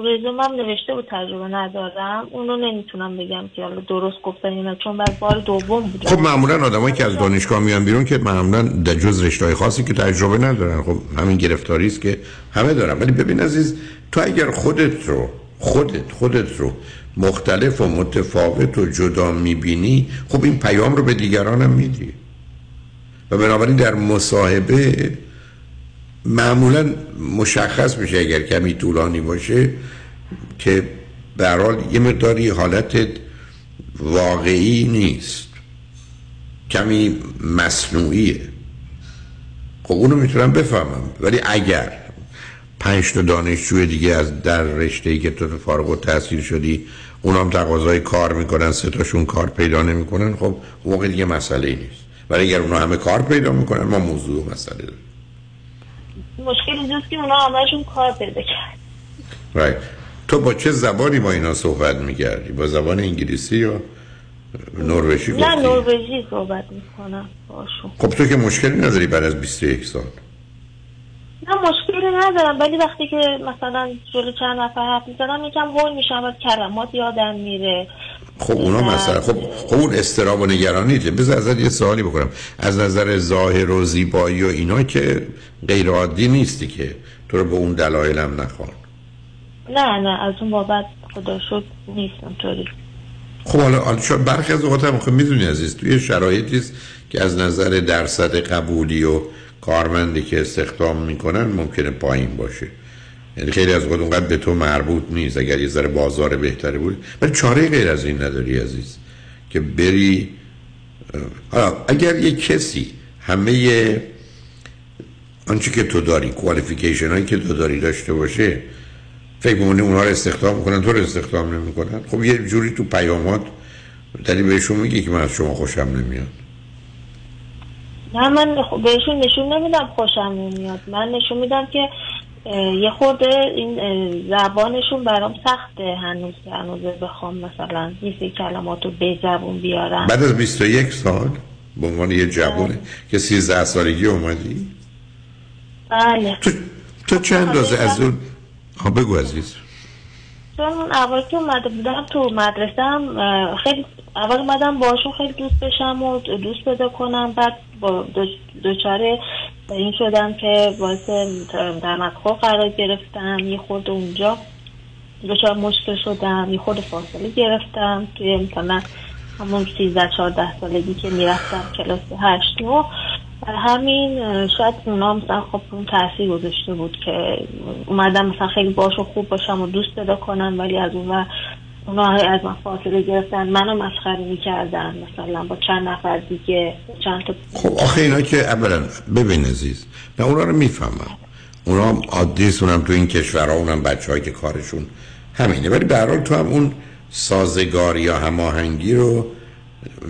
رزومم نوشته بود تجربه ندارم. اونو نمی‌تونم بگم که حالا درست گفتن نه چون بعد بار دوم بود. خب معمولا آدمایی که از دانشگاه میان بیرون که معمولا در جز رشته خاصی که تجربه ندارن. خب همین گرفتاری است که همه دارن. ولی ببین عزیز تو اگر خودت رو خودت خودت رو مختلف و متفاوت و جدا می‌بینی خب این پیام رو به دیگران هم میدی. و بنابراین در مصاحبه معمولا مشخص میشه اگر کمی طولانی باشه که به هر حال یه مقداری حالت واقعی نیست. کمی مصنوعیه. خب اونو می‌تونم بفهمم. ولی اگر پنج تا دانشجوی دیگه از در رشته ای که تو فارغ و تحصیل شدی اونام تقاضای کار می‌کنن سه تاشون کار پیدا نمی‌کنن خب موقع دیگه مسئله نیست. ولی اگر اونا همه کار پیدا می‌کنن ما موضوع مسئله داریم. مشکل اینجاست که اونا همشون کار پیدا کرد. Right. تو با چه زبانی با اینا صحبت می‌کردی؟ با زبان انگلیسی یا نروژی نه نروژی صحبت می‌کنم باشون خب تو که مشکلی نداری بعد از 21 سال. نه مشکلی ندارم ولی وقتی که مثلا جلو چند نفر حرف می‌زنم یکم هول میشم و کلمات یادم میره. خب اونا مثلا خب خب اون استراب و نگرانیته بذار ازت یه سوالی بکنم. از نظر ظاهر و زیبایی و اینا که غیر عادی نیستی که تو رو به اون دلایل هم نخوان. نه نه از اون بابت خدا شد نیست اونطوری خب حالا برخی از اوقات هم خب می‌دونی عزیز توی شرایطی است که از نظر درصد قبولی و کارمندی که استخدام می‌کنن ممکنه پایین باشه. یعنی خیلی از خود اونقدر به تو مربوط نیست اگر یه ذره بازار بهتری بود. ولی چاره غیر از این نداری عزیز که بری حالا اگر یه کسی همه آنچه که تو داری کوالیفیکیشن هایی که تو داری داشته باشه فکر می‌کنی اونها رو استخدام می‌کنن تو رو استخدام نمی‌کنن؟ خب یه جوری تو پیامات داری بهشون میگی که من از شما خوشم نمیاد. نه من خ- بهشون نشون نمیدم خوشم نمیاد. من نشون میدم که یه خورده این زبانشون برام سخته هنوز که هنوز بخوام مثلا یه سری کلمات رو به زبون بیارم. بعد از 21 سال به عنوان یه جوونه که 13 سالگی اومدی؟ بله. تو چند اندازه؟ از اون ها بگو عزیز. چون اون اول که اومده بودم تو مدرسه هم خیلی اول اومدم باشون خیلی دوست بشم و دوست پیدا کنم بعد دچار این شدم که باعث مدخل قرار گرفتم. یه خورده اونجا دچار مشکل شدم. یه خورده فاصله گرفتم. توی مثلا همون 13 14 سالگی که می‌رفتم کلاس 8 9 برای همین شاید اونا مثلا خب اون تاثیر گذاشته بود که اومدم مثلا خیلی باشو خوب باشم و دوست پیدا کنم ولی از اون اونا از من فاصله گرفتن منو مسخره می‌کردن مثلا با چند نفر دیگه چند تا خب آخه اینا که اولا ببین عزیز نه اونا رو می‌فهمم. اونا عادی اونم تو این کشورها اونم بچه که کارشون همینه. ولی به هر تو هم اون سازگاری یا هماهنگی رو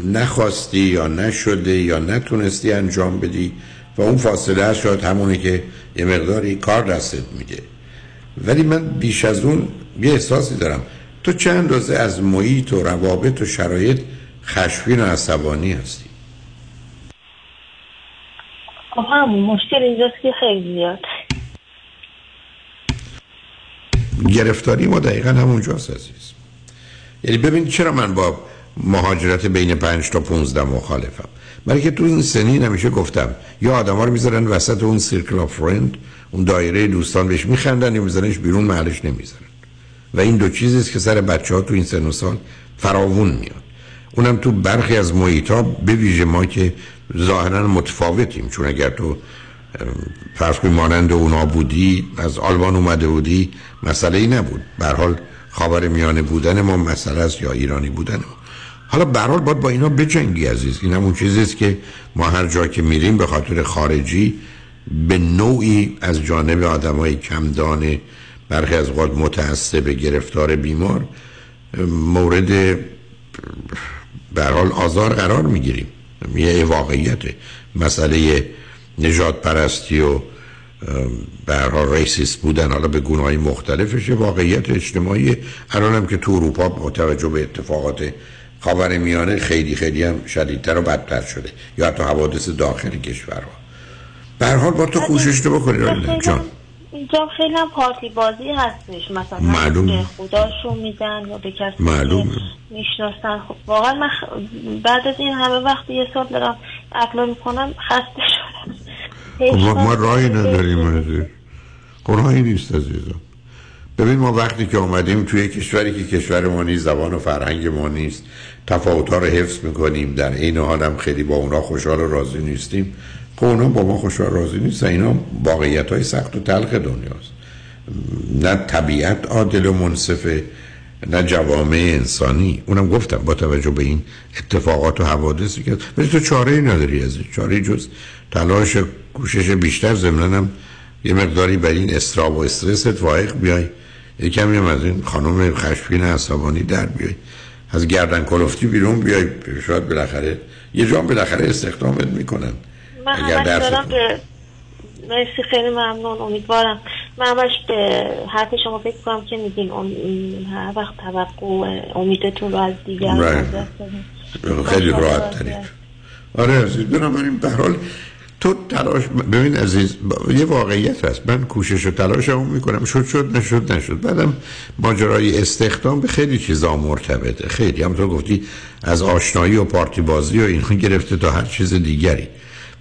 نخواستی یا نشده یا نتونستی انجام بدی و اون فاصله شاید همونه که یه مقداری کار دستت میده ولی من بیش از اون یه احساسی دارم. تو چند اندازه از محیط و روابط و شرایط خشمگین و عصبانی هستی؟ خب همون مشکل اینجاست که خیلی زیاد. گرفتاری ما دقیقا همونجاست عزیز. یعنی ببین چرا من با مهاجرت بین پنج تا 15 مخالفم؟ برای که تو این سنین همیشه گفتم یا آدم ها رو می‌ذارن وسط اون سیرکل آف فرند اون دایره دوستان بهش میخندن یا میذارنش بیرون محلش نمی‌ذارن. و این دو چیزی است که سر بچه ها تو این سن و سال فراوون میاد. اونم تو برخی از محیط ها به ویژه ما که ظاهرا متفاوتیم چون اگر تو فرض کنی مانند اونا بودی از آلمان اومده بودی مسئله ای نبود. به حال خاور میانه بودن ما مسئله است یا ایرانی بودن ما. حالا به حال باید با اینا بجنگی عزیز این همون چیزی است که ما هر جا که میریم به خاطر خارجی به نوعی از جانب آدمای کمدان برخی از اوقات متعصب گرفتار بیمار مورد به حال آزار قرار می‌گیریم. یه واقعیته. مسئله نجات پرستی و به حال ریسیست بودن حالا به های مختلفش واقعیت اجتماعی. الان هم که تو اروپا با توجه به اتفاقات خاور میانه خیلی خیلی هم شدیدتر و بدتر شده. یا حتی حوادث داخل کشورها. به هر حال با تو کوشش تو بکنی جان. اینجا خیلی هم پارتی بازی هستش. مثلا معلوم. به خداشون میدن یا به کسی معلوم. که می‌شناسن. خب واقعا من خ- بعد از این همه وقت یه سال دارم اپلای می‌کنم خسته شدم. خب ما, راهی نداریم عزیز. خب راهی نیست عزیزم. ببین ما وقتی که آمدیم توی کشوری که کشور ما نیست زبان و فرهنگ ما نیست تفاوت‌ها رو حفظ می‌کنیم در این حال هم خیلی با اونا خوشحال و راضی نیستیم. خب اونا با ما خوشحال راضی نیستن اینا واقعیت های سخت و تلخ دنیاست. نه طبیعت عادل و منصفه نه جوامع انسانی. اونم گفتم با توجه به این اتفاقات و حوادثی که ولی تو چاره ای نداری از. چاره جز تلاش کوشش بیشتر. ضمناً هم یه مقداری بر این استراب و استرست واقع بیای. یه کمی هم از این خانم خشمگین عصبانی در بیای. از گردن کلفتی بیرون بیای. شاید بالاخره یه جام بالاخره استخدامت می‌کنن. من همش دارم به مرسی خیلی ممنون امیدوارم. من همش به حرف شما فکر کنم که میگین ام- هر وقت توقع امیدتون رو از دیگران Right. خیلی راحت ترید آره عزیز بنابراین به حال تو تلاش ببین عزیز با- یه واقعیت هست. من کوشش و تلاش هم می‌کنم. شد شد نشد نشد. بعدم ماجرای استخدام به خیلی چیزا مرتبطه خیلی. همونطور گفتی از آشنایی و پارتی بازی و اینا گرفته تا هر چیز دیگری.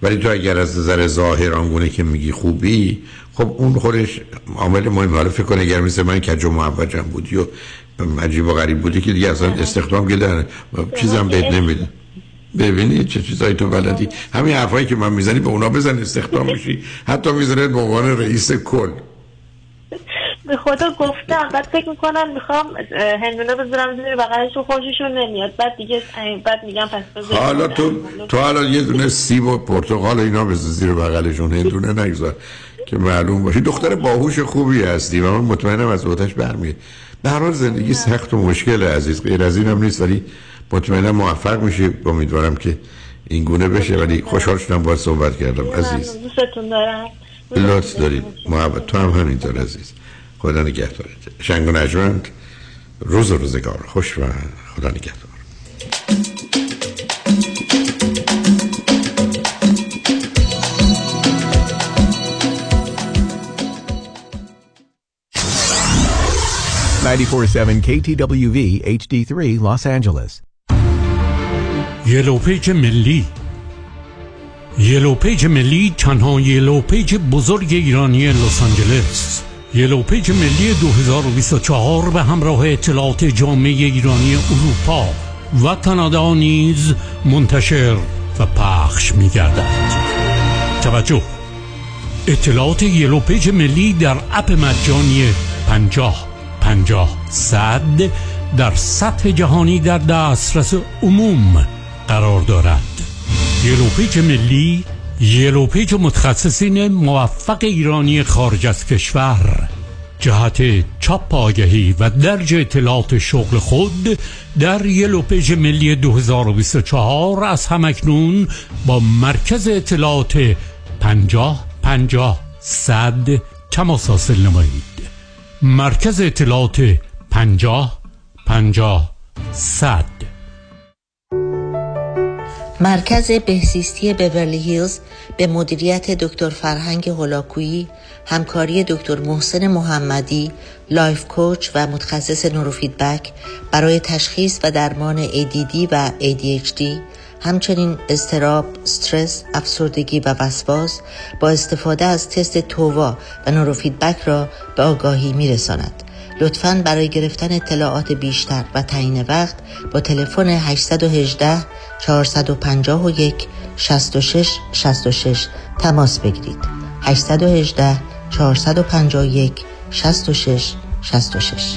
ولی تو اگر از نظر ظاهر آنگونه که میگی خوبی خب اون خودش عامل مهم. حالا فکر کن اگر مثل من کج و معوجم بودی و عجیب و غریب بودی که دیگه اصلا استخدام که در چیزم بهت نمیده. ببینی چه چیزایی تو بلدی. همین حرفایی که من می‌زنی به اونا بزن استخدام میشی حتی می‌ذاره به عنوان رئیس کل. به خدا گفتم بعد فکر می‌کنم می‌خوام هندونه بذارم زیر بغلش خوششون نمیاد. بعد دیگه بعد میگم پس بذار حالا تو تو حالا یه دونه سیب و پرتقال اینا بذار زیر بغلشون هندونه نگذار که معلوم باشی دختر باهوش خوبی هستی و من مطمئنم از اوتش برمیاد به هر حال زندگی سخت و مشکل عزیز. غیر از این هم نیست ولی مطمئنم موفق میشی. امیدوارم که این گونه بشه. ولی خوشحال شدم باید صحبت کردم. عزیز. دوستتون دارم. لطف دارید. محبت. تو هم همینطور عزیز. خدا نگهدارت شنگ و نجمند روز و روزگار خوش و خدا نگهدار. KTWV HD3 Los Angeles. Yellow Page ملی. Yellow Page ملی تنها Yellow Page بزرگ ایرانی لس آنجلس. Yellow Page ملی 2024 به همراه اطلاعات جامعه ایرانی اروپا و کانادا نیز منتشر و پخش می گردد توجه اطلاعات Yellow Page ملی در app مجانی 50 50 صد در سطح جهانی در دسترس عموم قرار دارد. Yellow Page ملی Yellow Page متخصصین موفق ایرانی خارج از کشور. جهت چاپ آگهی و درج اطلاعات شغل خود در Yellow Page ملی 2024 از هم‌اکنون با مرکز اطلاعات 50 50 صد تماس حاصل نمایید. مرکز اطلاعات 50 50 صد. مرکز بهزیستی بورلی هیلز به مدیریت دکتر فرهنگ هولاکویی همکاری دکتر محسن محمدی life coach و متخصص نوروفیدبک برای تشخیص و درمان ADD و ADHD همچنین استراب، استرس، افسردگی و وسواس با استفاده از تست تووا و نوروفیدبک را به آگاهی میرساند. لطفاً برای گرفتن اطلاعات بیشتر و تعیین وقت با تلفن 818 451 66 66 تماس بگیرید. 818 451 66 66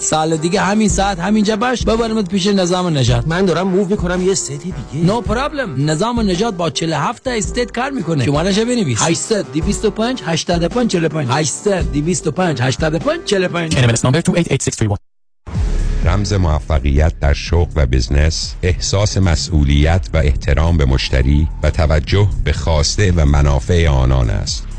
سال دیگه همین ساعت همینجا باش. ببرمت پیش نظام نجات من دارم move می‌کنم یه city دیگه. no no problem نظام نجات با 47 تا state کار می‌کنه. شمارش بنویس. 800 225 85 45 800 225 85 45 NMLS number 288631 رمز موفقیت در شغل و بزنس احساس مسئولیت و احترام به مشتری و توجه به خواسته و منافع آنان است.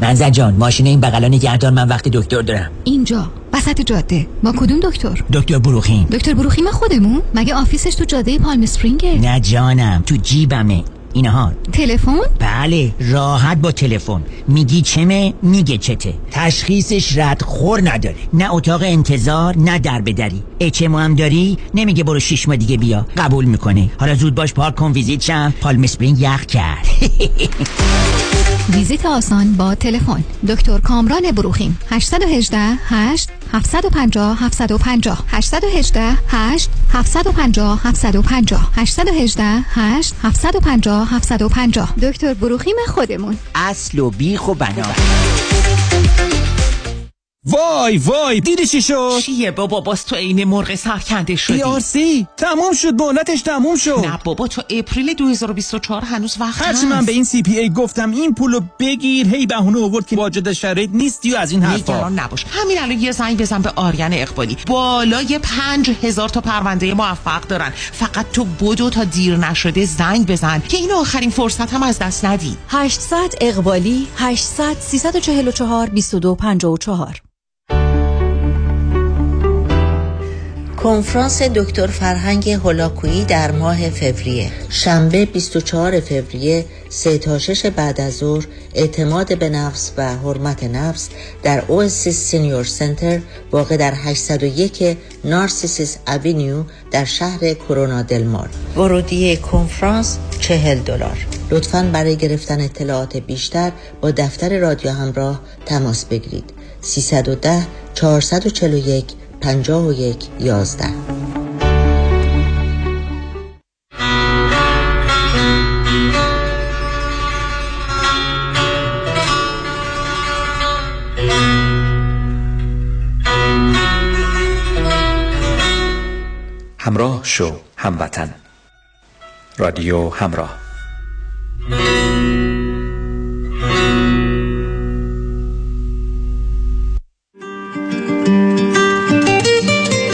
منزل جان ماشین این بغلا نگهدار من وقتی دکتر دارم. اینجا وسط جاده. با کدوم دکتر؟ دکتر بروخیم. دکتر بروخیم خودمون؟ مگه آفیسش تو جاده پالم اسپرینگه نه جانم تو جیبمه. اینها. تلفن؟ بله راحت با تلفن. میگی چمه میگه چته. تشخیصش رد خور نداره. نه اتاق انتظار نه در بدری HMO هم داری؟ نمیگه برو شش ماه دیگه بیا. قبول می‌کنه. حالا زود باش پارک کن ویزیت شم. پالم اسپرینگ یخ کرد. ویزیت آسان با تلفن. دکتر کامران بروخیم. 818 8 750 750 818 8 750 750 818 8 750 750 دکتر بروخیم خودمون. اصل و بیخ و بنا. وای وای دیدی چی شد؟ چیه بابا؟ باز تو عین مرغ سرکنده شدی. سی تموم شد مهلتش تموم شد. نه بابا تو April 2024 هنوز وقت هرچی من به این CPA گفتم این پولو بگیر هی بهونه آورد که واجد شرایط نیستی و از این حرفا. نگران نباش. همین الان یه زنگ بزن به آریان اقبالی. بالای پنج هزار تا پرونده موفق دارن. فقط تو بدو تا دیر نشده زنگ بزن که این آخرین فرصت هم از دست ندی. 800 اقبالی 800 344 2254 کنفرانس دکتر فرهنگ هولاکویی در ماه فوریه. شنبه 24 فوریه 3 تا 6 بعد از ظهر اعتماد به نفس و حرمت نفس در OASIS Senior Center واقع در 801 Narcissus Avenue در شهر Corona del Mar ورودی کنفرانس 40 دلار. لطفا برای گرفتن اطلاعات بیشتر با دفتر رادیو همراه تماس بگیرید. 310 441 51 11 همراه شو هموطن. رادیو همراه.